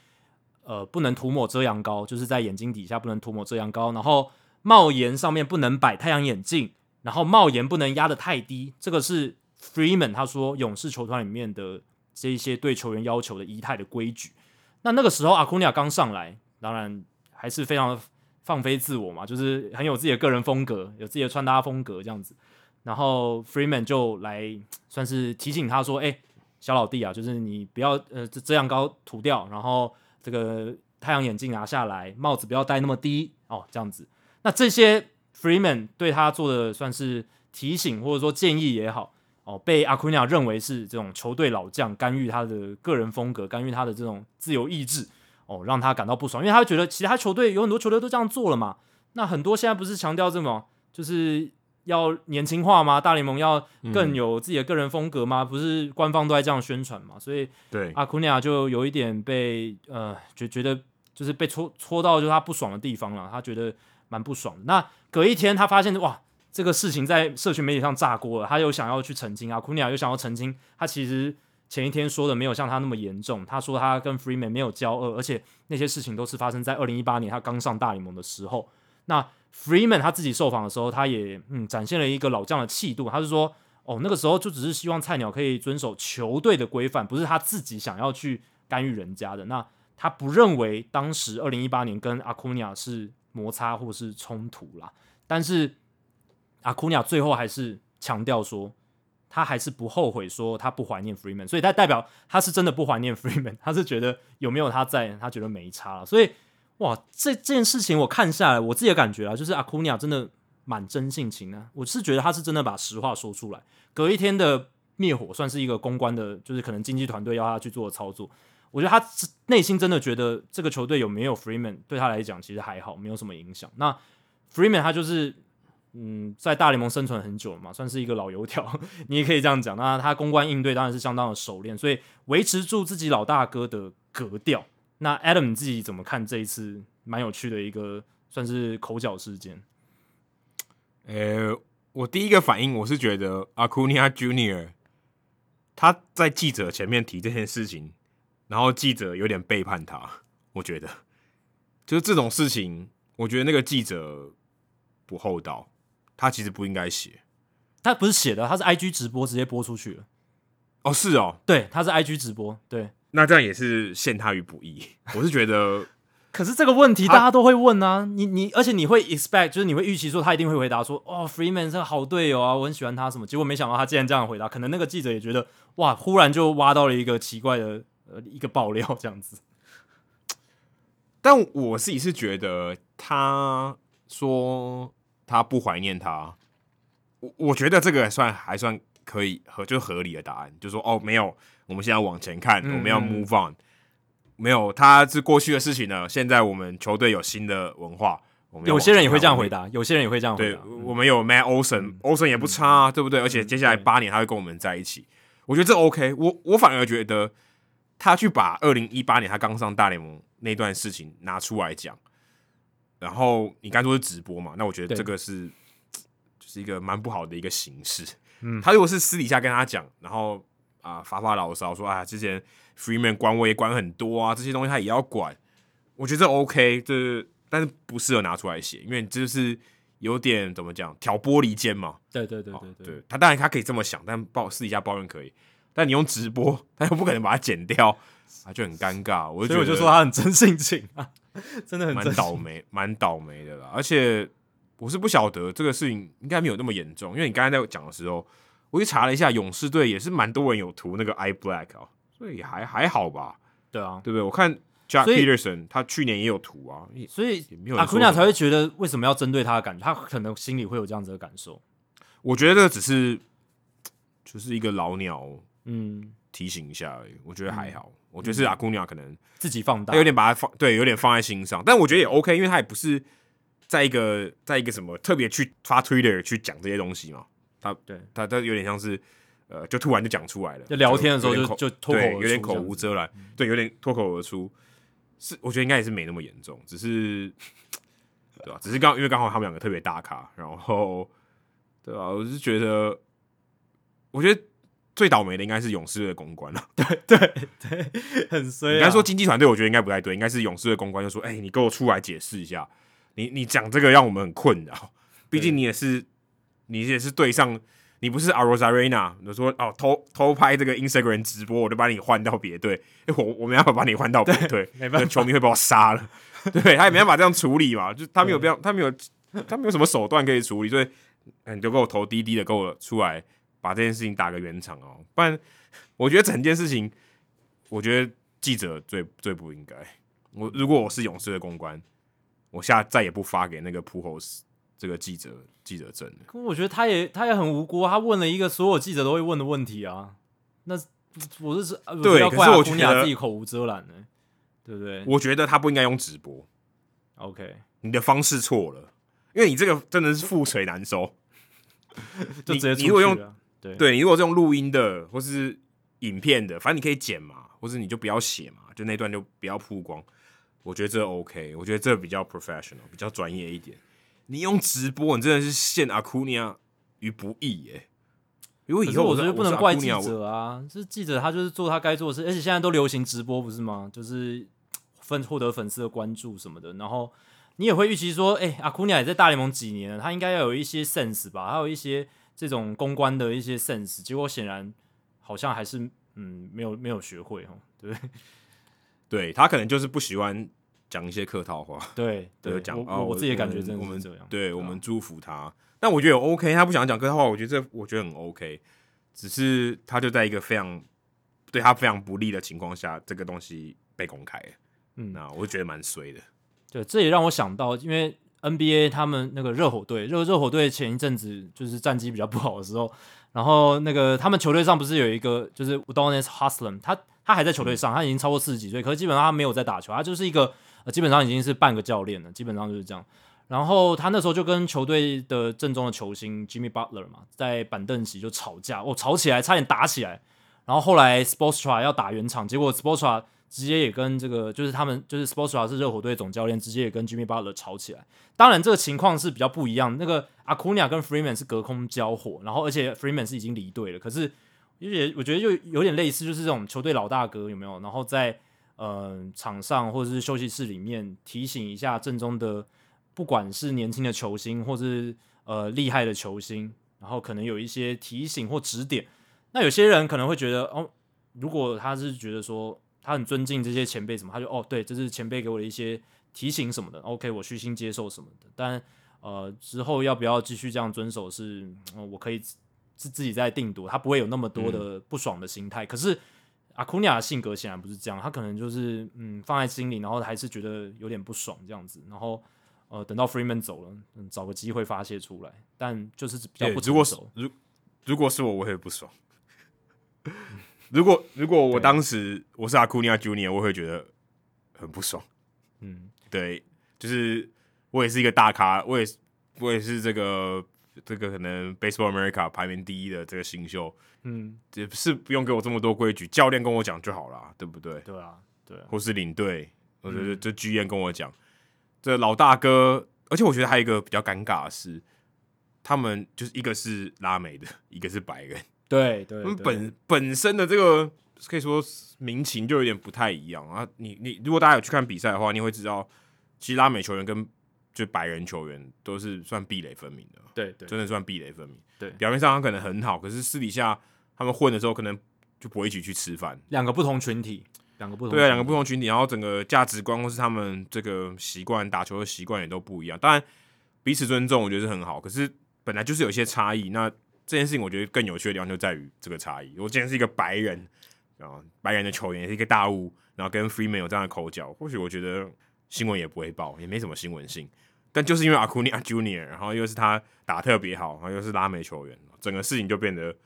呃，不能涂抹遮阳膏，就是在眼睛底下不能涂抹遮阳膏。然后帽檐上面不能摆太阳眼镜，然后帽檐不能压得太低。这个是 Freeman 他说勇士球团里面的这一些对球员要求的仪态的规矩。那那个时候阿库尼亚刚上来，当然还是非常放飞自我嘛，就是很有自己的个人风格，有自己的穿搭风格这样子。然后 Freeman 就来算是提醒他说：“哎，小老弟啊，就是你不要呃遮阳膏涂掉，然后。”这个太阳眼镜拿下来，帽子不要戴那么低哦，这样子。那这些 Freeman 对他做的算是提醒或者说建议也好哦，被 Acuna 认为是这种球队老将干预他的个人风格，干预他的这种自由意志哦，让他感到不爽，因为他觉得其他球队有很多球队都这样做了嘛。那很多现在不是强调这么就是要年轻化吗？大联盟要更有自己的个人风格吗？嗯、不是官方都在这样宣传嘛？所以对阿库尼亚就有一点被呃觉觉得就是被戳戳到就是他不爽的地方了，他觉得蛮不爽的。那隔一天他发现哇，这个事情在社群媒体上炸锅了，他又想要去澄清，阿库尼亚又想要澄清，他其实。前一天说的没有像他那么严重，他说他跟 Freeman 没有交恶，而且那些事情都是发生在二零一八年他刚上大联盟的时候。那 Freeman 他自己受访的时候，他也嗯展现了一个老将的气度，他是说哦那个时候就只是希望菜鸟可以遵守球队的规范，不是他自己想要去干预人家的。那他不认为当时二零一八年跟阿库尼亚是摩擦或是冲突啦，但是阿库尼亚最后还是强调说。他还是不后悔说他不怀念 Freeman，所以他代表他是真的不怀念 Freeman，他是觉得有没有他在，他觉得没差了。所以哇，这件事情我看下来，我自己的感觉啊，就是阿库尼亚真的蛮真性情的。我是觉得他是真的把实话说出来。隔一天的灭火算是一个公关的，就是可能经纪团队要他去做的操作。我觉得他内心真的觉得这个球队有没有 Freeman 对他来讲其实还好，没有什么影响。那 Freeman 他就是。嗯，在大联盟生存很久了嘛，算是一个老油条，你也可以这样讲。那他公关应对当然是相当的熟练，所以维持住自己老大哥的格调。那 Adam 你自己怎么看这一次蛮有趣的一个算是口角事件？呃，我第一个反应我是觉得阿库尼亚 Junior 他在记者前面提这件事情，然后记者有点背叛他，我觉得就是这种事情，我觉得那个记者不厚道。他其实不应该写，他不是写的，他是 IG 直播直接播出去了。哦，是哦，对，他是 IG 直播，对，那这样也是陷他于不义。我是觉得，可是这个问题大家都会问啊，你你，而且你会 expect，就是你会预期说他一定会回答说，哦，Freeman 是个好队友啊，我很喜欢他什么。结果没想到他竟然这样回答，可能那个记者也觉得，哇，忽然就挖到了一个奇怪的呃一个爆料这样子。但我自己是觉得他说。他不怀念他，我我觉得这个算还算可以合，就合理的答案，就说哦，没有，我们现在往前看，嗯、我们要 move on，没有，他是过去的事情了。现在我们球队有新的文化，我们有些人也会这样回答，有些人也会这样回答。对，我们有 Matt Olson，Olson、嗯、也不差、啊，对不对？而且接下来八年他会跟我们在一起，我觉得这 OK 我。我我反而觉得他去把二零一八年他刚上大联盟那段事情拿出来讲。然后你刚才说是直播嘛？那我觉得这个是就是一个蛮不好的一个形式。嗯，他如果是私底下跟他讲，然后啊发发牢骚说啊，之前 Freeman 管我也管很多啊，这些东西他也要管。我觉得这 OK，这但是不适合拿出来写，因为这是有点怎么讲挑拨离间嘛。对对对对对，他当然他可以这么想，但抱私底下抱怨可以，但你用直播，他又不可能把它剪掉，啊就很尴尬。我所以我就说他很真性情啊。真的很蛮倒霉，蛮倒霉的啦。而且我是不晓得这个事情应该没有那么严重，因为你刚才在讲的时候，我去查了一下，勇士队也是蛮多人有涂那个 eye black 啊，所以还还好吧。对啊，对不对？我看 Jack Peterson 他去年也有涂啊，所以阿库尼亚才会觉得为什么要针对他的感觉，他可能心里会有这样子的感受。我觉得这只是就是一个老鸟，嗯，提醒一下而已。我觉得还好。嗯我觉得是阿库尼亚可能自己放大，有点把它放对，有点放在心上。但我觉得也 OK，因为他也不是在一个在一个什么特别去发 Twitter 去讲这些东西嘛。他对他他有点像是呃，就突然就讲出来了，就聊天的时候就就脱口对，有点口无遮拦，对，有点脱口而出。是，我觉得应该也是没那么严重，只是对吧？只是刚因为刚好他们两个特别大咖，然后对吧？我是觉得，我觉得。最倒霉的应该是勇士的公关了，对对对，很衰、啊。你刚说经济团队，我觉得应该不太对，应该是勇士的公关就说：“哎、欸，你给我出来解释一下，你你讲这个让我们很困扰，毕竟你也是你也是对上，你不是 Arozarena，你说哦偷偷拍这个 Instagram 直播，我就把你换到别队，哎、欸、我我没办法把你换到别队，没办法，球迷会把我杀了，对他也没办法这样处理嘛，就他没有必要，他没有他没有什么手段可以处理，所以你就给我投滴滴的给我出来。”把这件事情打个圆场哦，不然我觉得整件事情，我觉得记者最最不应该。我如果我是勇士的公关，我下再也不发给那个 Pujols 这个记者记者证了。可我觉得他也他也很无辜，他问了一个所有记者都会问的问题啊。那我是是，对，可是我觉得自己口无遮拦呢。对不对？我觉得他不应该用直播。OK，你的方式错了，因为你这个真的是覆水难收。就直接你，你如果用对对，你如果是用录音的或是影片的，反正你可以剪嘛，或是你就不要写嘛，就那段就不要曝光。我觉得这 OK，我觉得这比较 professional，比较专业一点。你用直播，你真的是陷阿库尼亚于不义耶。如果以后我觉得不能怪记者啊，是记者他就是做他该做的事，而且现在都流行直播不是吗？就是分获得粉丝的关注什么的，然后。你也会预期说，哎、欸，阿库尼亚也在大联盟几年了，他应该要有一些 sense 吧，还有一些这种公关的一些 sense。结果显然好像还是，嗯，没有没有学会哦，对不对？对，他可能就是不喜欢讲一些客套话，对 对，讲啊，我自己的感觉真的是这样。我们对，我们祝福他，但我觉得有 OK，他不想讲客套话，我觉得这我觉得很 OK，只是他就在一个非常对他非常不利的情况下，这个东西被公开，嗯，那我就觉得蛮衰的。对，这也让我想到，因为 NBA 他们那个热火队，热热火队前一阵子就是战绩比较不好的时候，然后那个他们球队上不是有一个就是 Udonis Haslem，他他还在球队上，他已经超过四十几岁，可是基本上他没有在打球，他就是一个基本上已经是半个教练了，基本上就是这样。然后他那时候就跟球队的正宗的球星 Jimmy Butler 嘛，在板凳席就吵架，哦，吵起来，差点打起来。然后后来 Sports Tra 要打圆场，结果 Sports Tra 直接也跟这个，就是他们就是 Sports Tra 是热火队总教练，直接也跟 Jimmy Butler 吵起来。当然，这个情况是比较不一样。那个 Acuna 跟 Freeman 是隔空交火，然后而且 Freeman 是已经离队了。可是，因为我觉得就有点类似，就是这种球队老大哥有没有？然后在呃场上或者是休息室里面提醒一下正中的，不管是年轻的球星或是呃厉害的球星，然后可能有一些提醒或指点。那有些人可能会觉得，哦，如果他是觉得说。他很尊敬这些前辈，什么他就哦，对，这是前辈给我的一些提醒什么的，OK，我虚心接受什么的。但呃，之后要不要继续这样遵守是，我可以自自己在定夺，他不会有那么多的不爽的心态。嗯、可是阿库尼亚的性格显然不是这样，他可能就是嗯放在心里，然后还是觉得有点不爽这样子。然后呃，等到 Freeman 走了，嗯，找个机会发泄出来。但就是比较不成熟。如果如果是我，我也不爽。如果如果我当时我是阿库尼亚 Junior，我会觉得很不爽。嗯，对，就是我也是一个大咖，我也是我也是这个这个可能 Baseball America 排名第一的这个新秀。嗯，也是不用给我这么多规矩，教练跟我讲就好了，对不对？对啊，对啊。或是领队，或者这剧院跟我讲，这老大哥。而且我觉得还有一个比较尴尬的是，他们就是一个是拉美的，一个是白人。对对，他们本本身的这个可以说民情就有点不太一样啊。你你如果大家有去看比赛的话，你会知道，其实拉美球员跟就白人球员都是算壁垒分明的。对对，真的算壁垒分明。对，表面上他可能很好，可是私底下他们混的时候，可能就不会一起去吃饭。两个不同群体，两个不同对啊，两个不同群体，然后整个价值观或是他们这个习惯打球的习惯也都不一样。当然彼此尊重，我觉得是很好。可是本来就是有些差异，那。这件事情我觉得更有趣的地方就在于这个差异。我今天是一个白人啊，白人的球员也是一个大物，然后跟 Freeman 有这样的口角，或许我觉得新闻也不会报，也没什么新闻性。但就是因为阿库尼亚 Junior，然后又是他打特别好，然后又是拉美球员，整个事情就变得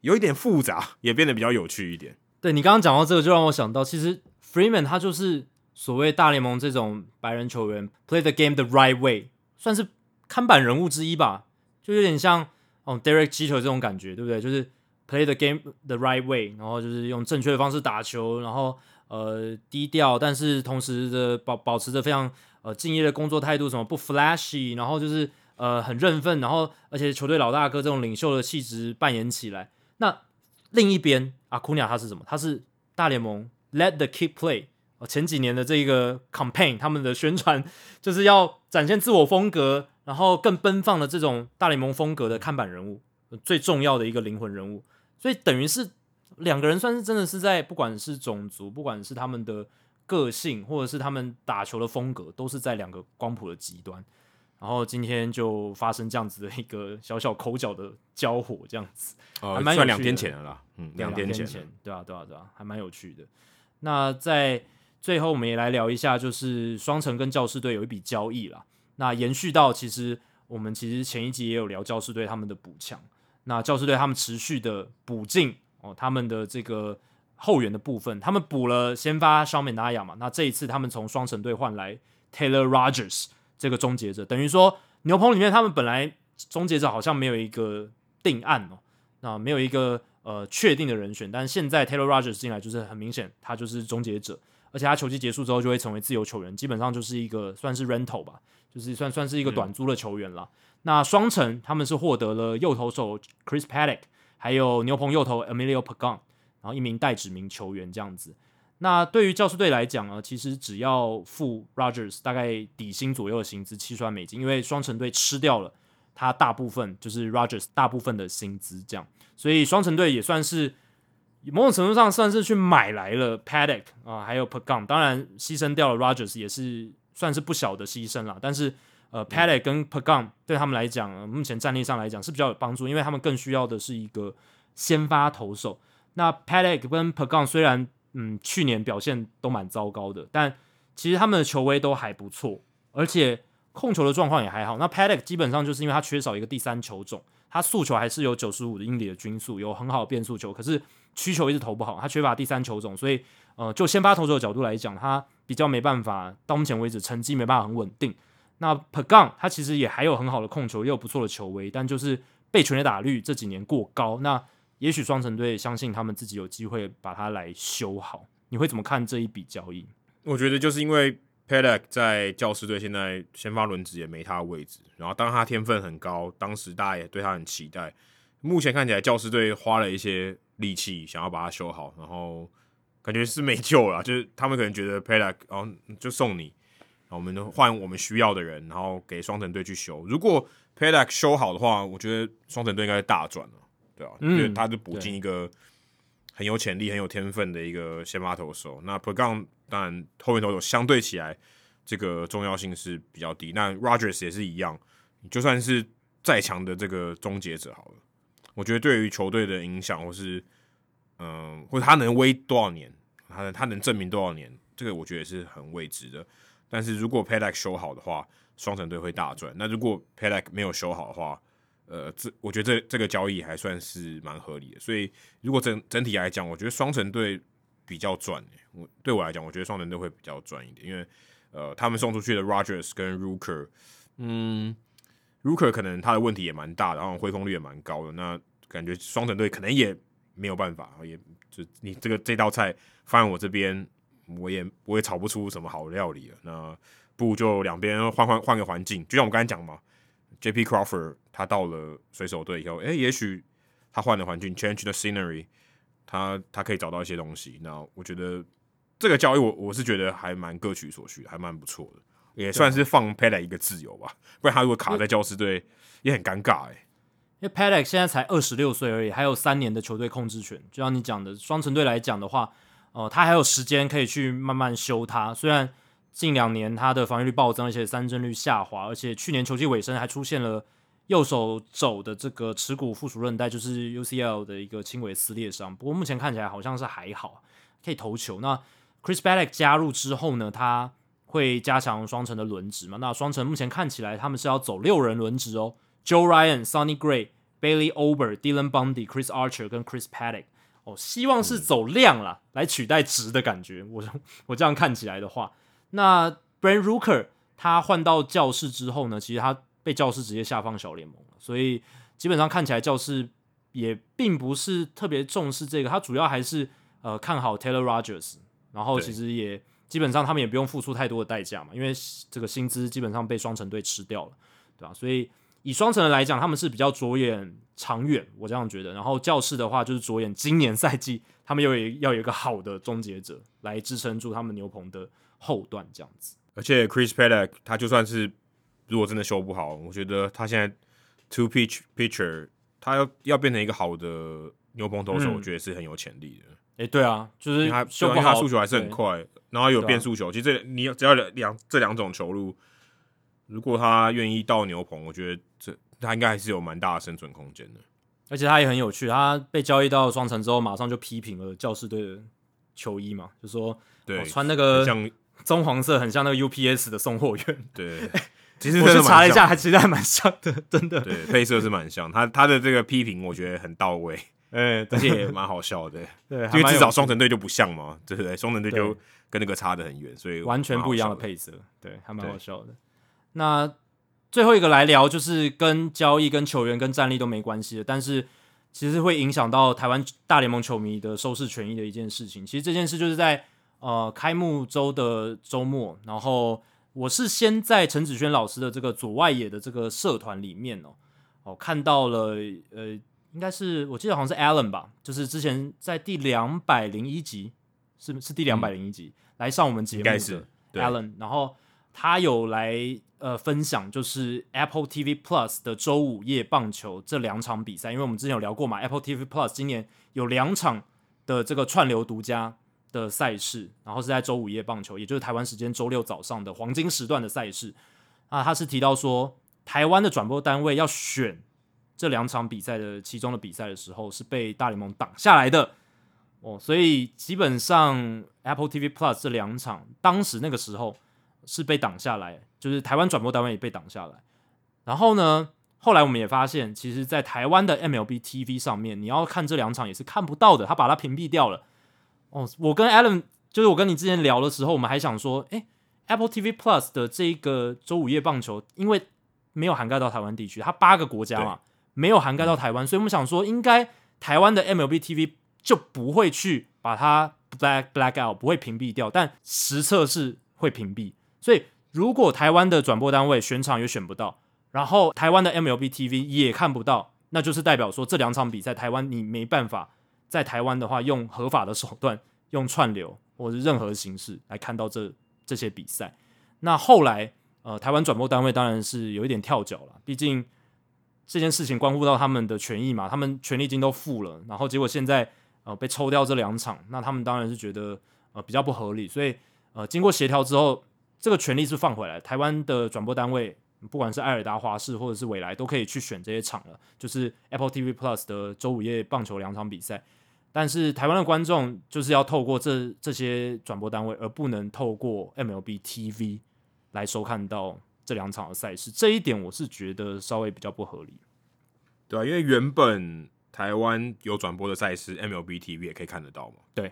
有一点复杂，也变得比较有趣一点。对，你刚刚讲到这个，就让我想到，其实 Freeman 他就是所谓大联盟这种白人球员 play the game the right way，算是看板人物之一吧，就有点像。哦，Derek Jeter 这种感觉，对不对？就是 play the game the right way，然后就是用正确的方式打球，然后呃低调，但是同时的保保持着非常呃敬业的工作态度，什么不 flashy，然后就是呃很认份，然后而且球队老大哥这种领袖的气质扮演起来。那另一边阿库尼亚他是什么？他是大联盟 Let the kid play。前几年的这个 campaign，他们的宣传就是要展现自我风格。然后更奔放的这种大联盟风格的看板人物，最重要的一个灵魂人物，所以等于是两个人算是真的是在不管是种族，不管是他们的个性，或者是他们打球的风格，都是在两个光谱的极端。然后今天就发生这样子的一个小小口角的交火，这样子，哦，还蛮算两天前的啦，嗯，两天前，对啊，对啊，对啊，还蛮有趣的。那在最后，我们也来聊一下，就是双城跟教士队有一笔交易啦。那延续到，其实我们其实前一集也有聊教士队他们的补强，那教士队他们持续的补进哦，他们的这个后援的部分，他们补了先发小美纳亚嘛，那这一次他们从双城队换来 Taylor Rogers 这个终结者，等于说牛棚里面他们本来终结者好像没有一个定案哦，那没有一个呃确定的人选，但是现在 Taylor Rogers 进来就是很明显，他就是终结者，而且他球季结束之后就会成为自由球员，基本上就是一个算是 rental 吧，就是算算是一个短租的球员了。那双城他们是获得了右投手 Chris Paddock，还有牛棚右投 Emilio Pagan。然后一名待指名球员这样子，那对于教士队来讲呢，其实只要付 Rogers 大概底薪左右的薪资，七十万美金，因为双城队吃掉了他大部分，就是 Rogers 大部分的薪资这样，所以双城队也算是某种程度上算是去买来了 Paddock 啊，还有 Pagan，当然牺牲掉了 Rogers 也是算是不小的牺牲啦，但是呃 Paddock 跟 Pagan 对他们来讲，目前战力上来讲是比较有帮助，因为他们更需要的是一个先发投手。那 Paddock 跟 Pagan 虽然嗯去年表现都蛮糟糕的，但其实他们的球威都还不错，而且控球的状况也还好。那 Paddock 基本上就是因为他缺少一个第三球种，他速球还是有九十五的英里的均速，有很好的变速球，可是曲球一直投不好，他缺乏第三球种，所以呃就先发投手的角度来讲，他比较没办法，到目前为止成绩没办法很稳定。那 Pagan 他其实也还有很好的控球，也有不错的球威，但就是被全垒打率这几年过高，那。也许双城队相信他们自己有机会把它来修好。你会怎么看这一笔交易？我觉得就是因为 p e d a k 在教师队现在先发轮值也没他的位置，然后当他天分很高，当时大家也对他很期待。目前看起来教师队花了一些力气想要把它修好，然后感觉是没救了。就是他们可能觉得 p e d a k 然后就送你，然后我们就换我们需要的人，然后给双城队去修。如果 p e d a k 修好的话，我觉得双城队应该大赚了。对啊，因为他就补进一个很有潜力、很有天分的一个先发投手。那 Pagan 当然后面投手相对起来这个重要性是比较低。那 Rogers 也是一样，就算是再强的这个终结者好了，我觉得对于球队的影响，或是嗯、呃，或者他能威多少年，他他能证明多少年，这个我觉得也是很未知的。但是如果 Paddack 修好的话，双城队会大赚。那如果 Paddack 没有修好的话，呃，这我觉得这这个交易还算是蛮合理的，所以如果整整体来讲，我觉得双城队比较赚。我对我来讲，我觉得双城队会比较赚一点，因为呃，他们送出去的 Rogers 跟 Rooker，嗯，Rooker 可能他的问题也蛮大的，然后挥空率也蛮高的，那感觉双城队可能也没有办法，也就你这个这道菜放在我这边，我也我也炒不出什么好料理了。那不如就两边换换换个环境，就像我刚才讲嘛。J.P. Crawford 他到了水手队以后，诶、欸，也许他换了环境，change the scenery，他他可以找到一些东西。那我觉得这个交易我我是觉得还蛮各取所需，还蛮不错的，也算是放 Paddack 一个自由吧。不然他如果卡在教师队也很尴尬诶。因为 Paddack 现在才二十六岁而已，还有三年的球队控制权。就像你讲的，双城队来讲的话，哦、呃，他还有时间可以去慢慢修他。虽然近两年他的防御率暴增，而且三振率下滑，而且去年球季尾声还出现了右手肘的这个耻骨附属韧带，就是 UCL 的一个轻微撕裂伤。不过目前看起来好像是还好，可以投球。那 Chris Paddack 加入之后呢，他会加强双城的轮值嘛？那双城目前看起来他们是要走六人轮值哦，Joe Ryan、Sonny Gray、Bailey Ober、Dylan Bundy、Chris Archer 跟 Chris Paddock 哦，希望是走量啦，来取代值的感觉。我我这样看起来的话。那 Brent Rooker 他换到教室之后呢，其实他被教室直接下放小联盟了，所以基本上看起来教室也并不是特别重视这个，他主要还是呃看好 Taylor Rogers，然后其实也基本上他们也不用付出太多的代价嘛，因为这个薪资基本上被双城队吃掉了，对吧？所以以双城的来讲，他们是比较着眼长远，我这样觉得。然后教室的话就是着眼今年赛季，他们又有要有一个好的终结者来支撑住他们牛棚的。后段这样子，而且 Chris Paddock 他就算是如果真的修不好，我觉得他现在 two pitch pitcher 他要要变成一个好的牛棚投手，嗯、我觉得是很有潜力的。哎、欸，对啊，就是他修不好，速球还是很快，然后有变速球。啊、其实这你只要两两这两种球路，如果他愿意到牛棚，我觉得这他应该还是有蛮大的生存空间的。而且他也很有趣，他被交易到双城之后，马上就批评了教士队的球衣嘛，就说对、哦、穿那个像。棕黄色很像那个 UPS 的送货员，对，其实我去查了一下，还其实还蛮像的，真的。对，配色是蛮像。他他的这个批评，我觉得很到位。哎，而且也蛮好笑的，对，因为至少双城队就不像嘛，对不对？双城队就跟那个差得很远，所以完全不一样的配色，对，还蛮好笑的。那最后一个来聊，就是跟交易、跟球员、跟战力都没关系的，但是其实会影响到台湾大联盟球迷的收视权益的一件事情。其实这件事就是在呃开幕周的周末，然后我是先在陈子轩老师的这个左外野的这个社团里面哦，哦看到了呃。应该是我记得好像是 Allen 吧，就是之前在第两百零一集，是是第两百零一集、嗯、来上我们节目的 Allen，然后他有来呃分享，就是 Apple TV Plus 的周五夜棒球这两场比赛，因为我们之前有聊过嘛，Apple TV Plus 今年有两场的这个串流独家的赛事，然后是在周五夜棒球，也就是台湾时间周六早上的黄金时段的赛事啊，他是提到说台湾的转播单位要选。这两场比赛的其中的比赛的时候是被大联盟挡下来的哦，所以基本上 Apple TV Plus 这两场当时那个时候是被挡下来，就是台湾转播单位也被挡下来。然后呢，后来我们也发现，其实，在台湾的 MLB TV 上面，你要看这两场也是看不到的，他把它屏蔽掉了。哦，我跟 Alan 就是我跟你之前聊的时候，我们还想说，诶，Apple TV Plus 的这个周五夜棒球，因为没有涵盖到台湾地区，它八个国家嘛。没有涵盖到台湾，所以我们想说，应该台湾的 MLB TV 就不会去把它 black black out，不会屏蔽掉。但实测是会屏蔽，所以如果台湾的转播单位选场也选不到，然后台湾的 MLB TV 也看不到，那就是代表说这两场比赛台湾你没办法在台湾的话用合法的手段，用串流或者任何形式来看到这这些比赛。那后来呃，台湾转播单位当然是有一点跳脚了，毕竟。这件事情关乎到他们的权益嘛，他们权利金都付了，然后结果现在呃被抽掉这两场，那他们当然是觉得呃比较不合理，所以呃经过协调之后，这个权利是放回来，台湾的转播单位不管是爱尔达华视或者是未来都可以去选这些场了，就是 Apple TV Plus 的周五夜棒球两场比赛，但是台湾的观众就是要透过这这些转播单位，而不能透过 MLB TV 来收看到。这两场的赛事，这一点我是觉得稍微比较不合理，对啊，因为原本台湾有转播的赛事，MLB TV 也可以看得到嘛。对，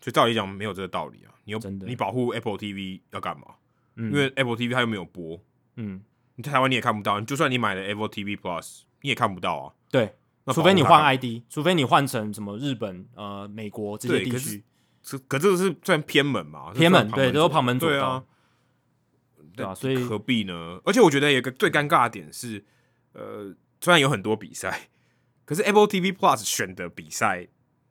所以照理讲没有这个道理啊。你又真的你保护 Apple TV 要干嘛？嗯，因为 Apple TV 它又没有播，嗯，你在台湾你也看不到。就算你买了 Apple TV Plus，你也看不到啊。对，除非你换 ID，除非你换成什么日本、呃美国这些地区。可，可这个是算偏门嘛？偏门，对，都是旁门左道。对啊。对啊，所以何必呢？而且我觉得有一个最尴尬的点是，呃，虽然有很多比赛，可是 Apple TV Plus 选的比赛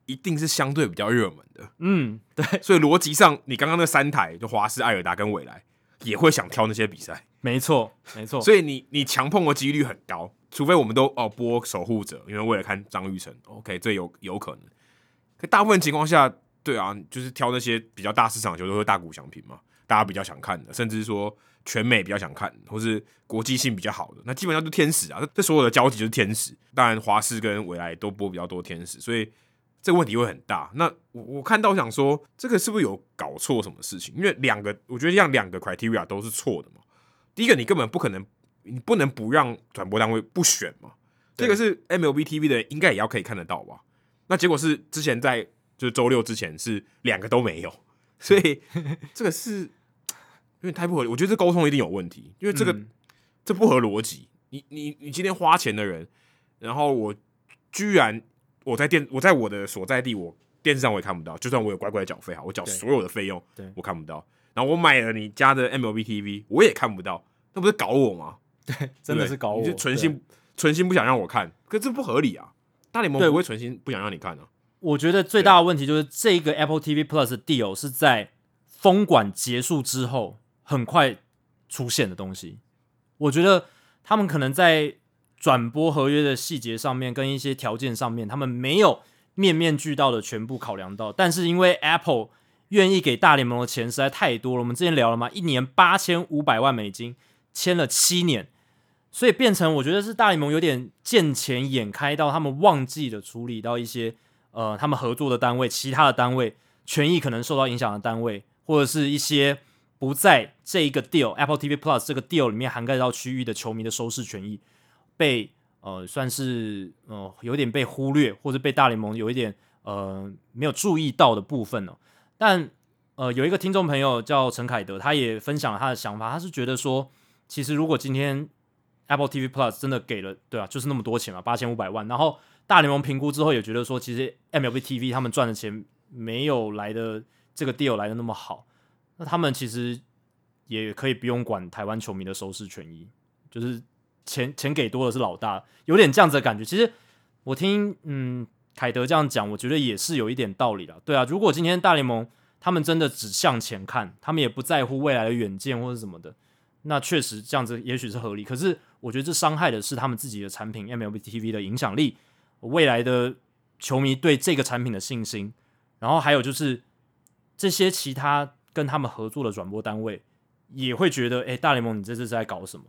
一定是相对比较热门的。嗯，对。所以逻辑上，你刚刚那三台就华视、艾尔达跟未来也会想挑那些比赛。没错，没错。所以你你强碰的几率很高，除非我们都哦播守护者，因为为了看张玉成，OK，这有有可能。可大部分情况下，对啊，就是挑那些比较大市场球都是大股翔平嘛，大家比较想看的，甚至说。全美比较想看，或是国际性比较好的，那基本上就天使啊，这这所有的交集就是天使。当然，华视跟未来都播比较多天使，所以这个问题会很大。那我我看到想说，这个是不是有搞错什么事情？因为两个，我觉得这样两个 criteria 都是错的嘛。第一个，你根本不可能，你不能不让转播单位不选嘛。这个是 MLB TV 的，应该也要可以看得到吧？那结果是之前在就是周六之前是两个都没有，所以这个是。因为太不合理，我觉得这沟通一定有问题，因为这个、嗯、这不合逻辑。你你你今天花钱的人，然后我居然我在电我在我的所在地，我电视上我也看不到，就算我有乖乖缴费哈，我缴所有的费用，对，我看不到。然后我买了你家的 MLB TV，我也看不到，那不是搞我吗？对，真的是搞我，你就存心存心不想让我看，可是这不合理啊！大联盟不会存心不想让你看啊。我觉得最大的问题就是这个 Apple TV Plus 的 deal 是在封管结束之后。很快出现的东西，我觉得他们可能在转播合约的细节上面，跟一些条件上面，他们没有面面俱到的全部考量到。但是因为 Apple 愿意给大联盟的钱实在太多了，我们之前聊了嘛，一年八千五百万美金，签了七年，所以变成我觉得是大联盟有点见钱眼开，到他们忘记了处理到一些呃他们合作的单位，其他的单位权益可能受到影响的单位，或者是一些。不在这一个 deal Apple TV Plus 这个 deal 里面涵盖到区域的球迷的收视权益被呃算是呃有点被忽略，或者被大联盟有一点呃没有注意到的部分哦。但呃有一个听众朋友叫陈凯德，他也分享了他的想法，他是觉得说，其实如果今天 Apple TV Plus 真的给了，对啊，就是那么多钱嘛，八千五百万，然后大联盟评估之后也觉得说，其实 MLB TV 他们赚的钱没有来的这个 deal 来的那么好，那他们其实。也可以不用管台湾球迷的收视权益，就是钱钱给多的是老大，有点这样子的感觉。其实我听嗯凯德这样讲，我觉得也是有一点道理的。对啊，如果今天大联盟他们真的只向前看，他们也不在乎未来的远见或者什么的，那确实这样子也许是合理。可是我觉得这伤害的是他们自己的产品 MLB TV 的影响力，未来的球迷对这个产品的信心，然后还有就是这些其他跟他们合作的转播单位。也会觉得，哎，大联盟，你这次是在搞什么？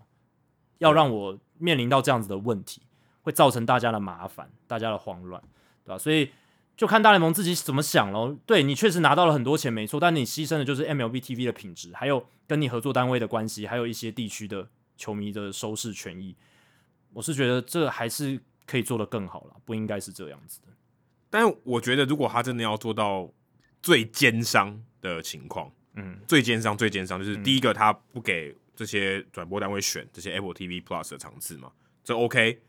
要让我面临到这样子的问题，会造成大家的麻烦，大家的慌乱，对吧？所以就看大联盟自己怎么想喽。对，你确实拿到了很多钱，没错，但你牺牲的就是 MLB TV 的品质，还有跟你合作单位的关系，还有一些地区的球迷的收视权益。我是觉得这还是可以做得更好了，不应该是这样子的。但我觉得，如果他真的要做到最奸商的情况。嗯，最奸商最奸商就是第一个，他不给这些转播单位选这些 Apple TV Plus 的场次嘛，这 OK。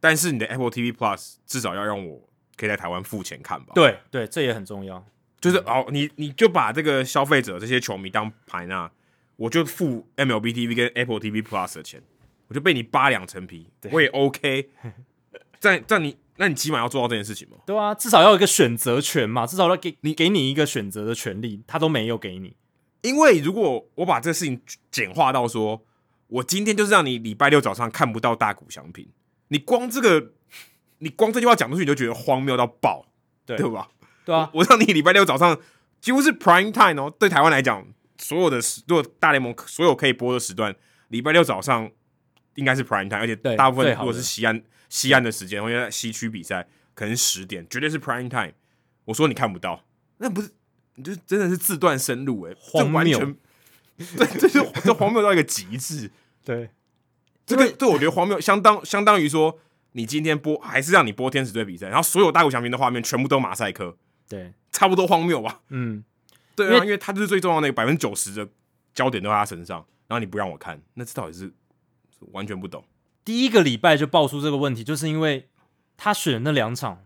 但是你的 Apple TV Plus 至少要让我可以在台湾付钱看吧？对对，这也很重要。就是哦，你你就把这个消费者这些球迷当牌那，我就付 MLB TV 跟 Apple TV Plus 的钱，我就被你扒两层皮，我也 OK。在在你，那你起码要做到这件事情嘛？对啊，至少要有一个选择权嘛，至少要给你给你一个选择的权利，他都没有给你。因为如果我把这个事情简化到说，我今天就是让你礼拜六早上看不到大谷翔平，你光这个，你光这句话讲出去，你就觉得荒谬到爆，对对吧？对啊，我让你礼拜六早上几乎是 prime time 哦，对台湾来讲，所有的时，如果大联盟所有可以播的时段，礼拜六早上应该是 prime time，而且大部分如果是西安西安的时间，或者在西区比赛，可能十点绝对是 prime time。我说你看不到，那不是。你就真的是自断生路哎、欸，荒谬谬！对，这就这荒谬到一个极致。对，这个对我觉得荒谬，相当相当于说，你今天播还是让你播天使队比赛，然后所有大谷翔平的画面全部都马赛克，对，差不多荒谬吧？嗯，对啊，因为，因为他就是最重要的那个百分之九十的焦点都在他身上，然后你不让我看，那这到底是，是完全不懂。第一个礼拜就爆出这个问题，就是因为他选的那两场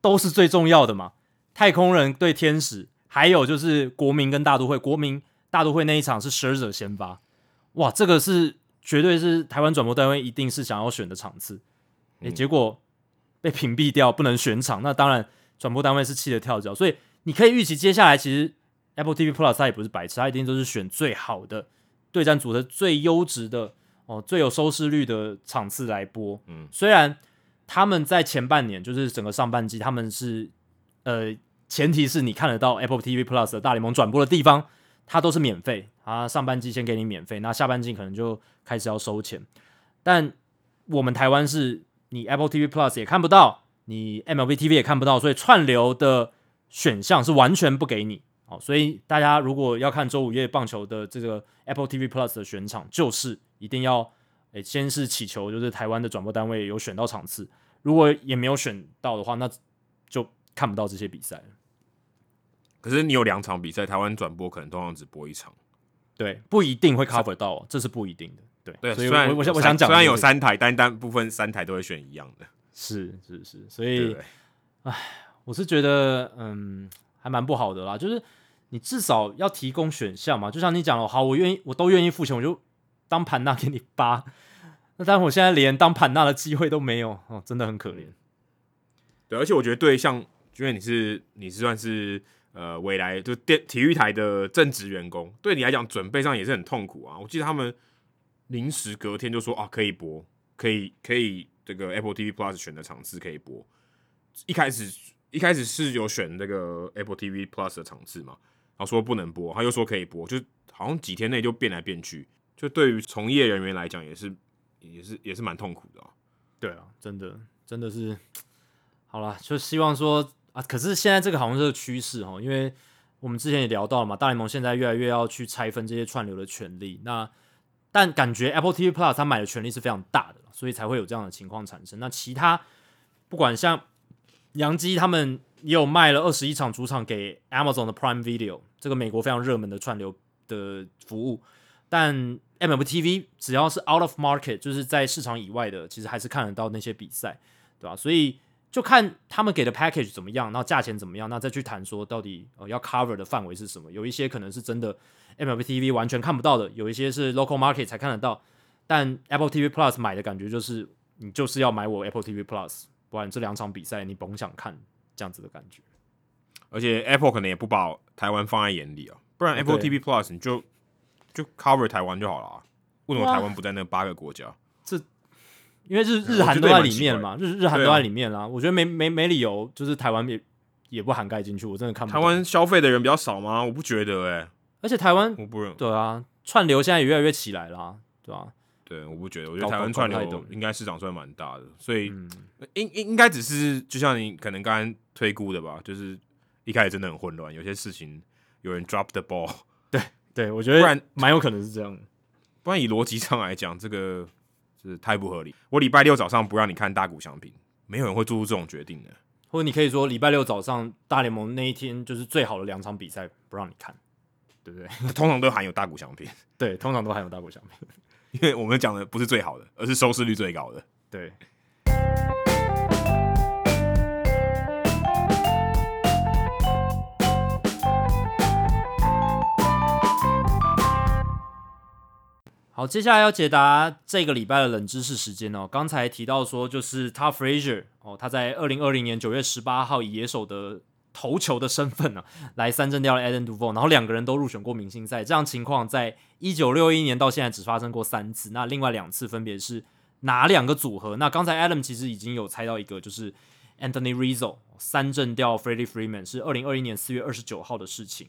都是最重要的嘛，太空人对天使。还有就是国民跟大都会，国民大都会那一场是 Scherzer 先发，哇，这个是绝对是台湾转播单位一定是想要选的场次，哎、嗯，结果被屏蔽掉，不能选场，那当然转播单位是气得跳脚，所以你可以预期接下来其实 Apple TV Plus 它也不是白痴，它一定都是选最好的对战组的最优质的哦，最有收视率的场次来播。嗯，虽然他们在前半年就是整个上半季他们是呃。前提是你看得到 Apple TV Plus 的大联盟转播的地方，它都是免费啊。上半季先给你免费，那下半季可能就开始要收钱。但我们台湾是你 Apple TV Plus 也看不到，你 MLB TV 也看不到，所以串流的选项是完全不给你。哦，所以大家如果要看周五夜棒球的这个 Apple TV Plus 的选场，就是一定要诶先是祈求就是台湾的转播单位有选到场次，如果也没有选到的话，那就看不到这些比赛。可是你有两场比赛，台湾转播可能通常只播一场，对，不一定会 cover 到，是这是不一定的，对对。所以虽然我我想我想讲，虽然有三台，但大部分三台都会选一样的，是是是，所以，哎，我是觉得，嗯，还蛮不好的啦。就是你至少要提供选项嘛，就像你讲了，好，我愿意，我都愿意付钱，我就当盘纳给你扒。那但我现在连当盘纳的机会都没有，哦，真的很可怜。对，而且我觉得对，像因为你是你是算是。呃，未来就电体育台的正职员工，对你来讲准备上也是很痛苦啊。我记得他们临时隔天就说啊，可以播，可以可以这个 Apple TV Plus 选的场次可以播。一开始一开始是有选那个 Apple TV Plus 的场次嘛，然后说不能播，他又说可以播，就好像几天内就变来变去，就对于从业人员来讲也是也是也是蛮痛苦的啊。对啊，真的真的是，好了，就希望说。啊，可是现在这个好像是趋势哦，因为我们之前也聊到了嘛，大联盟现在越来越要去拆分这些串流的权利。那但感觉 Apple TV Plus 他买的权利是非常大的，所以才会有这样的情况产生。那其他不管像杨基他们也有卖了二十一场主场给 Amazon 的 Prime Video，这个美国非常热门的串流的服务，但 MMTV 只要是 out of market，就是在市场以外的，其实还是看得到那些比赛，对吧？所以就看他们给的 package 怎么样，然后价钱怎么样，那再去谈说到底呃要 cover 的范围是什么。有一些可能是真的 MLB TV 完全看不到的，有一些是 local market 才看得到。但 Apple TV Plus 买的感觉就是你就是要买我 Apple TV Plus，不然这两场比赛你甭想看这样子的感觉。而且 Apple 可能也不把台湾放在眼里啊，不然 Apple TV Plus 你就。就 cover 台湾就好了啊？为什么台湾不在那八个国家？这因为日日韩都在里面嘛，日日韩都在里面啦。我觉得没没没理由，就是台湾也也不涵盖进去。我真的看不。台湾消费的人比较少吗？我不觉得哎、欸。而且台湾我不认对啊，串流现在也越来越起来啦，对吧、啊？对，我不觉得。我觉得台湾串流应该市场算蛮大的，所以应应应该只是就像你可能刚刚推估的吧，就是一开始真的很混乱，有些事情有人 drop the ball。对。对，我觉得不然蛮有可能是这样。不然以逻辑上来讲，这个是太不合理。我礼拜六早上不让你看大谷翔平，没有人会做出这种决定的。或者你可以说礼拜六早上大联盟那一天就是最好的两场比赛，不让你看，对不对？通常都含有大谷翔平。对，通常都含有大谷翔平，因为我们讲的不是最好的，而是收视率最高的。对。好，接下来要解答这个礼拜的冷知识时间哦。刚才提到说，就是 Todd Frazier 哦，他在二零二零年九月十八号以野手的投球的身份呢、来三振掉了 Adam Duvall，然后两个人都入选过明星赛。这样情况在一九六一年到现在只发生过三次。那另外两次分别是哪两个组合？那刚才 Adam 其实已经有猜到一个，就是 Anthony Rizzo 三振掉 Freddie Freeman 是二零二一年四月二十九号的事情。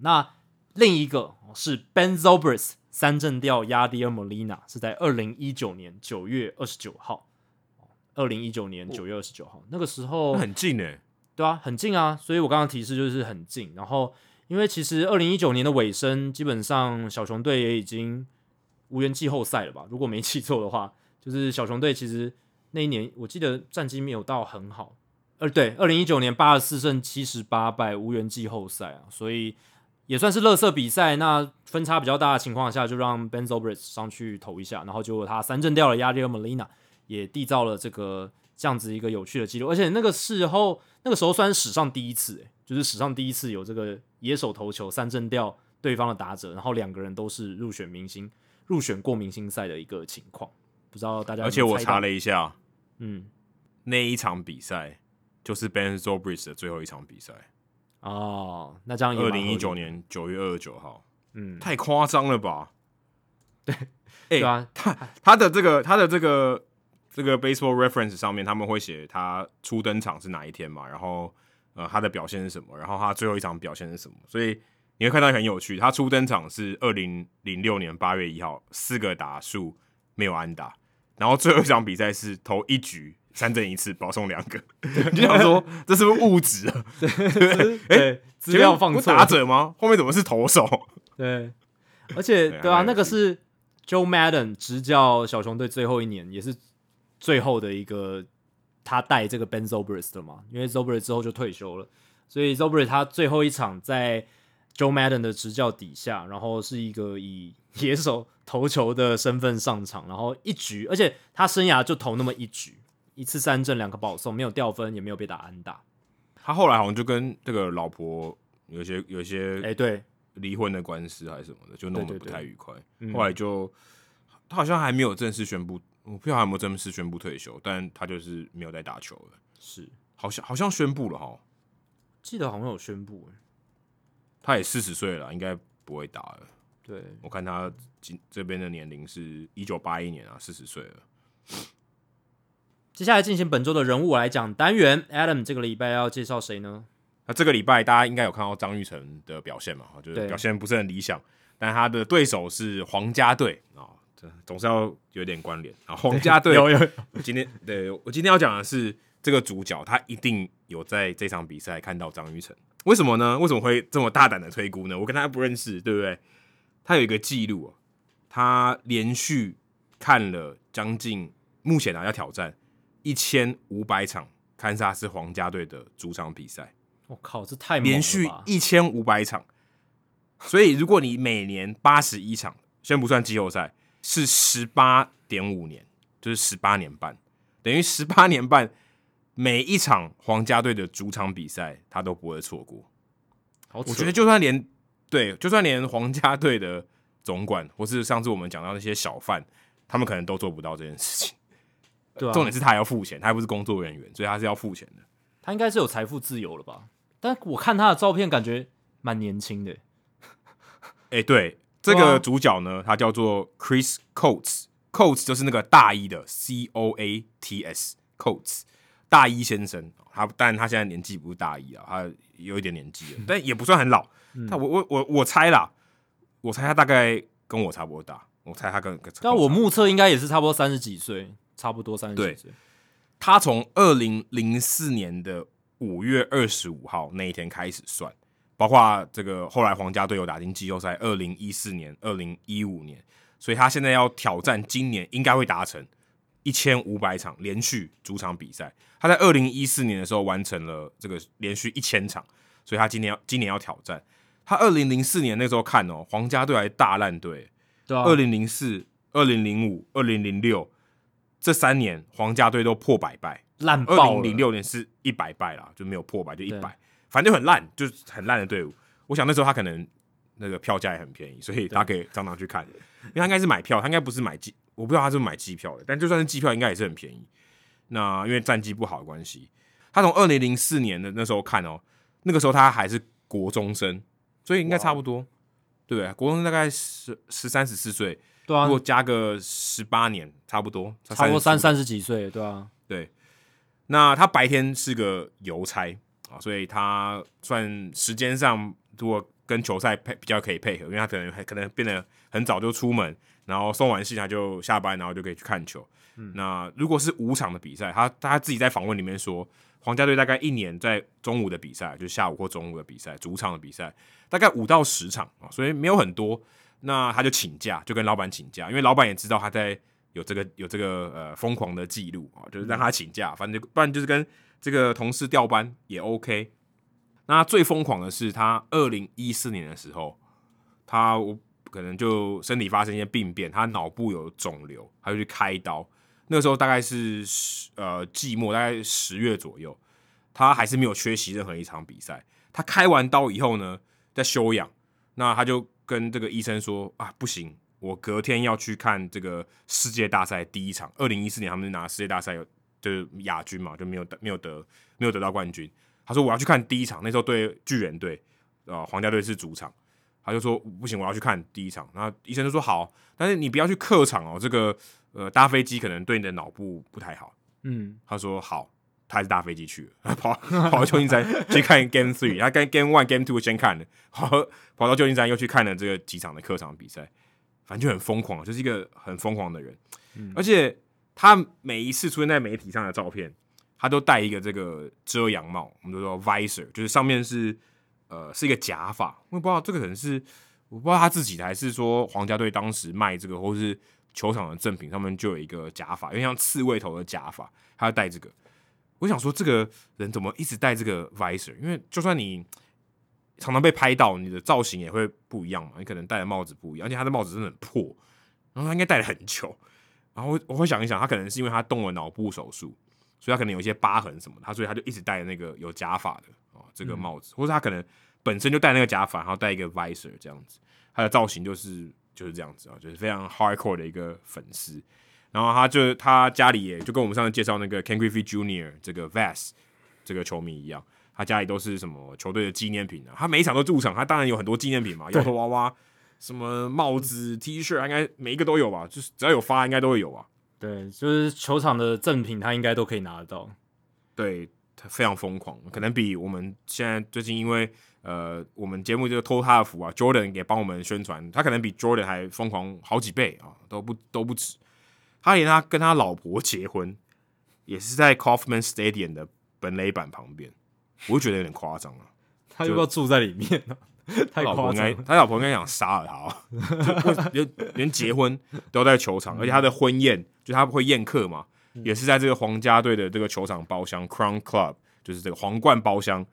那另一个是 Ben Zobrist。三振掉 Yadier Molina 是在二零一九年九月二十九号，二零一九年九月二十九号，那个时候很近诶，对啊，很近啊，所以我刚刚提示就是很近。然后因为其实二零一九年的尾声，基本上小熊队也已经无缘季后赛了吧？如果没记错的话，就是小熊队其实那一年我记得战绩没有到很好，呃，对，二零一九年八十四胜七十八败，无缘季后赛啊，所以。也算是乐色比赛，那分差比较大的情况下，就让 Ben Zobrist 上去投一下，然后结果他三振掉了 Yadier Molina，也缔造了这个这样子一个有趣的记录，而且那个时候那个时候算是史上第一次，诶，就是史上第一次有这个野手投球三振掉对方的打者，然后两个人都是入选明星、入选过明星赛的一个情况，不知道大家有有。而且我查了一下，嗯，那一场比赛就是 Ben Zobrist 的最后一场比赛。哦，那这样二零一九年九月二十九号，嗯，太夸张了吧？对，哎、欸，对啊，他他的这个他的这个这个 Baseball Reference 上面他们会写他初登场是哪一天嘛？然后呃他的表现是什么？然后他最后一场表现是什么？所以你会看到很有趣，他初登场是二零零六年八月一号，四个打数没有安打，然后最后一场比赛是投一局。三振一次，保送两个，你就想说这是不是误资啊？对，哎，资料放错，打者吗？后面怎么是投手？对，而且对啊，那个是 Joe Madden 执教小熊队最后一年，也是最后的一个他带这个 Ben Zobrist 的嘛，因为 Zobrist 之后就退休了，所以 Zobrist 他最后一场在 Joe Madden 的执教底下，然后是一个以野手投球的身份上场，然后一局，而且他生涯就投那么一局。一次三振，两个保送，没有掉分，也没有被打安打。他后来好像就跟这个老婆有些有一些哎，对，离婚的官司还是什么的，就弄得不太愉快。后来就他好像还没有正式宣布，我不知道还有没有正式宣布退休，但他就是没有再打球了。是，好像好像宣布了哈，记得好像有宣布。他也四十岁了，应该不会打了。对，我看他今这边的年龄是一九八一年啊，四十岁了。接下来进行本周的人物来讲单元，Adam 这个礼拜要介绍谁呢？那这个礼拜大家应该有看到张玉成的表现嘛？就是表现不是很理想，但他的对手是皇家队啊，这总是要有点关联啊。皇家队 有有，今天对我今天要讲的是这个主角，他一定有在这场比赛看到张玉成。为什么呢？为什么会这么大胆的推估呢？我跟他不认识，对不对？他有一个记录他连续看了将近目前啊要挑战一千五百场堪萨斯皇家队的主场比赛。我靠，这太连续一千五百场，所以如果你每年八十一场，先不算季后赛，是十八点五年，就是十八年半，等于十八年半每一场皇家队的主场比赛，他都不会错过。好，我觉得就算连对，就算连皇家队的总管，或是上次我们讲到那些小贩，他们可能都做不到这件事情。对啊，重点是他要付钱，他还不是工作人员，所以他是要付钱的。他应该是有财富自由了吧？但我看他的照片，感觉蛮年轻的。哎、欸，对，这个主角呢，他叫做 Chris Coates，Coates 就是那个大一的 C O A T S，Coates 大一先生。他，但他现在年纪不是大一啊，他有一点年纪了，但也不算很老。嗯、他我我我我猜啦，我猜他大概跟我差不多大。我猜他跟，跟但我目测应该也是差不多三十几岁，差不多三十几岁。他从二零零四年的。五月二十五号那一天开始算，包括这个后来皇家队有打进季后赛，二零一四年、二零一五年，所以他现在要挑战今年应该会达成一千五百场连续主场比赛。他在二零一四年的时候完成了这个连续一千场，所以他今年要今年要挑战。他二零零四年那时候看哦，皇家队还大烂队，对啊，二零零四、二零零五、二零零六这三年皇家队都破百败。烂爆！二零零六年是一百败啦，就没有破百，就一百，反正就很烂，就是很烂的队伍。我想那时候他可能那个票价也很便宜，所以他可以常常去看。因为他应该是买票，他应该不是买机，我不知道他是不是买机票的。但就算是机票，应该也是很便宜。那因为战绩不好的关系，他从二零零四年的那时候看哦，那个时候他还是国中生，所以应该差不多，对不对？国中生大概十十三十四岁，对啊，如果加个十八年，差不多，差不多三三十几岁，对啊，对。那他白天是个邮差啊，所以他算时间上如果跟球赛配比较可以配合，因为他可能可能变得很早就出门，然后送完信他就下班，然后就可以去看球。嗯、那如果是五场的比赛，他他自己在访问里面说，皇家队大概一年在中午的比赛，就是下午或中午的比赛，主场的比赛大概五到十场啊，所以没有很多。那他就请假，就跟老板请假，因为老板也知道他在。有这个有这个呃疯狂的记录啊，就是让他请假，反正不然就是跟这个同事调班也 OK。那最疯狂的是他二零一四年的时候，他我可能就身体发生一些病变，他脑部有肿瘤，他就去开刀。那个时候大概是呃季末，大概十月左右，他还是没有缺席任何一场比赛。他开完刀以后呢，在休养，那他就跟这个医生说啊，不行。我隔天要去看这个世界大赛第一场，二零一四年他们拿世界大赛有就是亚军嘛，就没有得没有得没有得到冠军。他说我要去看第一场，那时候对巨人队，呃，皇家队是主场。他就说不行，我要去看第一场。然后医生就说好，但是你不要去客场哦，这个呃搭飞机可能对你的脑部不太好。嗯，他说好，他还是搭飞机去了，跑跑到旧金山 去看 Game Three，他跟 Game One、Game Two 先看的，跑跑到旧金山又去看了这个几场的客场比赛。反正就很疯狂，就是一个很疯狂的人，嗯、而且他每一次出现在媒体上的照片，他都戴一个这个遮阳帽，我们都说 visor，就是上面是呃是一个假发，我也不知道这个可能是我不知道他自己的，还是说皇家队当时卖这个，或是球场的赠品上面就有一个假发，因为像刺猬头的假发，他要戴这个。我想说，这个人怎么一直戴这个 visor？因为就算你。常常被拍到，你的造型也会不一样嘛？你可能戴的帽子不一样，而且他的帽子真的很破，然后他应该戴了很久。然后我会想一想，他可能是因为他动了脑部手术，所以他可能有一些疤痕什么的，他所以他就一直戴那个有假发的哦这个帽子，嗯、或者他可能本身就戴那个假发，然后戴一个 visor 这样子，他的造型就是就是这样子啊，就是非常 hardcore 的一个粉丝。然后他就他家里也就跟我们上次介绍那个 Ken Griffey Jr. 这个 Vest 这个球迷一样。他家里都是什么球队的纪念品啊？他每一场都驻场，他当然有很多纪念品嘛，摇头娃娃、什么帽子、T 恤，应该每一个都有吧？就是只要有发，应该都会有啊。对，就是球场的赠品，他应该都可以拿得到。对，他非常疯狂，可能比我们现在最近因为呃，我们节目就偷他的福啊，Jordan 也帮我们宣传，他可能比 Jordan 还疯狂好几倍啊，都不都不止。他连他跟他老婆结婚，也是在 Kauffman Stadium 的本垒板旁边。我就觉得有点夸张了，他要不要住在里面呢？他老婆应该他老婆应该想杀了他，连连结婚都在球场，而且他的婚宴就他会宴客嘛，也是在这个皇家队的这个球场包厢 Crown Club，就是这个皇冠包厢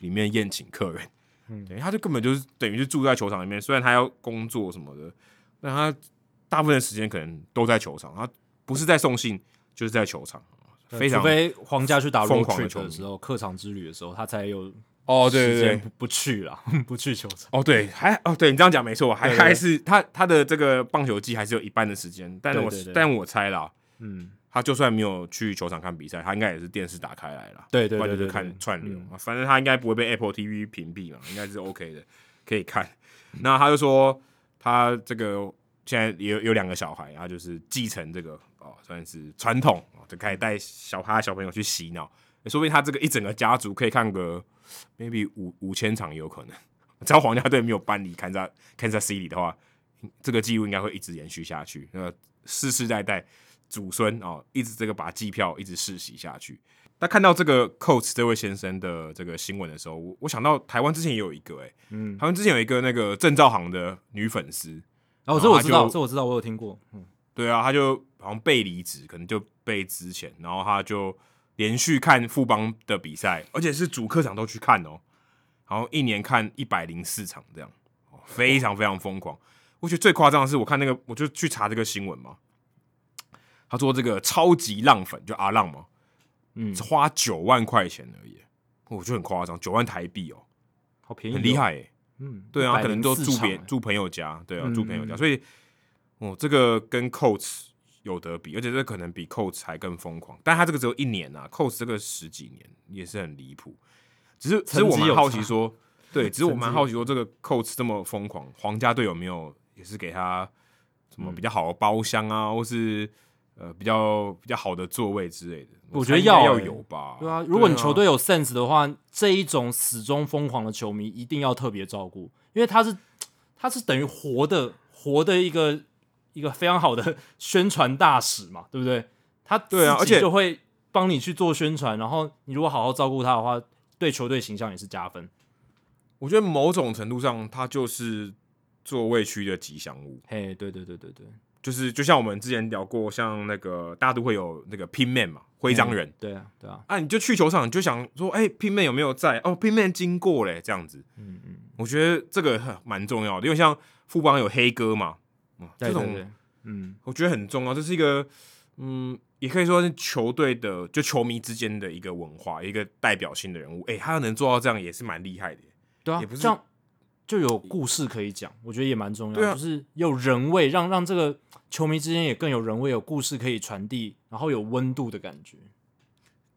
里面宴请客人。嗯，他就根本就是等于是住在球场里面，虽然他要工作什么的，但他大部分的时间可能都在球场，他不是在送信就是在球场。非常，除非皇家去打疯狂的球的时候，客场之旅的时候，他才有哦，对对对，不去了，不去球场。哦，对，还哦，对你这样讲没错，还还是他他的这个棒球季还是有一半的时间，但是我但我猜啦，嗯，他就算没有去球场看比赛，他应该也是电视打开来了，对对对，就是看串流，反正他应该不会被 Apple TV 屏蔽嘛，应该是 OK 的，可以看。那他就说他这个现在有有两个小孩，然后就是继承这个哦，算是传统。就开始带小他小朋友去洗脑，说不定他这个一整个家族可以看个 maybe 五五千场也有可能。只要皇家队没有搬离堪萨堪萨 City 的话，这个记录应该会一直延续下去。那世世代代祖孙哦，一直这个把机票一直世袭下去。那看到这个 Coates 这位先生的这个新闻的时候，我我想到台湾之前也有一个哎、欸，嗯，台湾之前有一个那个郑兆行的女粉丝，哦，这我知道，这我知道，我有听过，嗯。对啊，他就好像被离职，可能就被之前，然后他就连续看富邦的比赛，而且是主客场都去看哦，然后一年看一百零四场这样，非常非常疯狂。我觉得最夸张的是，我看那个，我就去查这个新闻嘛，他说这个超级浪粉就阿浪嘛，嗯，花九万块钱而已，我觉得很夸张，九万台币哦，好便宜，很厉害诶，嗯，对啊，可能都住别住朋友家，对啊，住朋友家，所以。哦，这个跟 Coates 有得比，而且这可能比 Coates 还更疯狂。但他这个只有一年啊，Coates 这个十几年也是很离谱。只是，只是我蛮好奇说，对，只是我蛮好奇说，这个 Coates 这么疯狂，皇家队有没有也是给他什么比较好的包厢啊，嗯、或是呃比较比较好的座位之类的？我觉得要要有吧。对啊，如果你球队有 sense 的话，这一种始终疯狂的球迷一定要特别照顾，因为他是他是等于活的活的一个。一个非常好的 宣传大使嘛，对不对？他对啊，而且就会帮你去做宣传，然后你如果好好照顾他的话，对球队形象也是加分。我觉得某种程度上，他就是座位区的吉祥物。嘿，对对对对对，就是就像我们之前聊过，像那个大家都会有那个 Pinman 嘛，徽章人。对啊，对啊。啊，你就去球场，你就想说，哎，Pinman 有没有在？哦，Pinman 经过嘞，这样子。嗯嗯，我觉得这个蛮重要的，因为像富邦有黑哥嘛。这种，嗯，我觉得很重要。这是一个，嗯，也可以说是球队的，就球迷之间的一个文化，一个代表性的人物。哎、欸，他能做到这样，也是蛮厉害的。对啊，也不是就有故事可以讲，我觉得也蛮重要。啊、就是有人味，让让这个球迷之间也更有人味，有故事可以传递，然后有温度的感觉。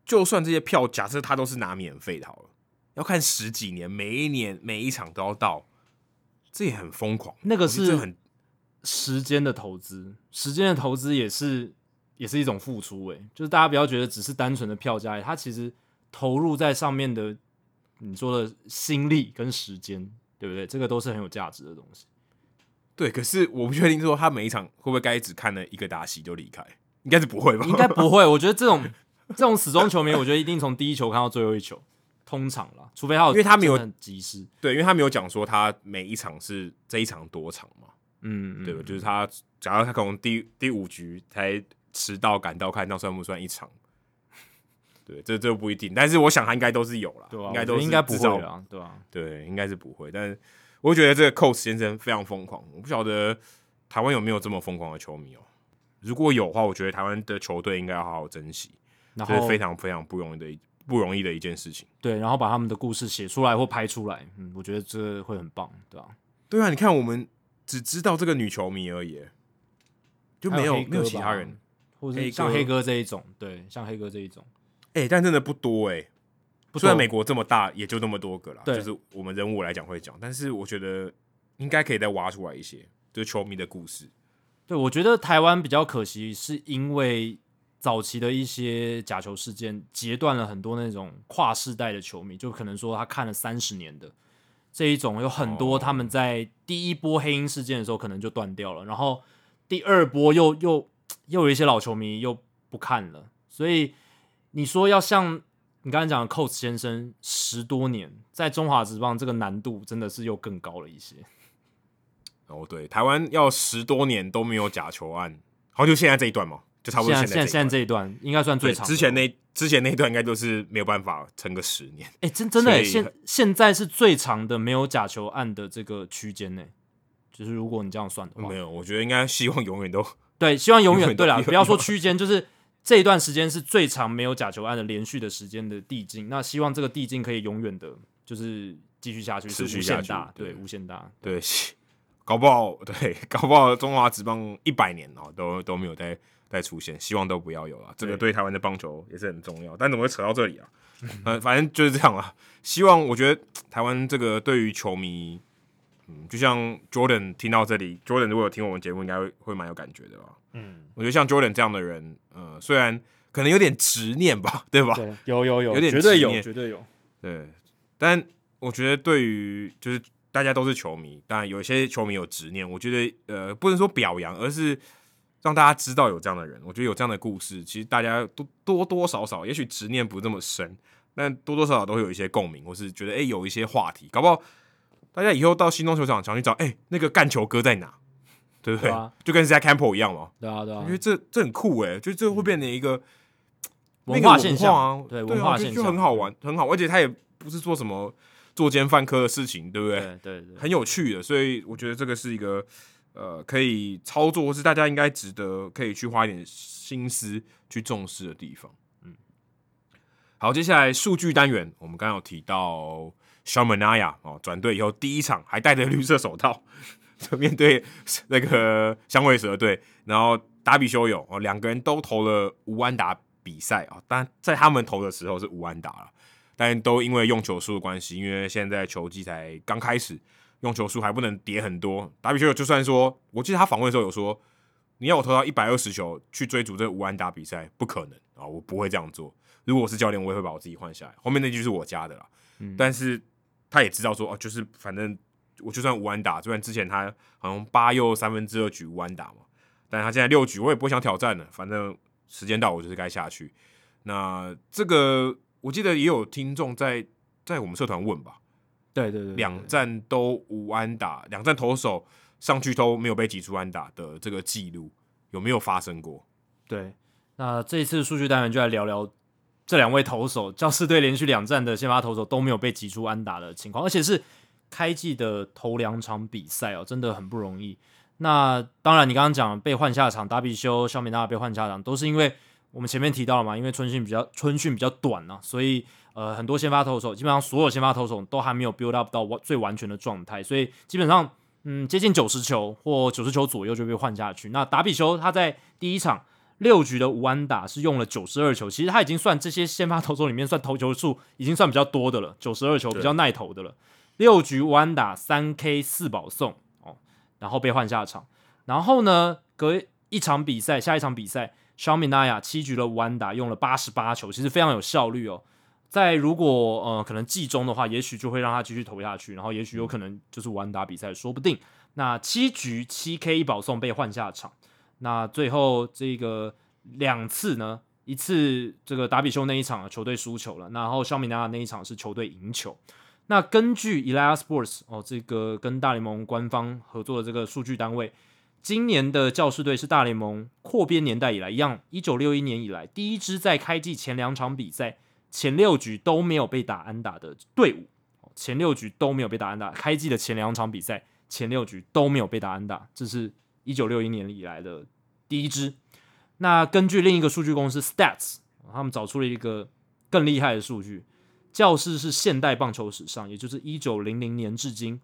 就算这些票，假设他都是拿免费的，好了，要看十几年，每一年每一场都要到，这也很疯狂。那个是很。时间的投资，时间的投资也是也是一种付出，诶，就是大家不要觉得只是单纯的票价，它其实投入在上面的，你说的心力跟时间，对不对？这个都是很有价值的东西。对，可是我不确定说他每一场会不会该只看了一个打席就离开，应该是不会吧？应该不会。我觉得这种这种死忠球迷，我觉得一定从第一球看到最后一球，通常啦，除非他有，因为他没有很及时，对，因为他没有讲说他每一场是这一场多场嘛。嗯，对吧？就是他，假如他可能第第五局才迟到赶到，看那算不算一场？对，这这不一定。但是我想他应该都是有了，对啊，应该都应该不会啊，对啊，对，应该是不会。但是我觉得这个 Coates 先生非常疯狂，我不晓得台湾有没有这么疯狂的球迷哦。如果有的话，我觉得台湾的球队应该要好好珍惜，然后非常非常不容易的一不容易的一件事情。对，然后把他们的故事写出来或拍出来，嗯，我觉得这会很棒，对啊，对啊，你看我们。只知道这个女球迷而已，就没有，有没有其他人，或者像黑哥这一种，对，像黑哥这一种，哎、欸，但真的不多哎，虽然美国这么大，也就那么多个啦，对就是我们人物来讲会讲，但是我觉得应该可以再挖出来一些，就是球迷的故事。对，我觉得台湾比较可惜，是因为早期的一些假球事件截断了很多那种跨世代的球迷，就可能说他看了三十年的。这一种有很多，他们在第一波黑鹰事件的时候可能就断掉了，然后第二波又又又有一些老球迷又不看了，所以你说要像你刚才讲的 Coach 先生十多年在中华职棒，这个难度真的是又更高了一些。哦，对，台湾要十多年都没有假球案，好像，就现在这一段嘛，就差不多现在现在现在这一段应该算最长。之前那之前那一段应该就是没有办法撑个十年。哎、欸，真真的，现现在是最长的没有假球案的这个区间呢。就是如果你这样算的话，没有，我觉得应该希望永远都对，希望永远对了，不要说区间，就是。这一段时间是最长没有假球案的连续的时间的递进，那希望这个递进可以永远的，就是继续下去，持续下去，对，无限大，对，搞不好，对，搞不好中华职棒一百年哦，都都没有再再出现，希望都不要有了，这个对台湾的棒球也是很重要，但怎么会扯到这里啊？嗯，反正就是这样啊。希望我觉得台湾这个对于球迷，嗯，就像 Jordan 听到这里，Jordan 如果有听我们节目，应该会会蛮有感觉的吧。嗯，我觉得像 Jordan 这样的人，呃，虽然可能有点执念吧，对吧？对，有有有，有点绝对有，绝对有。对，但我觉得对于就是大家都是球迷，当然有一些球迷有执念，我觉得呃，不能说表扬，而是让大家知道有这样的人。我觉得有这样的故事，其实大家多多多少少，也许执念不这么深，但多多少少都会有一些共鸣，或是觉得哎、欸，有一些话题，搞不好大家以后到新东球场想去找，哎、欸，那个干球哥在哪？对不对？对啊、就跟 Zack Campbell 一样嘛。对啊，对啊。我觉得这这很酷诶，就这会变成一个文化现象啊，对，文化现象就很好玩，很好。而且他也不是做什么作奸犯科的事情，对不对？对对对，很有趣的。所以我觉得这个是一个呃可以操作，或是大家应该值得可以去花一点心思去重视的地方。嗯，好，接下来数据单元，我们刚刚有提到 Sean Manaea 哦，转队以后第一场还戴着绿色手套。就 面对那个香尾蛇队，然后达比修有哦，两个人都投了无安打比赛啊，但在他们投的时候是无安打了，但都因为用球数的关系，因为现在球季才刚开始，用球数还不能叠很多。达比修有就算说，我记得他访问的时候有说，你要我投到一百二十球去追逐这无安打比赛，不可能啊，我不会这样做。如果我是教练，我也会把我自己换下来。后面那句是我加的啦，嗯、但是他也知道说，哦，就是反正。我就算无安打，就算之前他好像八又三分之二局无安打嘛，但他现在六局，我也不会想挑战了。反正时间到，我就是该下去。那这个我记得也有听众在在我们社团问吧？对对对，对，两战都无安打，两战投手上去都没有被挤出安打的这个记录有没有发生过？对，那这一次数据单元就来聊聊这两位投手，教士队连续两战的先发投手都没有被挤出安打的情况，而且是。开季的头两场比赛哦，真的很不容易。那当然，你刚刚讲被换下场，达比修、肖美纳被换下场，都是因为我们前面提到了嘛，因为春训比较春训比较短啊，所以呃，很多先发投手基本上所有先发投手都还没有 build up 到完最完全的状态，所以基本上嗯，接近九十球或九十球左右就被换下去。那达比修他在第一场六局的无安打是用了九十二球，其实他已经算这些先发投手里面算投球数已经算比较多的了，九十二球比较耐投的了。六局无安打三 K 四保送哦，然后被换下场。然后呢，隔一场比赛，下一场比赛，Sean Manaea 七局的无安打用了八十八球，其实非常有效率哦。在如果呃可能季中的话，也许就会让他继续投下去，然后也许有可能就是无安打比赛，说不定。那七局七 K 一保送被换下场。那最后这个两次呢，一次这个达比修那一场球队输球了，然后 Sean Manaea 那一场是球队赢球。那根据 Elias Sports 哦，这个跟大联盟官方合作的这个数据单位，今年的教士队是大联盟扩编年代以来一样，一九六一年以来第一支在开季前两场比赛前六局都没有被打安打的队伍。前六局都没有被打安打，开季的前两场比赛前六局都没有被打安打，这是一九六一年以来的第一支。那根据另一个数据公司 Stats，他们找出了一个更厉害的数据。教室是现代棒球史上，也就是一九零零年至今，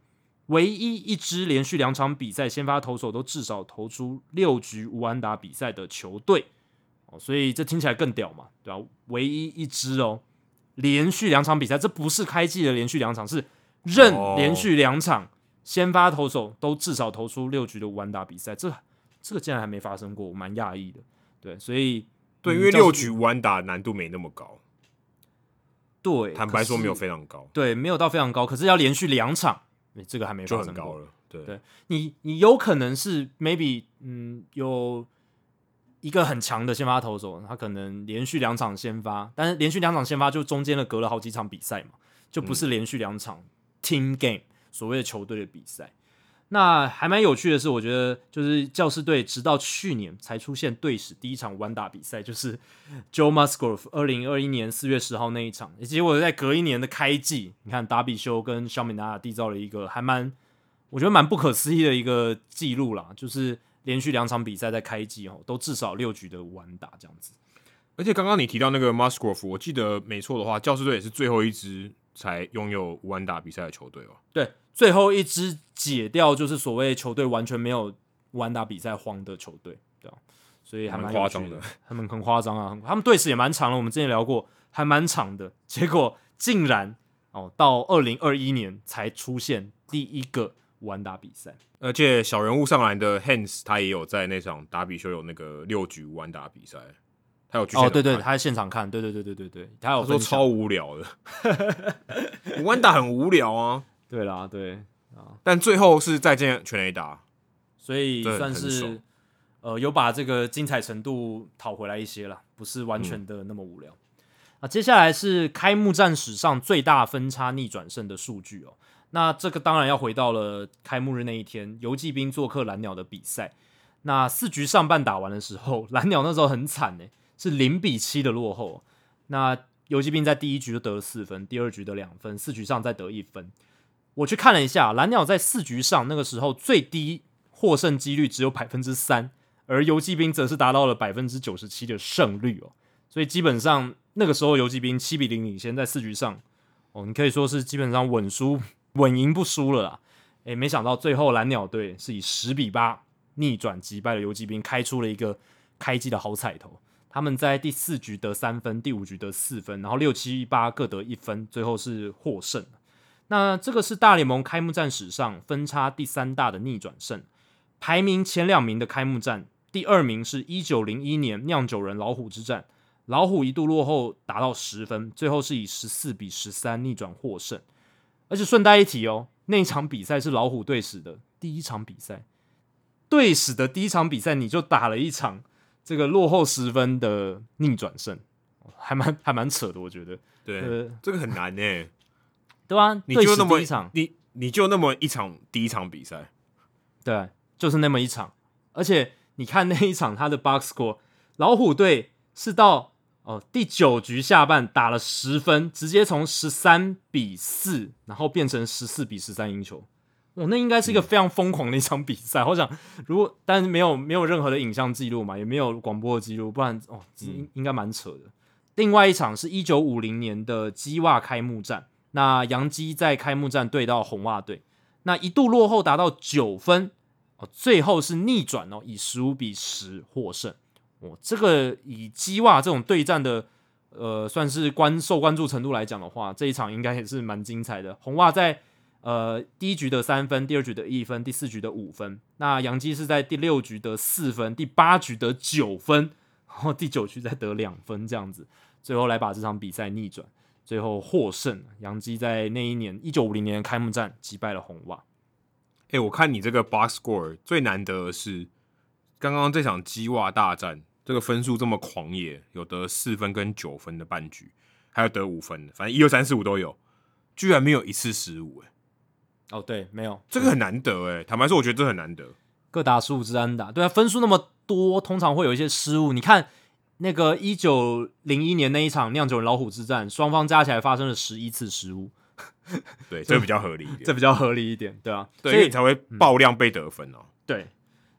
唯一一支连续两场比赛先发投手都至少投出六局无安打比赛的球队哦，所以这听起来更屌嘛，对吧？唯一一支哦，连续两场比赛，这不是开季的连续两场，是任连续两场先发投手都至少投出六局的无安打比赛，这这个竟然还没发生过，我蛮讶异的。对，所以对，因为六局无安打难度没那么高。对，坦白说没有非常高，对，没有到非常高，可是要连续两场，这个还没就很高了。对，对你，你有可能是 maybe，嗯，有一个很强的先发投手，他可能连续两场先发，但是连续两场先发就中间的隔了好几场比赛嘛，就不是连续两场 team game 所谓的球队的比赛。那还蛮有趣的是，我觉得就是教士队直到去年才出现队史第一场完打比赛，就是 Joe Musgrove 二零二一年四月十号那一场，结果在隔一年的开季，你看达比修跟小米纳缔造了一个还蛮我觉得蛮不可思议的一个记录啦，就是。连续两场比赛在开季哦，都至少六局的完打这样子。而且刚刚你提到那个 Musgrove，我记得没错的话，教士队也是最后一支才拥有完打比赛的球队哦。对，最后一支解掉就是所谓球队完全没有完打比赛荒的球队，对啊，所以还蛮夸张的，他们很夸张啊，他们队史也蛮长了，我们之前聊过，还蛮长的。结果竟然哦，到二零二一年才出现第一个。完打比赛，而且小人物上来的 Hans 他也有在那场打比修有那个六局完打比赛，他有哦，对对，他在现场看，对对对对对对，他有他说超无聊的，完打很无聊啊，对啦对啊，但最后是再见全雷达，所以算是呃有把这个精彩程度讨回来一些了，不是完全的那么无聊。嗯、啊，接下来是开幕战史上最大分差逆转胜的数据哦。那这个当然要回到了开幕日那一天，游骑兵做客蓝鸟的比赛。那四局上半打完的时候，蓝鸟那时候很惨呢，是零比七的落后。那游骑兵在第一局就得了四分，第二局得两分，四局上再得一分。我去看了一下，蓝鸟在四局上那个时候最低获胜几率只有百分之三，而游骑兵则是达到了百分之九十七的胜率哦。所以基本上那个时候游骑兵七比零领先，在四局上哦，你可以说是基本上稳输。稳赢不输了啦，诶，没想到最后蓝鸟队是以十比八逆转击败了游骑兵，开出了一个开季的好彩头。他们在第四局得三分，第五局得四分，然后六七八各得一分，最后是获胜。那这个是大联盟开幕战史上分差第三大的逆转胜，排名前两名的开幕战，第二名是一九零一年酿酒人老虎之战，老虎一度落后达到十分，最后是以十四比十三逆转获胜。而且顺带一提哦，那一场比赛是老虎队史的第一场比赛，队史的第一场比赛你就打了一场这个落后十分的逆转胜，还蛮还蛮扯的，我觉得。对，呃、这个很难诶，对啊？你就那么一场，你你就那么一场第一场比赛，对，就是那么一场。而且你看那一场他的 box score，老虎队是到。哦，第九局下半打了十分，直接从十三比四，然后变成十四比十三赢球。哦，那应该是一个非常疯狂的一场比赛。我、嗯、想，如果但是没有没有任何的影像记录嘛，也没有广播的记录，不然哦，应应该蛮扯的。嗯、另外一场是一九五零年的基袜开幕战，那杨基在开幕战对到红袜队，那一度落后达到九分，哦，最后是逆转哦，以十五比十获胜。哦，这个以基袜这种对战的，呃，算是关受关注程度来讲的话，这一场应该也是蛮精彩的。红袜在呃第一局得三分，第二局得一分，第四局得五分。那杨基是在第六局得四分，第八局得九分，然后第九局再得两分，这样子，最后来把这场比赛逆转，最后获胜。杨基在那一年一九五零年的开幕战击败了红袜。哎，我看你这个 box score 最难得的是刚刚这场鸡袜大战。这个分数这么狂野，有得四分跟九分的半局，还有得五分的，反正一二三四五都有，居然没有一次失误，哎，哦，对，没有，这个很难得，哎，坦白说，我觉得这很难得，各打十五支安打，对啊，分数那么多，通常会有一些失误。你看那个一九零一年那一场酿酒人老虎之战，双方加起来发生了十一次失误，对，这比较合理一点，这比较合理一点，对啊，对，所以你才会爆量被得分哦，嗯、对。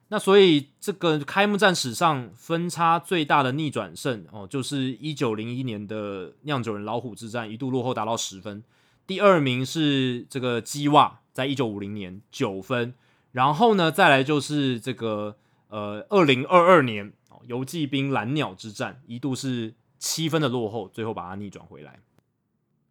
那所以这个开幕战史上分差最大的逆转胜哦，就是一九零一年的酿酒人老虎之战，一度落后达到十分。第二名是这个基袜，在一九五零年九分。然后呢，再来就是这个呃二零二二年哦，游骑兵蓝鸟之战，一度是七分的落后，最后把它逆转回来。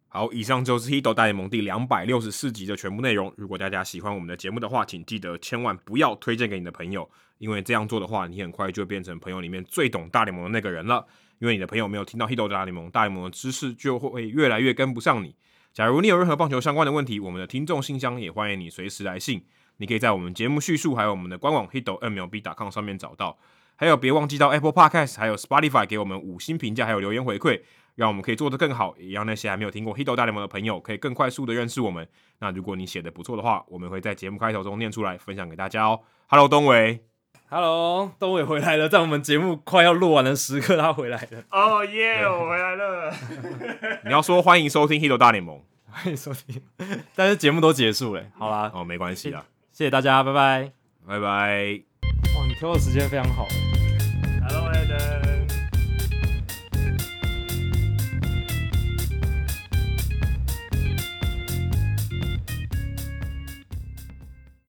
好，以上就是《Hito 大联盟》第两百六十四集的全部内容。如果大家喜欢我们的节目的话，请记得千万不要推荐给你的朋友，因为这样做的话，你很快就变成朋友里面最懂大联盟的那个人了。因为你的朋友没有听到《Hito 大联盟》，大联盟的知识就会越来越跟不上你。假如你有任何棒球相关的问题，我们的听众信箱也欢迎你随时来信。你可以在我们节目叙述还有我们的官网 hito mlb.com 上面找到。还有别忘记到 Apple Podcast 还有 Spotify 给我们五星评价，还有留言回馈，让我们可以做得更好，也让那些还没有听过 Hito 大联盟的朋友可以更快速的认识我们。那如果你写的不错的话，我们会在节目开头中念出来分享给大家哦。Hello，东伟。Hello，东伟回来了，在我们节目快要录完的时刻，他回来了。哦耶，我回来了。你要说欢迎收听《Hito 大联盟》，欢迎收听，但是节目都结束了，好啦，哦，没关系啦，谢谢大家，拜拜，拜拜。哇，你挑的时间非常好。Hello,